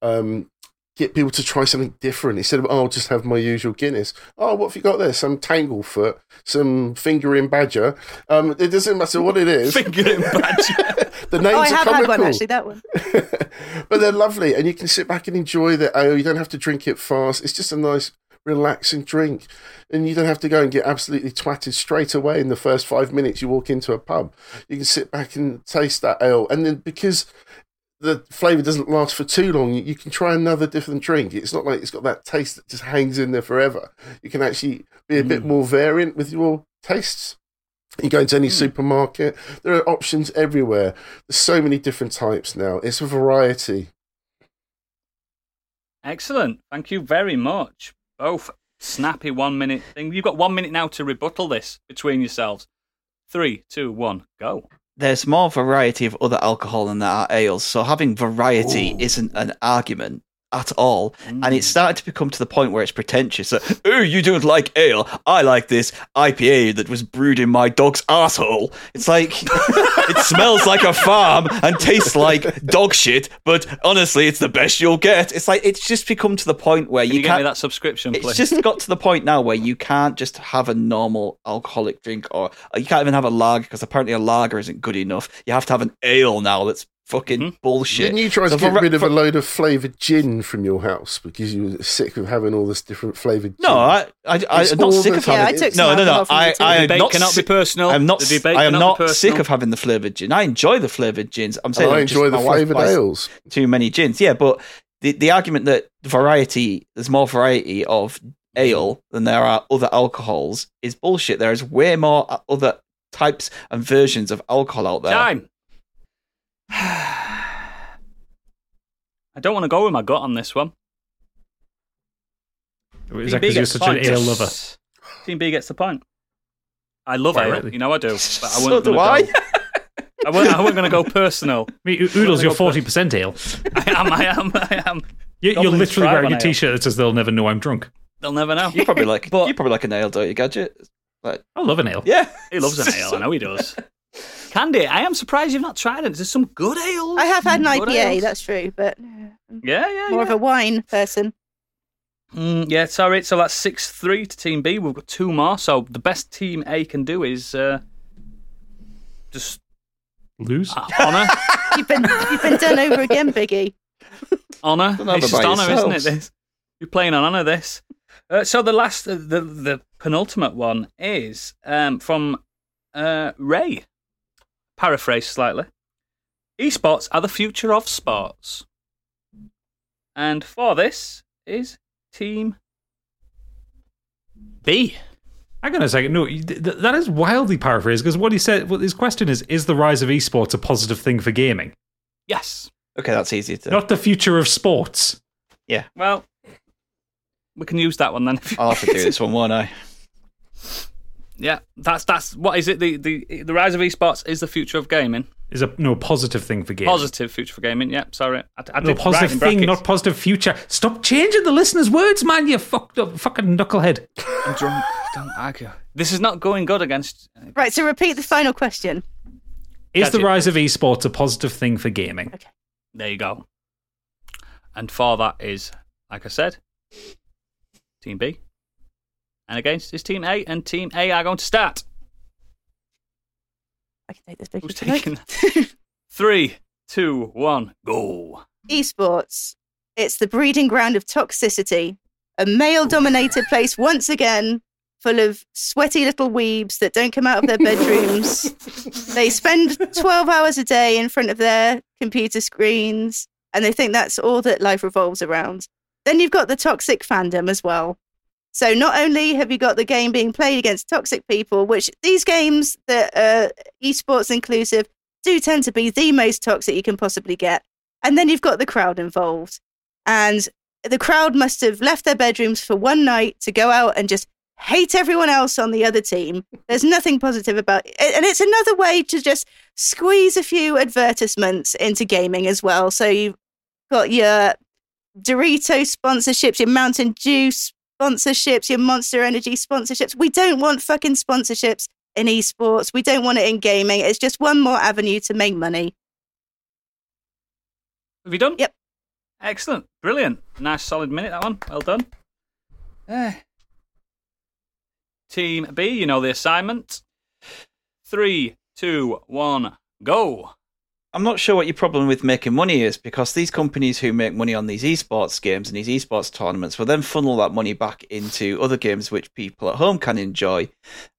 um, get people to try something different instead of oh I'll just have my usual Guinness. Oh, what have you got there? Some Tanglefoot, some fingering badger. Um, it doesn't matter what it is. Finger in badger. the names Oh, I are have comical, had one actually. That one. but they're lovely, and you can sit back and enjoy the ale. You don't have to drink it fast. It's just a nice, relaxing drink, and you don't have to go and get absolutely twatted straight away in the first five minutes you walk into a pub. You can sit back and taste that ale, and then because the flavour doesn't last for too long, you can try another different drink. It's not like it's got that taste that just hangs in there forever. You can actually be a bit mm. more variant with your tastes. You go into any mm. supermarket, there are options everywhere. There's so many different types now. It's a variety. Excellent. Thank you very much. Both snappy one minute thing. You've got one minute now to rebuttal this between yourselves. Three, two, one, go. There's more variety of other alcohol than there are ales, so having variety isn't an argument at all. And it's mm. started to become to the point where it's pretentious. That, oh, you don't like ale. I like this IPA that was brewed in my dog's asshole. It's like it smells like a farm and tastes like dog shit, but honestly, it's the best you'll get. It's like it's just become to the point where Can you, you, can't. me that subscription, It's just got to the point now where you can't just have a normal alcoholic drink, or uh, you can't even have a lager because apparently a lager isn't good enough. You have to have an ale now that's fucking Mhm. bullshit. Didn't you try So to get for- rid of for- a load of flavoured gin from your house because you were sick of having all this different flavoured gin? No, I, I, I, I'm not sick of time. Yeah, I took no, no, no. alcohol from I. I am debate not. cannot si- be personal. I'm not. The debate I am not sick of having the flavored gin. I enjoy the flavored gins. I'm saying I enjoy the flavoured ales. Too many gins. Yeah, but the the argument that variety, there's more variety of ale than there are other alcohols is bullshit. There is way more other types and versions of alcohol out there. Time. I don't want to go with my gut on this one. Is Team that because you're such the an point. ale lover? Team B gets the point. I love Quite ale, rightly. you know I do, but I So wasn't do gonna I. Go, I wasn't, I wasn't going to go personal. I mean, Oodles, you're 40% ale. I am, I am, I am. You, you're literally wearing on a ale. t shirt that says they'll never know I'm drunk. They'll never know. You probably like. But- you probably like an ale, don't you, gadget? Like, I love an ale. yeah. He loves an ale, I know he does. Candy, I am surprised you've not tried it. There's some good ales. I have had an Good IPA, ales. that's true, but Yeah, yeah, more yeah. of a wine person. Mm, yeah, sorry. So that's 6 3 to Team B. We've got two more. So the best Team A can do is uh, just Lose? uh, honour. You've been you've been done over again, Biggie. honour. It's it just by honour, isn't it? This? You're playing on honour, this. Uh, so the last, uh, the, the penultimate one is um, from uh, Ray. Paraphrase slightly. Esports are the future of sports. And for this is Team B. Hang on a second. No, th- th- that is wildly paraphrased because what he said, what his question is, is the rise of esports a positive thing for gaming? Yes. Okay, that's easy to. Not the future of sports. Yeah. Well, we can use that one then. I'll have to do this one, won't I? Yeah, that's that's what is it? The the the rise of esports is the future of gaming. Is a no positive thing for gaming. Positive future for gaming. Yeah, sorry, I, I No positive write thing, not positive future. Stop changing the listeners' words, man. You fucked up, fucking knucklehead. I'm drunk. Don't argue. This is not going good against. Uh, right, so repeat the final question. Is the Gotcha. rise of esports a positive thing for gaming? Okay. There you go. And for that is, like I said, Team B. And against is Team A, and Team A are going to start. I can take this Biggie. Who's if you taking Three, two, one, go. Esports. It's the breeding ground of toxicity. A male dominated place once again, full of sweaty little weebs that don't come out of their bedrooms. they spend 12 hours a day in front of their computer screens and they think that's all that life revolves around. Then you've got the toxic fandom as well. So not only have you got the game being played against toxic people, which these games that are esports inclusive do tend to be the most toxic you can possibly get, and then you've got the crowd involved, and the crowd must have left their bedrooms for one night to go out and just hate everyone else on the other team. There's nothing positive about it. And it's another way to just squeeze a few advertisements into gaming as well. So you've got your Dorito sponsorships, your Mountain Dew sponsorships, your Monster Energy sponsorships. We don't want fucking sponsorships in esports. We don't want it in gaming. It's just one more avenue to make money. Have you done? Yep. Excellent. Brilliant. Nice solid minute, that one. Well done. Eh. Team B, you know the assignment. Three, two, one, go. I'm not sure what your problem with making money is because these companies who make money on these esports games and these esports tournaments will then funnel that money back into other games which people at home can enjoy.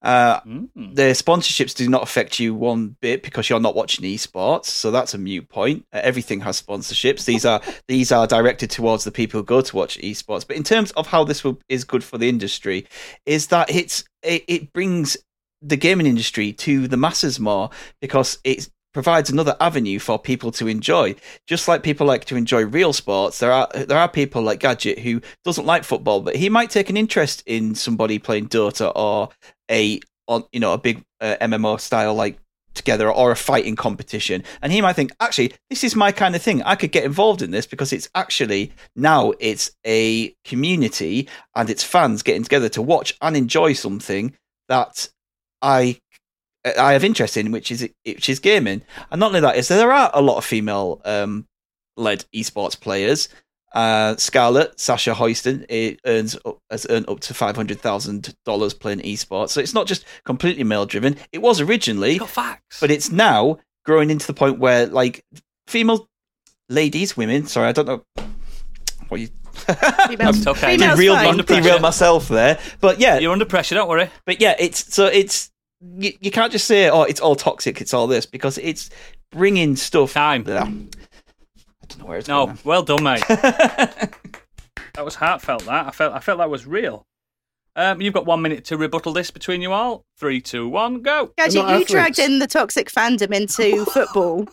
Uh, Mm. the sponsorships do not affect you one bit because you're not watching esports, so that's a mute point. Uh, everything has sponsorships. These are these are directed towards the people who go to watch esports. But in terms of how this will, is good for the industry, is that it's it, it brings the gaming industry to the masses more because it provides another avenue for people to enjoy. Just like people like to enjoy real sports, there are there are people like Gadget who doesn't like football, but he might take an interest in somebody playing Dota or a on you know a big uh, MMO style like together or a fighting competition and he might think actually this is my kind of thing i could get involved in this because it's actually now it's a community and it's fans getting together to watch and enjoy something that i I have interest in, which is which is gaming, and not only that is there are a lot of female um, led esports players. Uh, Scarlett Sasha Hostyn it earns up, has earned up to five hundred thousand dollars playing esports, so it's not just completely male driven. It was originally, Got facts. but it's now growing into the point where like female ladies, women. Sorry, I don't know what you. Females, It's okay. females derailed, fine. Under derailed myself there, but yeah, You're under pressure, don't worry. but yeah, it's so it's you, you can't just say oh it's all toxic, it's all this because it's bringing stuff. Time. Yeah. I don't know where it's No, going. well done, mate. that was heartfelt. That I felt. I felt that was real. Um, you've got one minute to rebuttal this between you all. Three, two, one, go. Gadget, you athletes. dragged in the toxic fandom into football,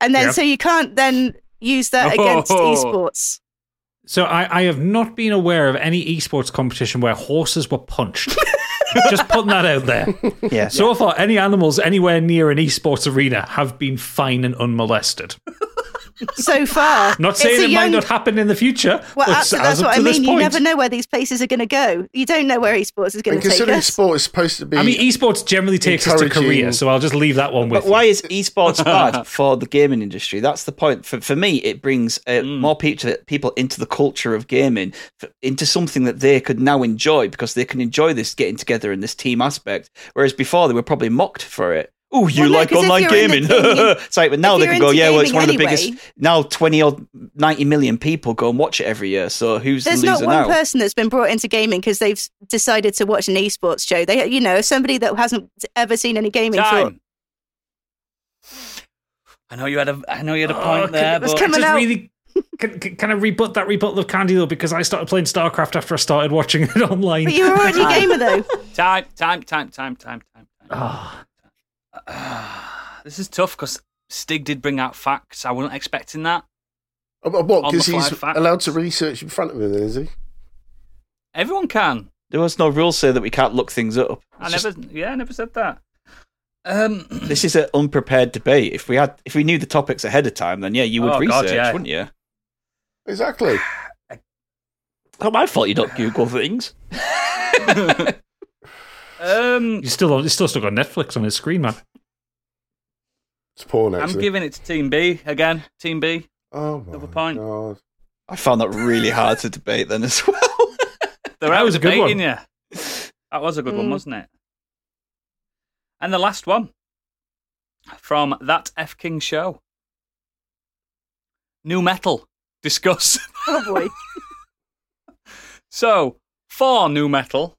and then Yeah. so you can't then use that against Oh. esports. So I, I have not been aware of any esports competition where horses were punched. Just putting that out there. Yeah. So far, any animals anywhere near an esports arena have been fine and unmolested. So far, Not saying a it might young- not happen in the future, Well, but absolutely, that's up what I mean. You never know where these places are going to go. You don't know where esports is going to take considering us. sport is supposed to be, I mean, esports generally takes us to encouraging- Korea, so I'll just leave that one with But why you. is esports bad for the gaming industry? That's the point. For, for me, it brings uh, Mm. more people, people into the culture of gaming, f- into something that they could now enjoy because they can enjoy this getting together in this team aspect. Whereas before, they were probably mocked for it. Oh, you Well, no, like 'cause online you're in the gaming? thing, you- it's like, but now they you're can go, yeah, well, it's gaming one of the anyway- biggest. Now, 20 or 90 million people go and watch it every year. So who's There's the not one now? person that's been brought into gaming because they've decided to watch an esports show. They, you know, somebody that hasn't ever seen any gaming thought, I know you had a. I know you had a Oh, point can- there, but coming Just out. really, can, can can I rebut that rebuttal of Candy though? Because I started playing StarCraft after I started watching it online. but you were already a gamer though. time, time, time, time, time, time. time. Ah. This is tough because Stig did bring out facts. I wasn't expecting that. What? Because he's facts. allowed to research in front of him, is he? Everyone can. There was no rule say that we can't look things up. I never. just- Yeah, I never said that. Um, this is an unprepared debate. If we had, if we knew the topics ahead of time, then yeah, you would Oh, God, research, yeah. wouldn't you? Exactly. Not my fault you don't Google things. um, You still you still stuck on Netflix on his screen, man. It's porn, I'm giving it to Team B again. Team B. oh my Another point. God. I found that really hard to debate then as well. They're That was a good one. you. That was a good one, Mm. wasn't it? And the last one from that F King show. Nu metal. Discuss. Oh boy. so, for nu metal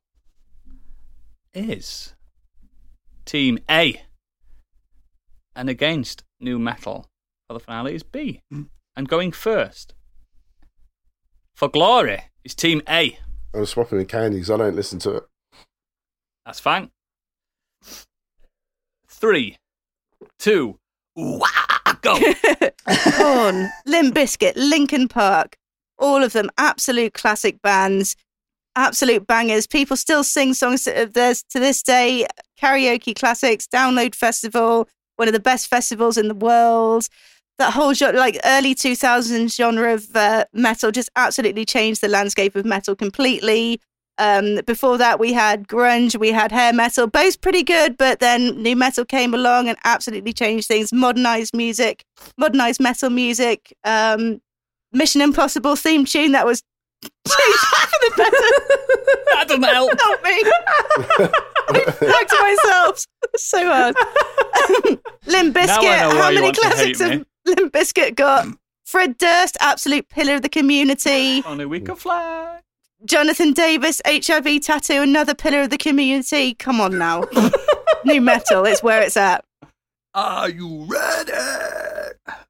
is Team A. And against nu metal for the finale is B. Mm. And going first for glory is Team A. I'm swapping with Candy because I don't listen to it. That's fine. Three, two, wah, go. Korn, Limp Bizkit, Linkin Park, all of them absolute classic bands, absolute bangers. People still sing songs of theirs to this day. Karaoke classics, Download Festival, one of the best festivals in the world. That whole genre, like early 2000s genre of uh, metal, just absolutely changed the landscape of metal completely. Um, before that, we had grunge, we had hair metal, both pretty good, but then nu metal came along and absolutely changed things. Modernized music, modernized metal music, um, Mission Impossible theme tune that was changed for the better. That doesn't help. Help me! Back to myself. so hard. Limp Bizkit. Bizkit. know why How you many classics hate have me. Limp Bizkit got? Fred Durst, absolute pillar of the community. Only we can fly. Jonathan Davis, HIV tattoo, another pillar of the community. Come on now. Nu metal, it's where it's at. Are you ready?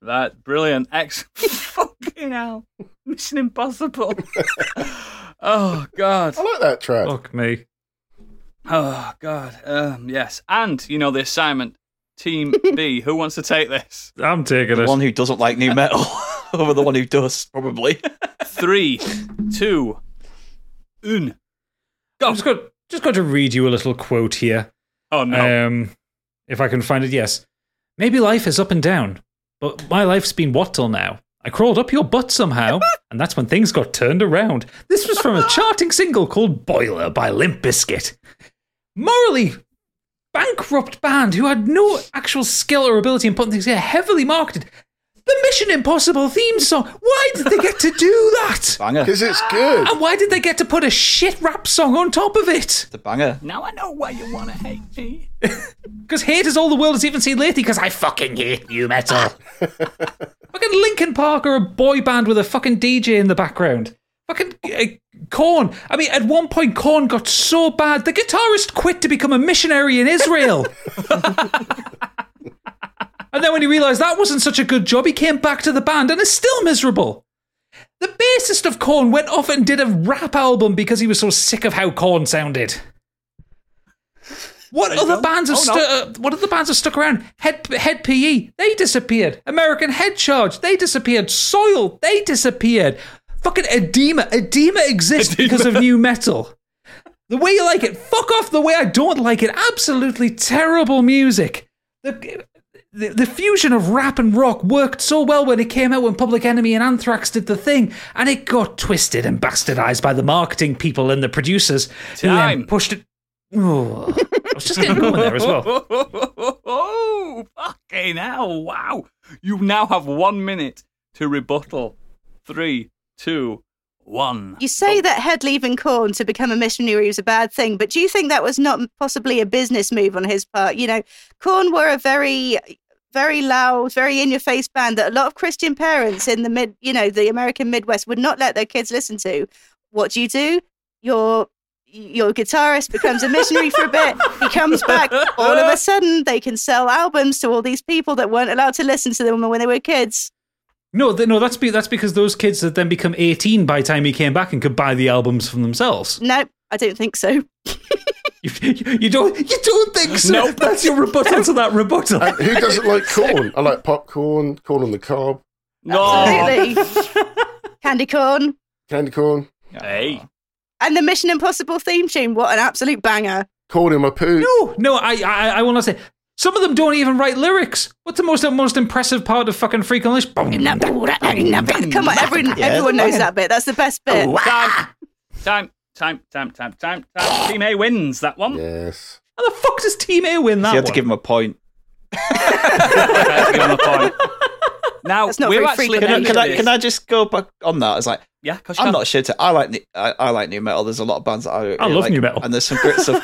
That brilliant. X fucking hell. Mission Impossible. oh god. I like that track. Fuck me. Oh god. Um, yes. And you know the assignment. Team B. Who wants to take this? I'm taking The it. one who doesn't like nu metal over the one who does, probably. Three, two, un. I'm just got just got to read you a little quote here. Oh no. Um, if I can find it, yes. Maybe life is up and down, but my life's been what till now? I crawled up your butt somehow, and that's when things got turned around. This was from a charting single called Boiler by Limp Bizkit. Morally bankrupt band who had no actual skill or ability in putting things together, heavily marketed. The Mission Impossible theme song. Why did they get to do that? Banger. Because it's good. And why did they get to put a shit rap song on top of it? The banger. now I know why you want to hate me. Because hate is all the world has even seen lately, because I fucking hate nu metal. fucking Linkin Park are a boy band with a fucking DJ in the background. Fucking uh, Korn. I mean, at one point, Korn got so bad, the guitarist quit to become a missionary in Israel. and then when he realised that wasn't such a good job, he came back to the band and is still miserable. The bassist of Korn went off and did a rap album because he was so sick of how Korn sounded. What other bands have Oh, stu- no. uh, what other bands have stuck around? Head Hed PE, they disappeared. American Head Charge, they disappeared. Soil, they disappeared. Fucking Adema, Adema exists because of nu metal. The way you like it, fuck off the way I don't like it. Absolutely terrible music. The, the, the fusion of rap and rock worked so well when it came out when Public Enemy and Anthrax did the thing, and it got twisted and bastardized by the marketing people and the producers who Time. then pushed it. Oh, I was just getting going there as well. Oh, fucking hell. Wow. You now have one minute to rebuttal. Three, two, one. You say that Head leaving Korn to become a missionary was a bad thing, but do you think that was not possibly a business move on his part? You know, Korn were a very, very loud, very in your face band that a lot of Christian parents in the mid, you know, the American Midwest would not let their kids listen to. What do you do? Your your guitarist becomes a missionary for a bit. He comes back. All of a sudden, they can sell albums to all these people that weren't allowed to listen to them when they were kids. No, th- no, that's be- that's because those kids had then become eighteen by the time he came back and could buy the albums for themselves. No, I don't think so. You, you, you don't, you don't think so? Nope. That's your rebuttal to that rebuttal. And who doesn't like corn? I like popcorn, corn on the cob, No. Absolutely. Candy corn. candy corn, Hey. And the Mission Impossible theme tune, what an absolute banger. corn in my poo. No, no, I, I, I will not say. Some of them don't even write lyrics. What's the most most impressive part of fucking Freak on a Leash? Come on, everyone, everyone knows that bit. That's the best bit. Time. Time. Time. Time. Time. Time. Time. Team A wins that one. Yes. How the fuck does Team A win that one? you had one? to give him a point. Give him a point. Now That's not we're actually frequent, Can I, can, I, can I just go back on that? It's like Yeah, because I'm can. not shit. I like new- I, I like nu metal. There's a lot of bands that I, really love like, nu metal. and there's some great stuff.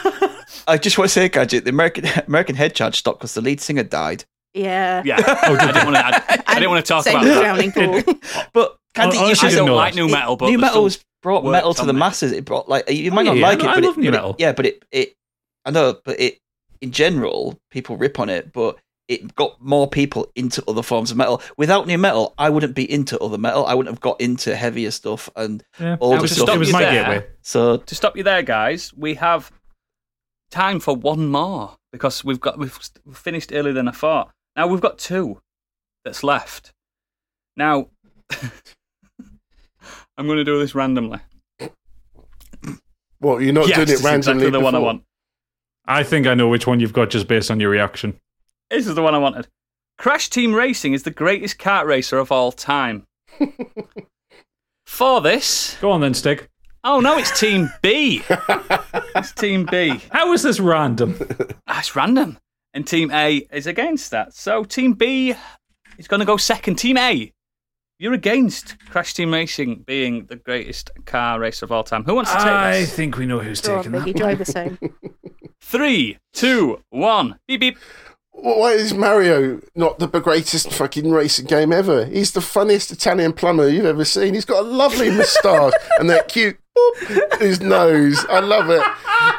I just want to say, Gadget, the American American Head Charge stopped because the lead singer died. Yeah. Yeah, oh, I didn't want to. I, I didn't want to talk about with that. Drowning Pool. But Candy, Oh, you honestly, I I don't know like nu metal, but new there's metal's brought metal to the there. masses. It brought like you might Oh, not yeah, like no, it, I but love it, new but it- yeah, but it, it I know, but it in general people rip on it, but it got more people into other forms of metal. Without nu metal, I wouldn't be into other metal. I wouldn't have got into heavier stuff and Yeah. older Now, stuff. it was my there, gateway. So To stop you there, guys, we have time for one more because we've got we've finished earlier than I thought. Now we've got two that's left. Now I'm going to do this randomly. Well, you're not yes, doing it randomly? exactly the one I want. I think I know which one you've got just based on your reaction. This is the one I wanted. Crash Team Racing is the greatest kart racer of all time. For this, Go on then, Stig. oh no, it's Team B. it's Team B. How is this random? Ah, That's random. And Team A is against that. So Team B is going to go second. Team A, you're against Crash Team Racing being the greatest car racer of all time. Who wants to take it? I this? think we know who's Go on, taking Biggie, that. drive the same. Three, two, one. Beep beep. Why is Mario not the greatest fucking racing game ever? He's the funniest Italian plumber you've ever seen. He's got a lovely moustache and that cute boop, his nose. I love it.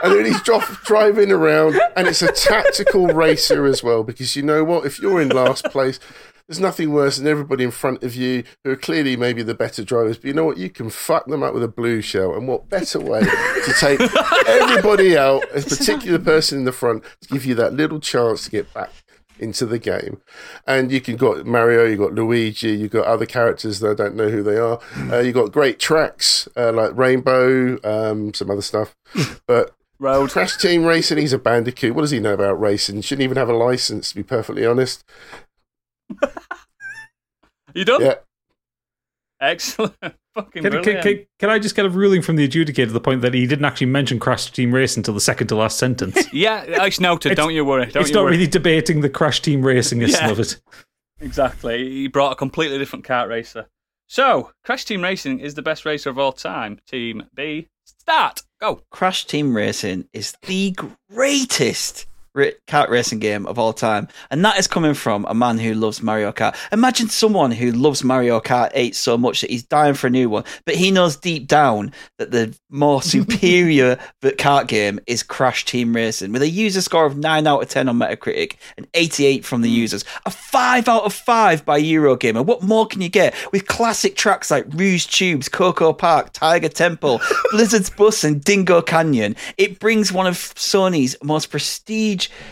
And then he's dro- driving around, and it's a tactical racer as well. Because you know what? If you're in last place, there's nothing worse than everybody in front of you who are clearly maybe the better drivers. But you know what? You can fuck them up with a blue shell. And what better way to take everybody out, a particular person in the front, to give you that little chance to get back into the game. And you can got Mario, you got Luigi, you got other characters that I don't know who they are. Uh, you got great tracks uh, like Rainbow, um, some other stuff. But Road. Crash Team Racing, he's a bandicoot. What does he know about racing? Shouldn't even have a license, to be perfectly honest. You done? Yeah. Excellent. Fucking Can, can, brilliant. can, can I just get a ruling from the adjudicator to the point that he didn't actually mention Crash Team Racing until the second to last sentence? yeah, it's noted. It's- don't you worry. Don't it's you not worry. really debating the Crash Team Racingness Yeah. of it. Exactly. He brought a completely different kart racer. So, Crash Team Racing is the best racer of all time. Team B, start. Go. Crash Team Racing is the greatest ra- kart racing game of all time, and that is coming from a man who loves Mario Kart. Imagine someone who loves Mario Kart 8 so much that he's dying for a new one, but he knows deep down that the more superior kart game is Crash Team Racing, with a user score of 9 out of 10 on Metacritic and 88 from the hmm. users, a 5 out of 5 by Eurogamer. What more can you get with classic tracks like Roo's Tubes, Coco Park, Tiger Temple, Blizzard Bluff, and Dingo Canyon? It brings one of Sony's most prestige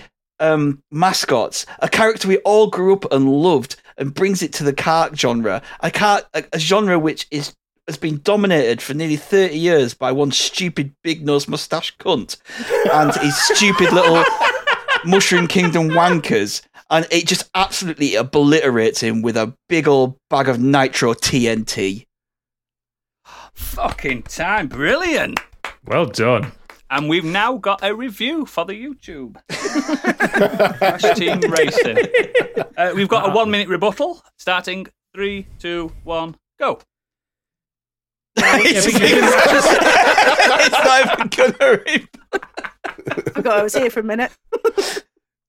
um, mascots, a character we all grew up and loved, and brings it to the kart genre, a kart, a, a genre which is has been dominated for nearly 30 years by one stupid big nose mustache cunt and his stupid little Mushroom Kingdom wankers. And it just absolutely obliterates him with a big old bag of nitro TNT. Fucking time. Brilliant. Well done. And we've now got a review for the YouTube. Crash Team Racing. Uh, we've got a one minute rebuttal starting three, two, one, go. it's, it's not even gonna re- Forgot I was here for a minute.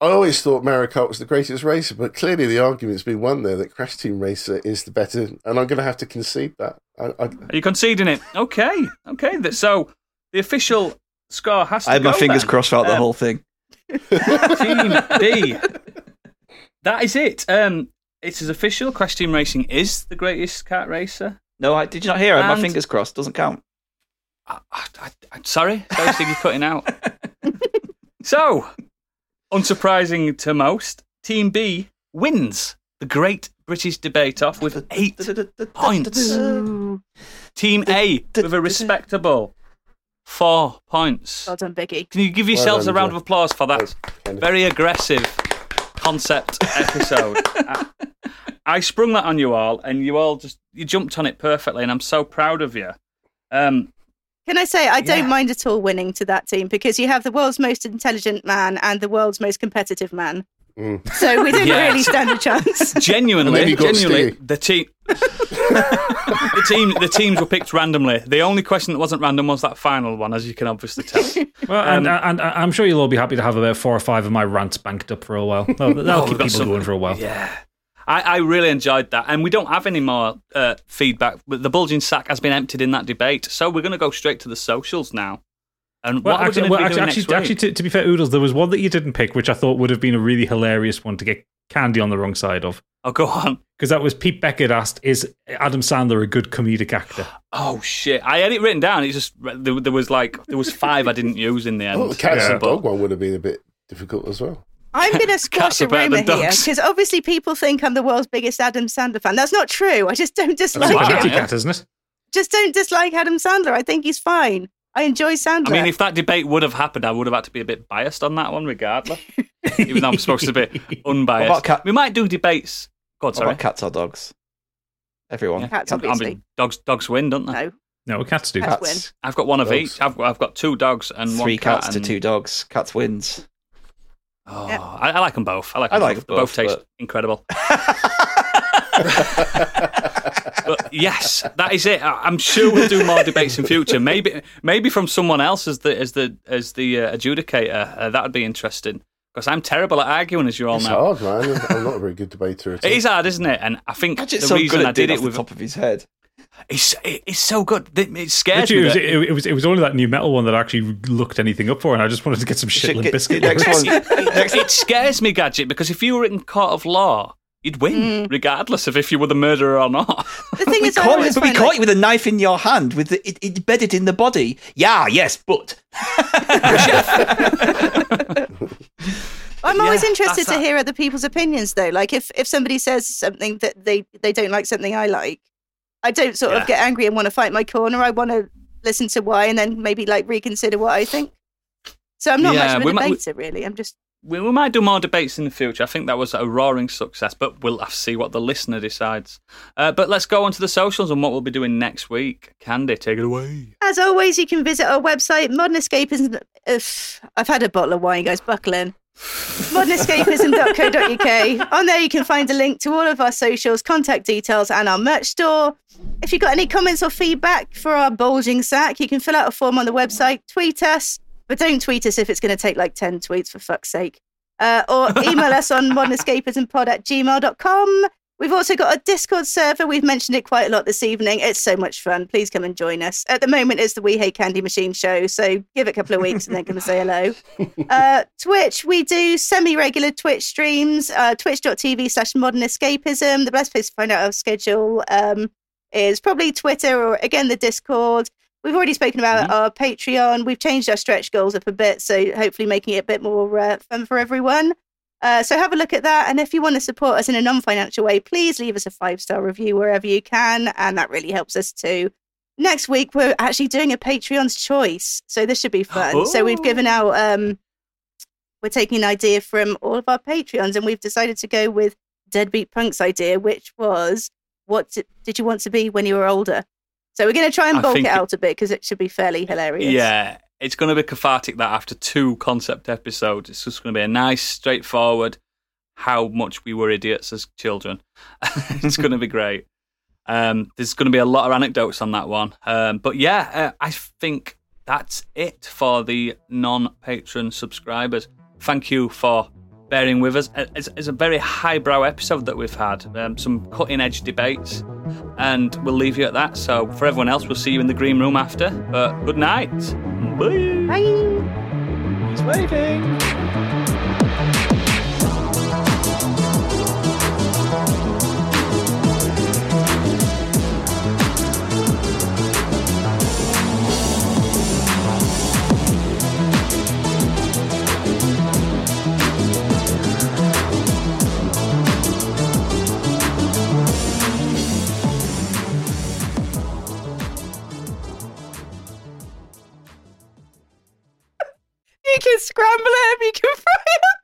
I always thought Mario Kart was the greatest racer, but clearly the argument's been won there that Crash Team Racer is the better, and I'm going to have to concede that. I, I, Are you conceding it? Okay. Okay. So the official score has to I had my go fingers then. crossed throughout the Um, whole thing. Team B. That is it. Um, it is official. Crash Team Racing is the greatest kart racer. No, I, did you not hear? I had my And- fingers crossed. Doesn't count. I, I, I, I'm sorry, sorry, Steve, you're cutting out. so, unsurprising to most, Team B wins the Great British Debate Off with eight points. Team A with a respectable four points. well done, Biggie. Can you give yourselves done, a round of applause for that very aggressive concept episode? I, I sprung that on you all, and you all just you jumped on it perfectly, and I'm so proud of you. Um, Can I say I don't Yeah. mind at all winning to that team because you have the world's most intelligent man and the world's most competitive man. Mm. So we didn't Yeah. really stand a chance. Genuinely, genuinely, Stiggy. the team, the team, the teams were picked randomly. The only question that wasn't random was that final one, as you can obviously tell. Well, and, Um, and, and I'm sure you'll all be happy to have about four or five of my rants banked up for a while. That'll, that'll Oh, keep got people some- going for a while. Yeah. I, I really enjoyed that. And we don't have any more uh, feedback. The bulging sack has been emptied in that debate. So we're going to go straight to the socials now. And Well, what are we actually, well, to be actually, doing actually, next week? actually to, to be fair, Oodles, there was one that you didn't pick, which I thought would have been a really hilarious one to get Candy on the wrong side of. Oh, go on. Because that was Pete Beckett asked, "Is Adam Sandler a good comedic actor?" Oh shit! I had it written down. It's just there, there was like there was five I didn't use in the end. Oh, the cats Yeah. and dog one would have been a bit difficult as well. I'm going to squash Cats a are rumor here because obviously people think I'm the world's biggest Adam Sandler fan. That's not true. I just don't dislike a Wow. him. kitty Yeah. cat, isn't it? Just don't dislike Adam Sandler. I think he's fine. I enjoy Sandler. I mean, if that debate would have happened, I would have had to be a bit biased on that one, regardless. Even though I'm supposed to be unbiased. What about cat- We might do debates. God, What sorry. about cats or dogs? Everyone. Yeah. Cats, I obviously. mean, dogs dogs win, don't they? no, No, cats do. Cats Cats. I've got one of Dogs. each. I've, I've got two dogs and one Three cat cats to two dogs. Cats wins. Oh, Yeah. I, I like them both. I like I them like both. them They both both, taste but- incredible. But yes, that is it. I- I'm sure we'll do more debates in future. Maybe, maybe from someone else as the as the as the uh, adjudicator. Uh, that would be interesting because I'm terrible at arguing, as you all It's know. hard, man. I'm not a very good debater at all. It is hard, isn't it? And I think Gadget's the so reason good I did it it off the top of his head. it's it's so good. It, it scares me. it, was, it, it was it was only that nu metal one that I actually looked anything up for, and I just wanted to get some shit Should biscuit. next lyrics. one. Next, it scares me, Gadget, because if you were in court of law, you'd win, mm. regardless of if you were the murderer or not. the thing we is, I caught, but we find, caught you with a knife in your hand, with the, it, it embedded in the body. Yeah, yes, but I'm always Yeah, interested to that. hear other people's opinions, though. Like if if somebody says something that they they don't like something I like, I don't sort Yeah. of get angry and want to fight my corner. I want to listen to why and then maybe like reconsider what I think. So I'm not Yeah, much of we a might- we- debater, really. I'm just we, we might do more debates in the future. I think that was a roaring success, but we'll have to see what the listener decides. Uh, but let's go on to the socials and what we'll be doing next week. Candy, take it away. As always, you can visit our website, Modern Escapism. If I've had a bottle of wine, guys, buckle in. modernescapism.co.uk. On there, you can find a link to all of our socials, contact details, and our merch store. If you've got any comments or feedback for our bulging sack, you can fill out a form on the website, tweet us, but don't tweet us if it's going to take like 10 tweets, for fuck's sake. Uh, or email us on modernescapismpod at gmail.com. We've also got a Discord server. We've mentioned it quite a lot this evening. It's so much fun. Please come and join us. At the moment, it's the We Hate Candy Machine show, so give it a couple of weeks and then come and say hello. Uh, Twitch, we do semi-regular Twitch streams. Uh, Twitch.tv slash Modern Escapism. The best place to find out our schedule um, is probably Twitter or again the Discord. We've already spoken about our Patreon. We've changed our stretch goals up a bit, so hopefully making it a bit more uh, fun for everyone. Uh, so have a look at that. And if you want to support us in a non financial way, please leave us a five star review wherever you can. And that really helps us too. Next week, we're actually doing a Patreon's choice. So this should be fun. So we've given out, um, we're taking an idea from all of our Patreons and we've decided to go with Deadbeat Punk's idea, which was what did you want to be when you were older? So we're going to try and bulk it out a bit because it should be fairly hilarious. Yeah, it's going to be cathartic that after two concept episodes, it's just going to be a nice, straightforward how much we were idiots as children. it's going to be great. Um, there's going to be a lot of anecdotes on that one. Um, but yeah, uh, I think that's it for the non patron subscribers. Thank you for bearing with us. Uh, It's, it's a very highbrow episode that we've had, um, some cutting edge debates, and we'll leave you at that. So for everyone else, we'll see you in the green room after. But good night. Bye. Bye. he's waving. You can scramble it. You can fry it.